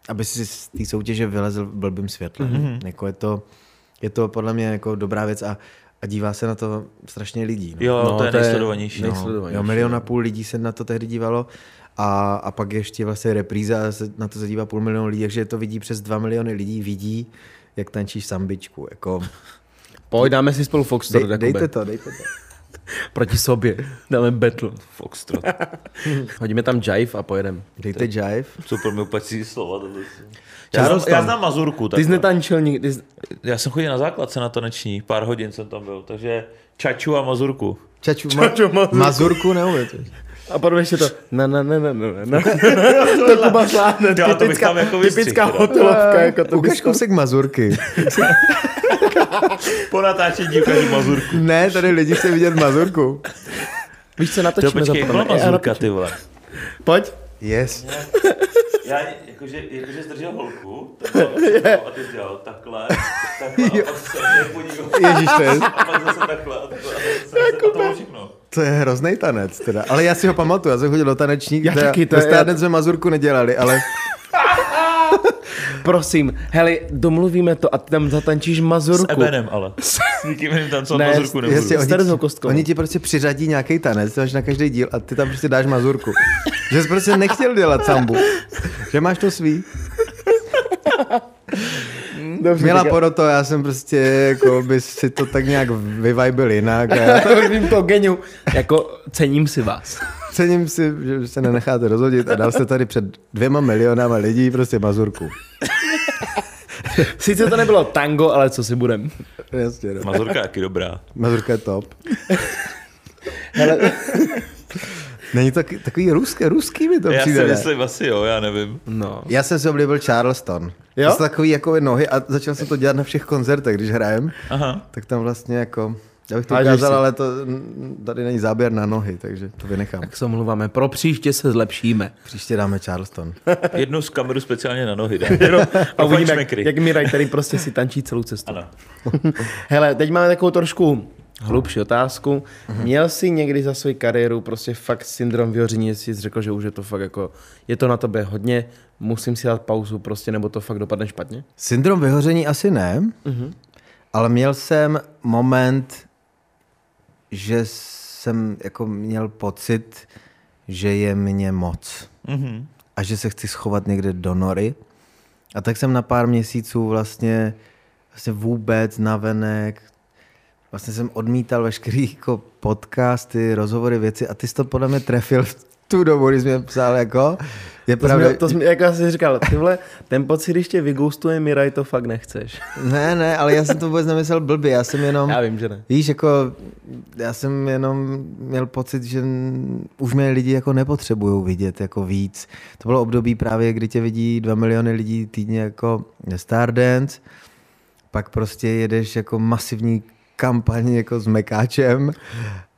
aby si z té soutěže vylezl blbým světle. Mm-hmm. Jako je to, je to podle mě jako dobrá věc a, a dívá se na to strašně lidí. No. Jo, no, to je nejsledovanější. No, nejsledovanější. Jo, milion a půl lidí se na to tehdy dívalo a, a pak ještě vlastně repríza se na to zadívá půl milionu lidí, takže to vidí přes dva miliony lidí, vidí, jak tančíš sambičku. Jako, Pojď, dáme si spolu Foxtrot, Dej, dejte to, dejte to. Proti sobě. Dáme battle. Foxtrot. Hodíme tam jive a pojedeme. Dejte jive. Co pro mě úplně slova. Já, znám, já znám Mazurku. Ty jsi netančil nikdy. Ty jsi... Já jsem chodil na základce na taneční, pár hodin jsem tam byl, takže Čaču a Mazurku. Čaču, ma- Čaču, mazurku. mazurku neumíte. A potom ještě to na na na na na na To Kuba zvládne. To Typická, tam jako typická hotelovka. Jako to Ukaž to... kousek mazurky. Po natáčení ukážu Mazurku. ne, tady lidi chtějí vidět mazurku. Víš co, To natočíme počkej, jak byla Mazurka, ty vole. Pojď. Yes. Já jakože, jakože zdržel holku, takhle, a ty dělal takhle, takhle, a pak se nepodíval. Ježíš, to je, A pak zase takhle, a takhle, a zase, a to bylo všechno. to je hrozný tanec teda. Ale já si ho pamatuju, já jsem chodil do tanečník, Já teda, taky, to je- Stardance jsme mazurku nedělali, ale Prosím, hele, domluvíme to a ty tam zatančíš S Mazurku. Ebenem ale. S nikým jiným tancovat Ne, Mazurku nebudu. jasně, S Terezou Kostkovou. oni ti prostě přiřadí nějaký tanec, máš na každý díl a ty tam prostě dáš mazurku. že jsi prostě nechtěl dělat sambu. Že máš to svý. Dobře, Měla tak já- poroto, já jsem prostě jako by si to tak nějak vyvajbil jinak. A já to vím to geniu. Jako cením si vás. Cením si, že se nenecháte rozhodit a dal jste tady před dvěma milionama lidí prostě mazurku. Sice to nebylo tango, ale co si budem. Jasně, no. Mazurka je jaký dobrá. Mazurka je top. Hele, Není to taky- takový ruský, ruský mi to Já si přijde. ne? myslím asi jo, já nevím. no. Já jsem si oblíbil Charleston. Jo? To jsou takový jako nohy a začal jsem to dělat na všech koncertech, když hrajem. Aha. Tak tam vlastně jako, já bych to ukázal, si. ale to, tady není záběr na nohy, takže to vynechám. Tak se omluváme. Pro příště se zlepšíme. Příště dáme Charleston. Jednu z kameru speciálně na nohy dá. A uvidíme, jak, jak Miraj, který prostě si tančí celou cestu. Ano. Hele, teď máme takovou trošku hlubší otázku. Měl jsi někdy za svou kariéru prostě fakt syndrom vyhoření, jestli jsi řekl, že už je to fakt jako, je to na tobě hodně, musím si dát pauzu prostě, nebo to fakt dopadne špatně? Syndrom vyhoření asi ne, Mhm. ale měl jsem moment, že jsem jako měl pocit, že je mě moc Mhm. a že se chci schovat někde do nory. A tak jsem na pár měsíců vlastně, vlastně vůbec navenek, vlastně jsem odmítal veškerý jako podcasty, rozhovory, věci a ty jsi to podle mě trefil v tu dobu, když jsme psal jako, je To, pravda, jsme, to jsme, jak já jsi říkal, tyhle, ten pocit, když tě vygustuje Miraj, to fakt nechceš. ne, ne, ale já jsem to vůbec nemyslel blbě, já jsem jenom, Já vím, že ne. víš, jako, já jsem jenom měl pocit, že už mě lidi jako nepotřebují vidět jako víc. To bylo období právě, kdy tě vidí dva miliony lidí týdně jako Stardance, pak prostě jedeš jako masivní kampaň jako s Mekáčem,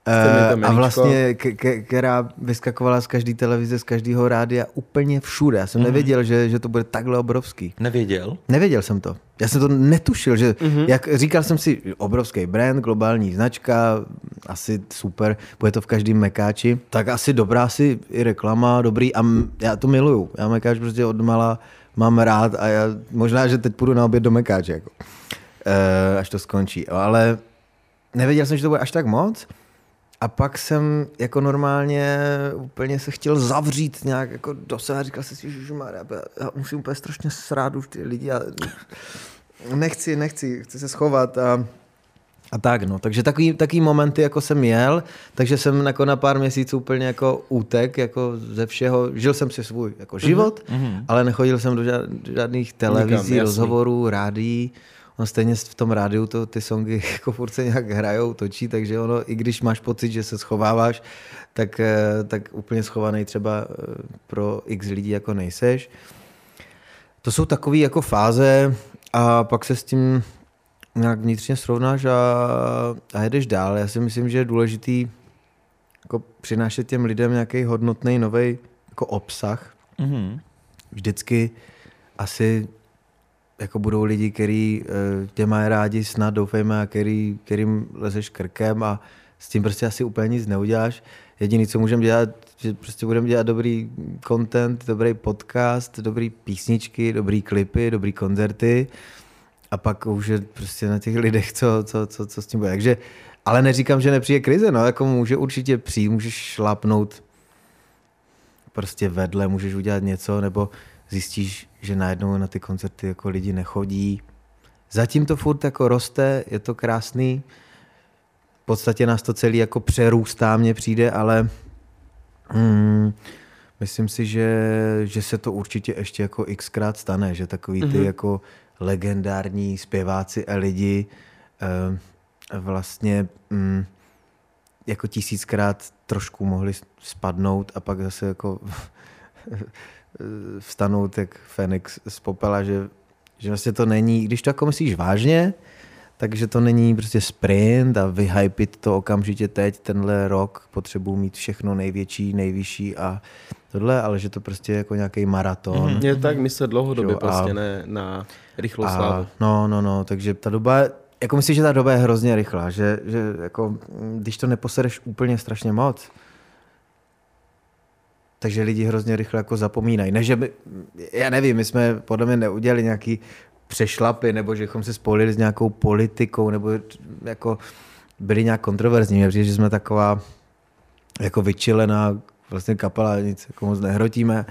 Eh, a vlastně, k- k- která vyskakovala z každé televize, z každého rádia, úplně všude. Já jsem nevěděl, že, že to bude takhle obrovský. Nevěděl? Nevěděl jsem to. Já jsem to netušil, že mm-hmm. jak říkal jsem si, obrovský brand, globální značka, asi super, bude to v každém mekáči, tak asi dobrá asi i reklama, dobrý a m- já to miluju. Já mekáč prostě od mala mám rád a já možná, že teď půjdu na oběd do mekáče, jako, e, až to skončí. Ale nevěděl jsem, že to bude až tak moc. A pak jsem jako normálně úplně se chtěl zavřít nějak jako do sebe říkal jsem si, že já musím úplně strašně srát už ty lidi a nechci, nechci, chci se schovat a, a tak no. Takže takový, takový momenty jako jsem jel, takže jsem jako na pár měsíců úplně jako útek jako ze všeho, žil jsem si svůj jako život, mm-hmm. ale nechodil jsem do žád, žádných televizí, jasný. rozhovorů, rádií, On stejně v tom rádiu to, ty songy jako furt se nějak hrajou, točí, takže ono, i když máš pocit, že se schováváš, tak, eh, tak úplně schovaný třeba eh, pro x lidí jako nejseš. To jsou takové jako fáze a pak se s tím nějak vnitřně srovnáš a, a jedeš dál. Já si myslím, že je důležitý jako přinášet těm lidem nějaký hodnotný nový jako obsah. Mhm. Vždycky asi jako budou lidi, který eh, tě mají rádi snad, doufejme, a který, kterým lezeš krkem a s tím prostě asi úplně nic neuděláš. Jediný, co můžeme dělat, že prostě budeme dělat dobrý content, dobrý podcast, dobrý písničky, dobrý klipy, dobrý koncerty a pak už je prostě na těch lidech, co, co, co, co s tím bude. Takže, ale neříkám, že nepřijde krize, no, jako může určitě přijít, můžeš šlapnout prostě vedle, můžeš udělat něco, nebo zjistíš, že najednou na ty koncerty jako lidi nechodí. Zatím to furt jako roste, je to krásný. V podstatě nás to celý jako přerůstá, mně přijde, ale hmm, myslím si, že, že se to určitě ještě jako xkrát stane, že takový ty Mhm. jako legendární zpěváci a lidi eh, vlastně mm, jako tisíckrát trošku mohli spadnout a pak zase jako vstanout jak Fenix z popela, že, že vlastně to není, když to jako myslíš vážně, takže to není prostě sprint a vyhypit to okamžitě teď, tenhle rok potřebuji mít všechno největší, nejvyšší a tohle, ale že to prostě je jako nějaký maraton. Mm-hmm. Je tak myslet dlouhodobě, Jo, a- prostě ne na rychlou slávu. A, no, no, no, takže ta doba, jako myslím, že ta doba je hrozně rychlá, že, že jako, mm, když to neposereš úplně strašně moc, takže lidi hrozně rychle jako zapomínají. Ne, že by, já nevím, my jsme podle mě neudělali nějaký přešlapy, nebo že bychom se spojili s nějakou politikou, nebo jako byli nějak kontroverzní. Mně přijde, že jsme taková jako vyčilená vlastně kapela, nic jako moc nehrotíme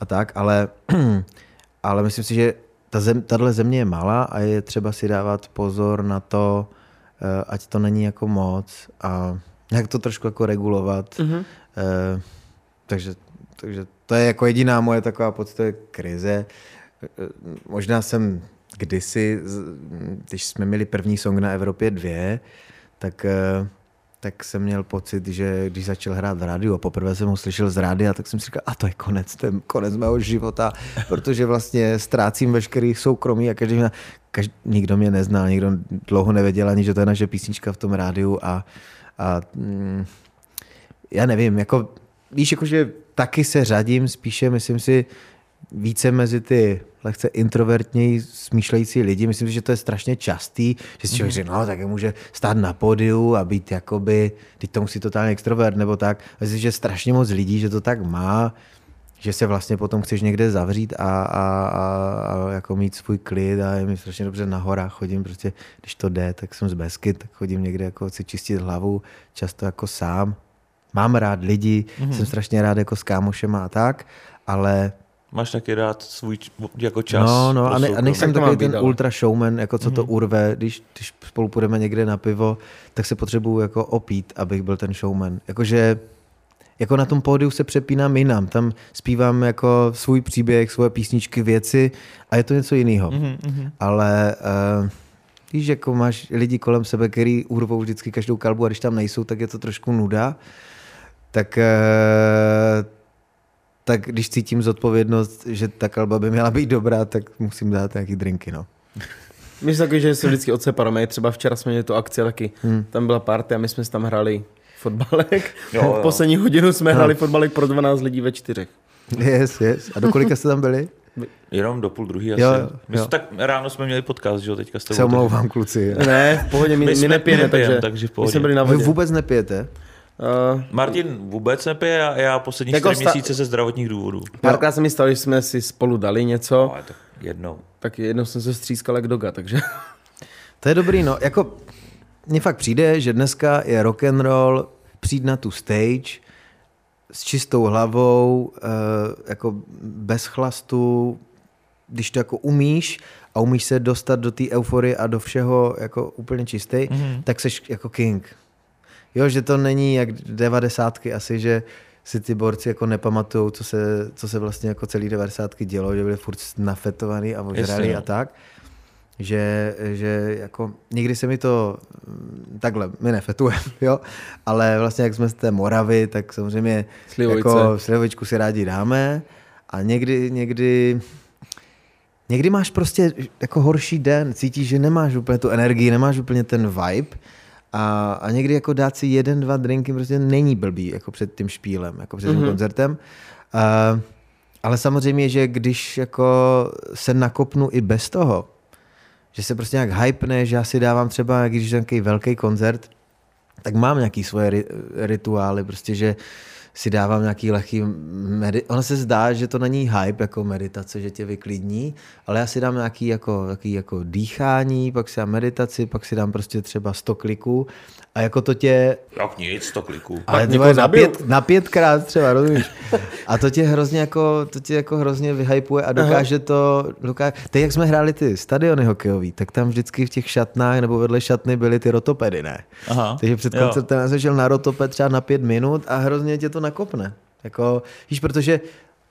a tak, ale, ale myslím si, že ta zem, tahle země je malá a je třeba si dávat pozor na to, eh, ať to není jako moc a jak to trošku jako regulovat. Mm-hmm. Eh, takže, takže to je jako jediná moje taková podstata krize. Možná jsem kdysi, když jsme měli první song na Evropě 2, tak, eh, tak jsem měl pocit, že když začal hrát v rádiu a poprvé jsem ho slyšel z rádia, tak jsem si říkal, a to je konec, je konec mého života, protože vlastně ztrácím veškerý soukromí a každý, každý nikdo mě neznal, nikdo dlouho nevěděl ani, že to je naše písnička v tom rádiu a, a mm, já nevím, jako víš, jakože taky se řadím spíše, myslím si, více mezi ty lehce introvertněji smýšlející lidi. Myslím si, že to je strašně častý, že si člověk říká, no, tak může stát na pódiu a být jakoby, teď to musí totálně extrovert nebo tak. Myslím si, že strašně moc lidí, že to tak má, že se vlastně potom chceš někde zavřít a, a, a, a jako mít svůj klid a je mi strašně dobře na horách chodím, prostě když to jde, tak jsem z Beskyt, tak chodím někde jako si čistit hlavu, často jako sám. Mám rád lidi, mm-hmm. jsem strašně rád jako s kámošema a tak, ale Máš taky rád svůj jako čas. no, no a, ne, a nejsem takový ten ale. ultra showman, jako co to urve, když, když spolu půjdeme někde na pivo, tak se potřebuju jako opít, abych byl ten showman. Jakože jako na tom pódiu se přepínám jinam, tam zpívám jako svůj příběh, svoje písničky, věci a je to něco jiného. Mm-hmm. Ale uh, víš, jako máš lidi kolem sebe, který urvou vždycky každou kalbu a když tam nejsou, tak je to trošku nuda. Uh, tak když cítím zodpovědnost, že ta kalba by měla být dobrá, tak musím dát nějaký drinky, no. My jsme taky, že se vždycky odseparujeme. Třeba včera jsme měli tu akci taky. Hmm. Tam byla party a my jsme si tam hráli fotbalek. Jo, jo. Poslední hodinu jsme no. hráli fotbalek pro 12 lidí ve čtyřech. Yes, yes. A do kolika jste tam byli? Jenom do půl druhý asi. Jo, My jo. tak ráno jsme měli podcast, že jo, teďka s tebou. Se omlouvám, kluci. Ne, v pohodě, my, my, my nepijeme, takže, takže v pohodě. My jsme byli na vodě. Vy vůbec nepijete? Uh, Martin vůbec nepije a já poslední jako čtyři sta- měsíce ze zdravotních důvodů. Párkrát se mi stalo, že jsme si spolu dali něco. No, tak jednou. Tak jednou jsem se střískal jak doga, takže... To je dobrý, no. Jako, mně fakt přijde, že dneska je rock and roll přijít na tu stage s čistou hlavou, uh, jako bez chlastu, když to jako umíš a umíš se dostat do té euforie a do všeho jako úplně čistý, mm-hmm. tak jsi jako king. Jo, že to není jak devadesátky asi, že si ty borci jako nepamatují, co se, co se vlastně jako celý devadesátky dělo, že byli furt nafetovaný a ožrali a no. tak. Že, že jako někdy se mi to takhle, my nefetujeme, jo, ale vlastně jak jsme z té Moravy, tak samozřejmě Slivovice. jako slivovičku si rádi dáme a někdy, někdy někdy máš prostě jako horší den, cítíš, že nemáš úplně tu energii, nemáš úplně ten vibe a, a někdy jako dát si jeden, dva drinky prostě není blbý, jako před tím špílem, jako před tím mm-hmm. koncertem. Uh, ale samozřejmě, že když jako se nakopnu i bez toho, že se prostě nějak hypne, že já si dávám třeba, když nějaký velký koncert, tak mám nějaký svoje ri- rituály, prostě, že si dávám nějaký lehký medi- Ono se zdá, že to není hype jako meditace, že tě vyklidní, ale já si dám nějaký jako, nějaký jako dýchání, pak si dám meditaci, pak si dám prostě třeba 100 kliků a jako to tě... Jak nic, 100 kliků. Ale na, pět, na pětkrát třeba, rozumíš? A to tě hrozně jako, to tě jako hrozně vyhypuje a dokáže Aha. to... Dokáže... Teď jak jsme hráli ty stadiony hokejový, tak tam vždycky v těch šatnách nebo vedle šatny byly ty rotopedy, ne? Aha. Takže před koncertem jsem šel na rotoped třeba na pět minut a hrozně tě to nakopne. Jako, víš, protože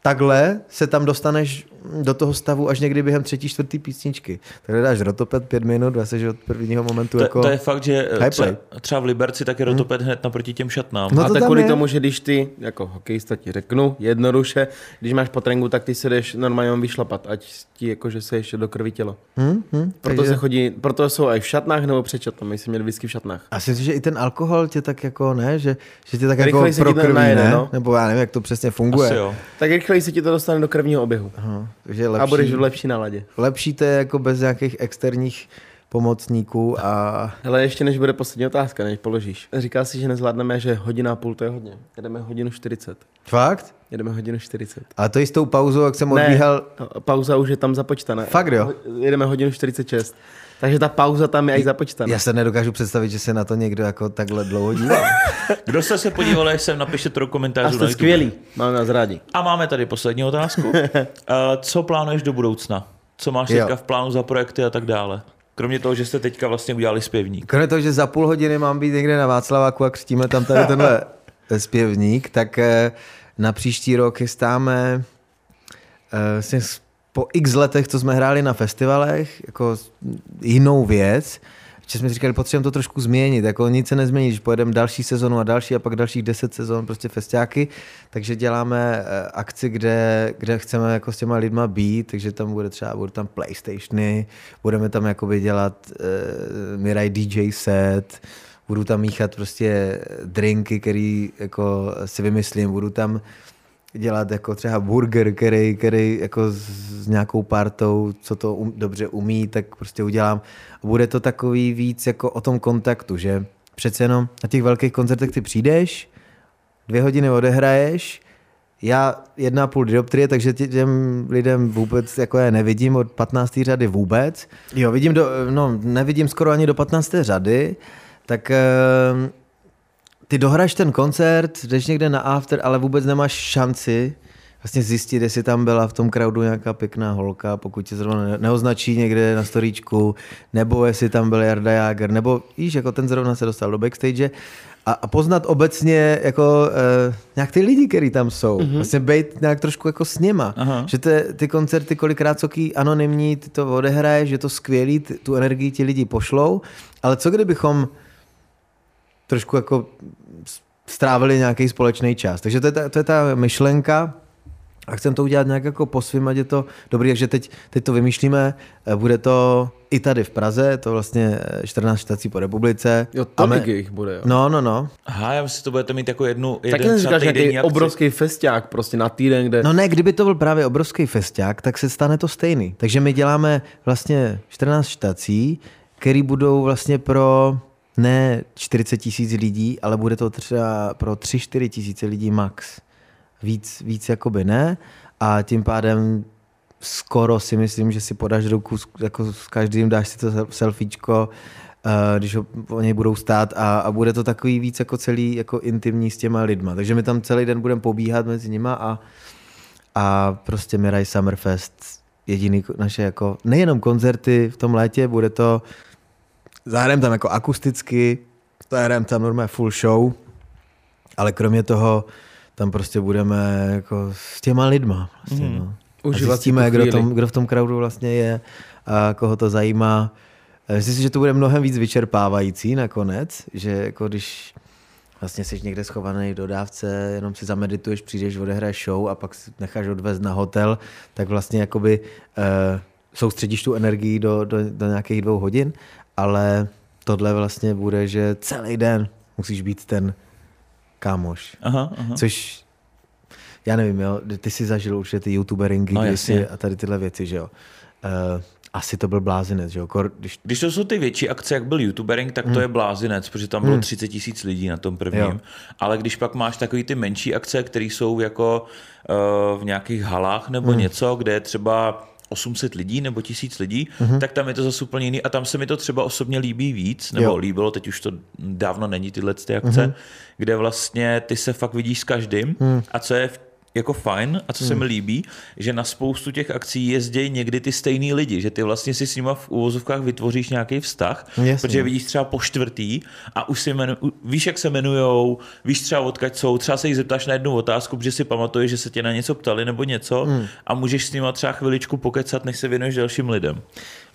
takhle se tam dostaneš do toho stavu až někdy během třetí, čtvrtý písničky. Tak dáš rotoped pět minut a jsi od prvního momentu to, jako To je fakt, že třeba, třeba v Liberci tak je hmm. rotoped hmm. hned naproti těm šatnám. No a tak kvůli je. tomu, že když ty, jako hokejista ti řeknu jednoduše, když máš po tréninku, tak ty se jdeš normálně vyšlapat, ať ti jako, že se ještě do krvi tělo. Hmm, hmm, proto takže... se chodí, proto jsou i v šatnách nebo před šatnami, jsem měl whisky v šatnách. A si že i ten alkohol tě tak jako, ne, že, že tě tak jako prokrví, ne? No? Nebo já nevím, jak to přesně funguje. Tak rychleji se ti to dostane do krevního oběhu. Aha, takže lepší, a budeš v lepší náladě. Lepší to je jako bez nějakých externích pomocníků a... Ale ještě než bude poslední otázka, než položíš. Říká si, že nezvládneme, že hodina a půl to je hodně. Jedeme hodinu 40. Fakt? Jedeme hodinu 40. A to i s tou pauzou, jak jsem odbíhal... Ne, pauza už je tam započtaná. Fakt jo? Jedeme hodinu 46. Takže ta pauza tam je i započtaná. Já se nedokážu představit, že se na to někdo jako takhle dlouho dívá. Kdo jste se podíval, jak jsem napište to do komentářů. A jste skvělý, máme nás rádi. A máme tady poslední otázku. Co plánuješ do budoucna? Co máš teďka v plánu za projekty a tak dále? Kromě toho, že jste teďka vlastně udělali zpěvník. Kromě toho, že za půl hodiny mám být někde na Václaváku a křtíme tam tady tenhle zpěvník, tak eh, na příští rok chystáme eh, vlastně po x letech, co jsme hráli na festivalech, jako jinou věc, že jsme říkali, potřebujeme to trošku změnit, jako nic se nezmění, když pojedeme další sezonu a další a pak dalších deset sezon, prostě festiáky, takže děláme eh, akci, kde, kde chceme jako s těma lidma být, takže tam bude třeba, budou tam Playstationy, budeme tam jakoby dělat uh, Mirai DJ set, budu tam míchat prostě drinky, který jako si vymyslím, budu tam dělat jako třeba burger, který, který jako s, nějakou partou, co to um, dobře umí, tak prostě udělám. Bude to takový víc jako o tom kontaktu, že přece jenom na těch velkých koncertech ty přijdeš, dvě hodiny odehraješ, já jedna půl dioptrie, takže těm lidem vůbec jako je nevidím od 15. řady vůbec. Jo, vidím do, no, nevidím skoro ani do 15. řady, tak ehm, ty dohraješ ten koncert, jdeš někde na after, ale vůbec nemáš šanci vlastně zjistit, jestli tam byla v tom crowdu nějaká pěkná holka, pokud tě zrovna ne- neoznačí někde na storíčku, nebo jestli tam byl Jarda Jágr, nebo víš, jako ten zrovna se dostal do backstage a, a poznat obecně jako uh, nějak ty lidi, kteří tam jsou. Mm-hmm. Vlastně být nějak trošku jako s něma. Aha. Že ty, ty koncerty kolikrát soký anonymní, ty to odehraješ, že to skvělý, ty, tu energii ti lidi pošlou, ale co kdybychom trošku jako strávili nějaký společný čas. Takže to je ta, to je ta myšlenka a chcem to udělat nějak jako po svým, ať je to dobrý, takže teď, teď to vymýšlíme, Eh, bude to i tady v Praze, to vlastně eh, 14 štací po republice. Jo, tolik me- jich bude, jo. No, no, no. Aha, já myslím, že to budete mít jako jednu, Tak jeden jen třeba říkáš týdenní nějaký akci. obrovský festiák prostě na týden, kde... No ne, kdyby to byl právě obrovský festiák, tak se stane to stejný. Takže my děláme vlastně 14 štací, který budou vlastně pro ne 40 tisíc lidí, ale bude to třeba pro 3-4 tisíce lidí max. Víc, víc jakoby ne. A tím pádem skoro si myslím, že si podáš ruku jako s každým, dáš si to sel- selfiečko, eh, když ho, o něj budou stát a, a bude to takový víc jako celý jako intimní s těma lidma. Takže my tam celý den budeme pobíhat mezi nima a, a prostě Miraj Summerfest jediný naše jako nejenom koncerty v tom létě, bude to zahrajeme tam jako akusticky, zahrajeme tam normálně full show, ale kromě toho tam prostě budeme jako s těma lidma. Vlastně, Mhm. no. A Užívat si zjistíme, kdo, tom, kdo v tom crowdu vlastně je a koho to zajímá. Myslím si, že to bude mnohem víc vyčerpávající nakonec, že jako když vlastně jsi někde schovaný v dodávce, jenom si zamedituješ, přijdeš, odehraješ show a pak si necháš odvést na hotel, tak vlastně jakoby uh, soustředíš tu energii do, do, do nějakých dvou hodin, ale tohle vlastně bude, že celý den musíš být ten kámoš. Aha, aha. Což já nevím, jo, ty jsi zažil určitě ty youtuberingy No, jasně. a tady tyhle věci, že jo. Uh, asi to byl blázinec, že jo. Kor, když, Když to jsou ty větší akce, jak byl youtubering, tak to je blázinec, protože tam bylo 30 tisíc lidí na tom prvním. Jo. Ale když pak máš takový ty menší akce, které jsou jako uh, v nějakých halách nebo něco, kde je třeba 800 lidí nebo 1000 lidí, tak tam je to zase úplně jiný a tam se mi to třeba osobně líbí víc, nebo Jo. líbilo, teď už to dávno není tyhle ty akce, kde vlastně ty se fakt vidíš s každým a co je v jako fajn a co se mi líbí, že na spoustu těch akcí jezdí někdy ty stejný lidi, že ty vlastně si s nima v úvozovkách vytvoříš nějaký vztah, Jasně. protože vidíš třeba po čtvrtý a už si jmenu, víš, jak se jmenujou, víš třeba odkaď jsou, třeba se jich zeptáš na jednu otázku, protože si pamatuješ, že se tě na něco ptali nebo něco a můžeš s nima třeba chviličku pokecat, než se věnuješ dalším lidem.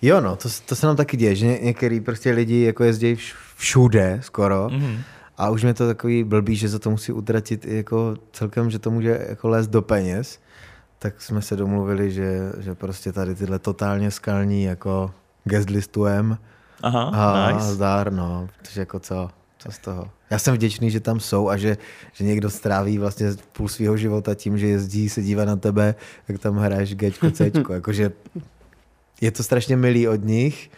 jo, no, to, to se nám taky děje, že ně, některý prostě lidi jako jezdí vš- všude skoro mm-hmm. A už mě to takový blbý, že za to musí utratit i jako celkem, že to může jako lézt do peněz, tak jsme se domluvili, že, že prostě tady tyhle totálně skalní jako guest listujeme Aha, a nice. zdár, no, protože jako co, co z toho. Já jsem vděčný, že tam jsou a že, že někdo stráví vlastně půl svého života tím, že jezdí, se dívá na tebe, jak tam hraješ Gčko, Cčko, jakože je to strašně milý od nich,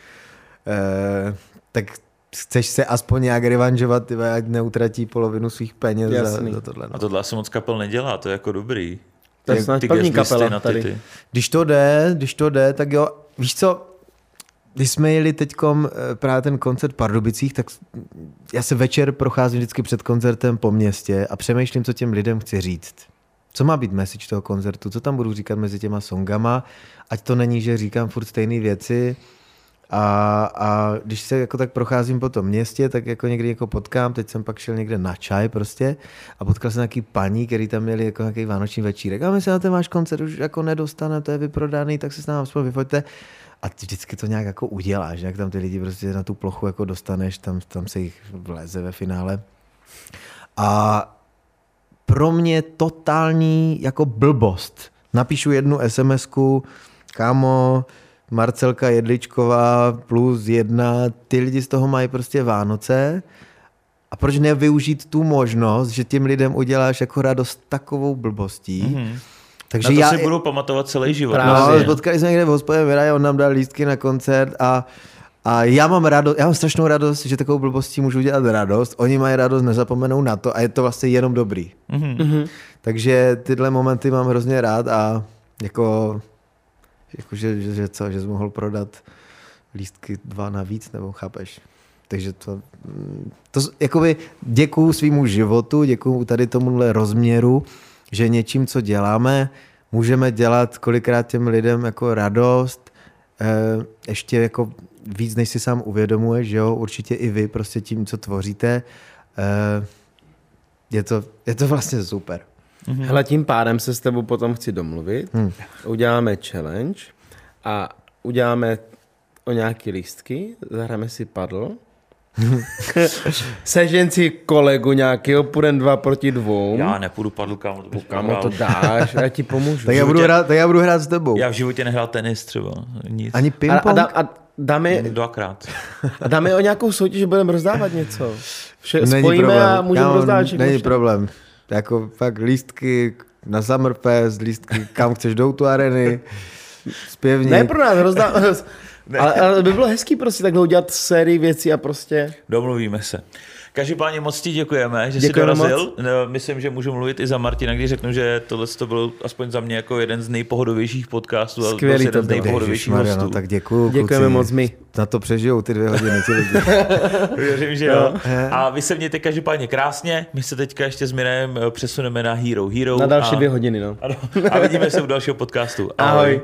e, tak chceš se aspoň nějak revanžovat, ty vole, ať neutratí polovinu svých peněz za, Jasný. za tohle. No. A tohle asi moc kapel nedělá, to je jako dobrý. To je Ty- snad ty první kapela na ty, tady. ty. Když to jde, když to jde, tak jo, víš co, když jsme jeli teďkom eh, právě ten koncert v Pardubicích, tak já se večer procházím vždycky před koncertem po městě a přemýšlím, co těm lidem chci říct. Co má být message toho koncertu, co tam budu říkat mezi těma songama, ať to není, že říkám furt stejné věci, a, a když se jako tak procházím po tom městě, tak jako někdy jako potkám, teď jsem pak šel někde na čaj prostě a potkal jsem nějaký paní, který tam měli jako nějaký vánoční večírek a my se na ten váš koncert už jako nedostane, to je vyprodaný, tak se s námi aspoň vyfoďte. A ty vždycky to nějak jako uděláš, jak tam ty lidi prostě na tu plochu jako dostaneš, tam, tam se jich vleze ve finále. A pro mě totální jako blbost. Napíšu jednu SMS-ku, kámo, Marcelka Jedličková plus jedna, ty lidi z toho mají prostě Vánoce a proč nevyužít tu možnost, že těm lidem uděláš jako radost takovou blbostí. Mm-hmm. Takže Na to já, si budou pamatovat celý život. Právě. No, potkali jsme někde v hospodě Miraj, on nám dal lístky na koncert a, a já mám radost, já mám strašnou radost, že takovou blbostí můžu dělat radost. Oni mají radost, nezapomenou na to a je to vlastně jenom dobrý. Mhm. Takže tyhle momenty mám hrozně rád a jako, jako že, že, co, že jsi mohl prodat lístky dva navíc, nebo chápeš? Takže to, to jakoby děkuju svýmu životu, děkuju tady tomuhle rozměru že něčím, co děláme, můžeme dělat kolikrát těm lidem jako radost, eh, ještě jako víc, než si sám uvědomuješ, že jo, určitě i vy prostě tím, co tvoříte, eh, je to, je to vlastně super. Mm-hmm. Hele, tím pádem se s tebou potom chci domluvit, hmm. uděláme challenge a uděláme o nějaký lístky, zahráme si padl, Sežen si kolegu nějakého, půjdem dva proti dvou. Já nepůjdu padl, kámo, to kámo, to dáš, já ti pomůžu. tak, já budu hrát, tak já budu hrát s tebou. Já v životě nehrál tenis třeba, nic. Ani ping-pong? A, a, dá, a dáme... Dvakrát. A dáme o nějakou soutěž, že budeme rozdávat něco. Vše není spojíme problém. a můžeme rozdávat Není problém. Jako fakt lístky na Summerfest, lístky kam chceš do tu areny, zpěvník. Ne pro nás, rozdávat. Ale, ale by bylo hezký prostě takhle udělat sérii věcí a prostě... Domluvíme se. Každopádně moc ti děkujeme, že děkujeme jsi dorazil. Moc. No, myslím, že můžu mluvit i za Martina, když řeknu, že tohle to byl aspoň za mě jako jeden z nejpohodovějších podcastů. Skvělý to byl. z nejpohodovějších Maria, no, tak děkuju. Děkujeme kluci. moc my. Na to přežijou ty dvě hodiny ty lidi. Věřím, že jo. A vy se mějte každopádně krásně. My se teďka ještě s Mirem přesuneme na Hero Hero. Na další a... dvě hodiny, no. A vidíme se u dalšího podcastu. Ahoj. Ahoj.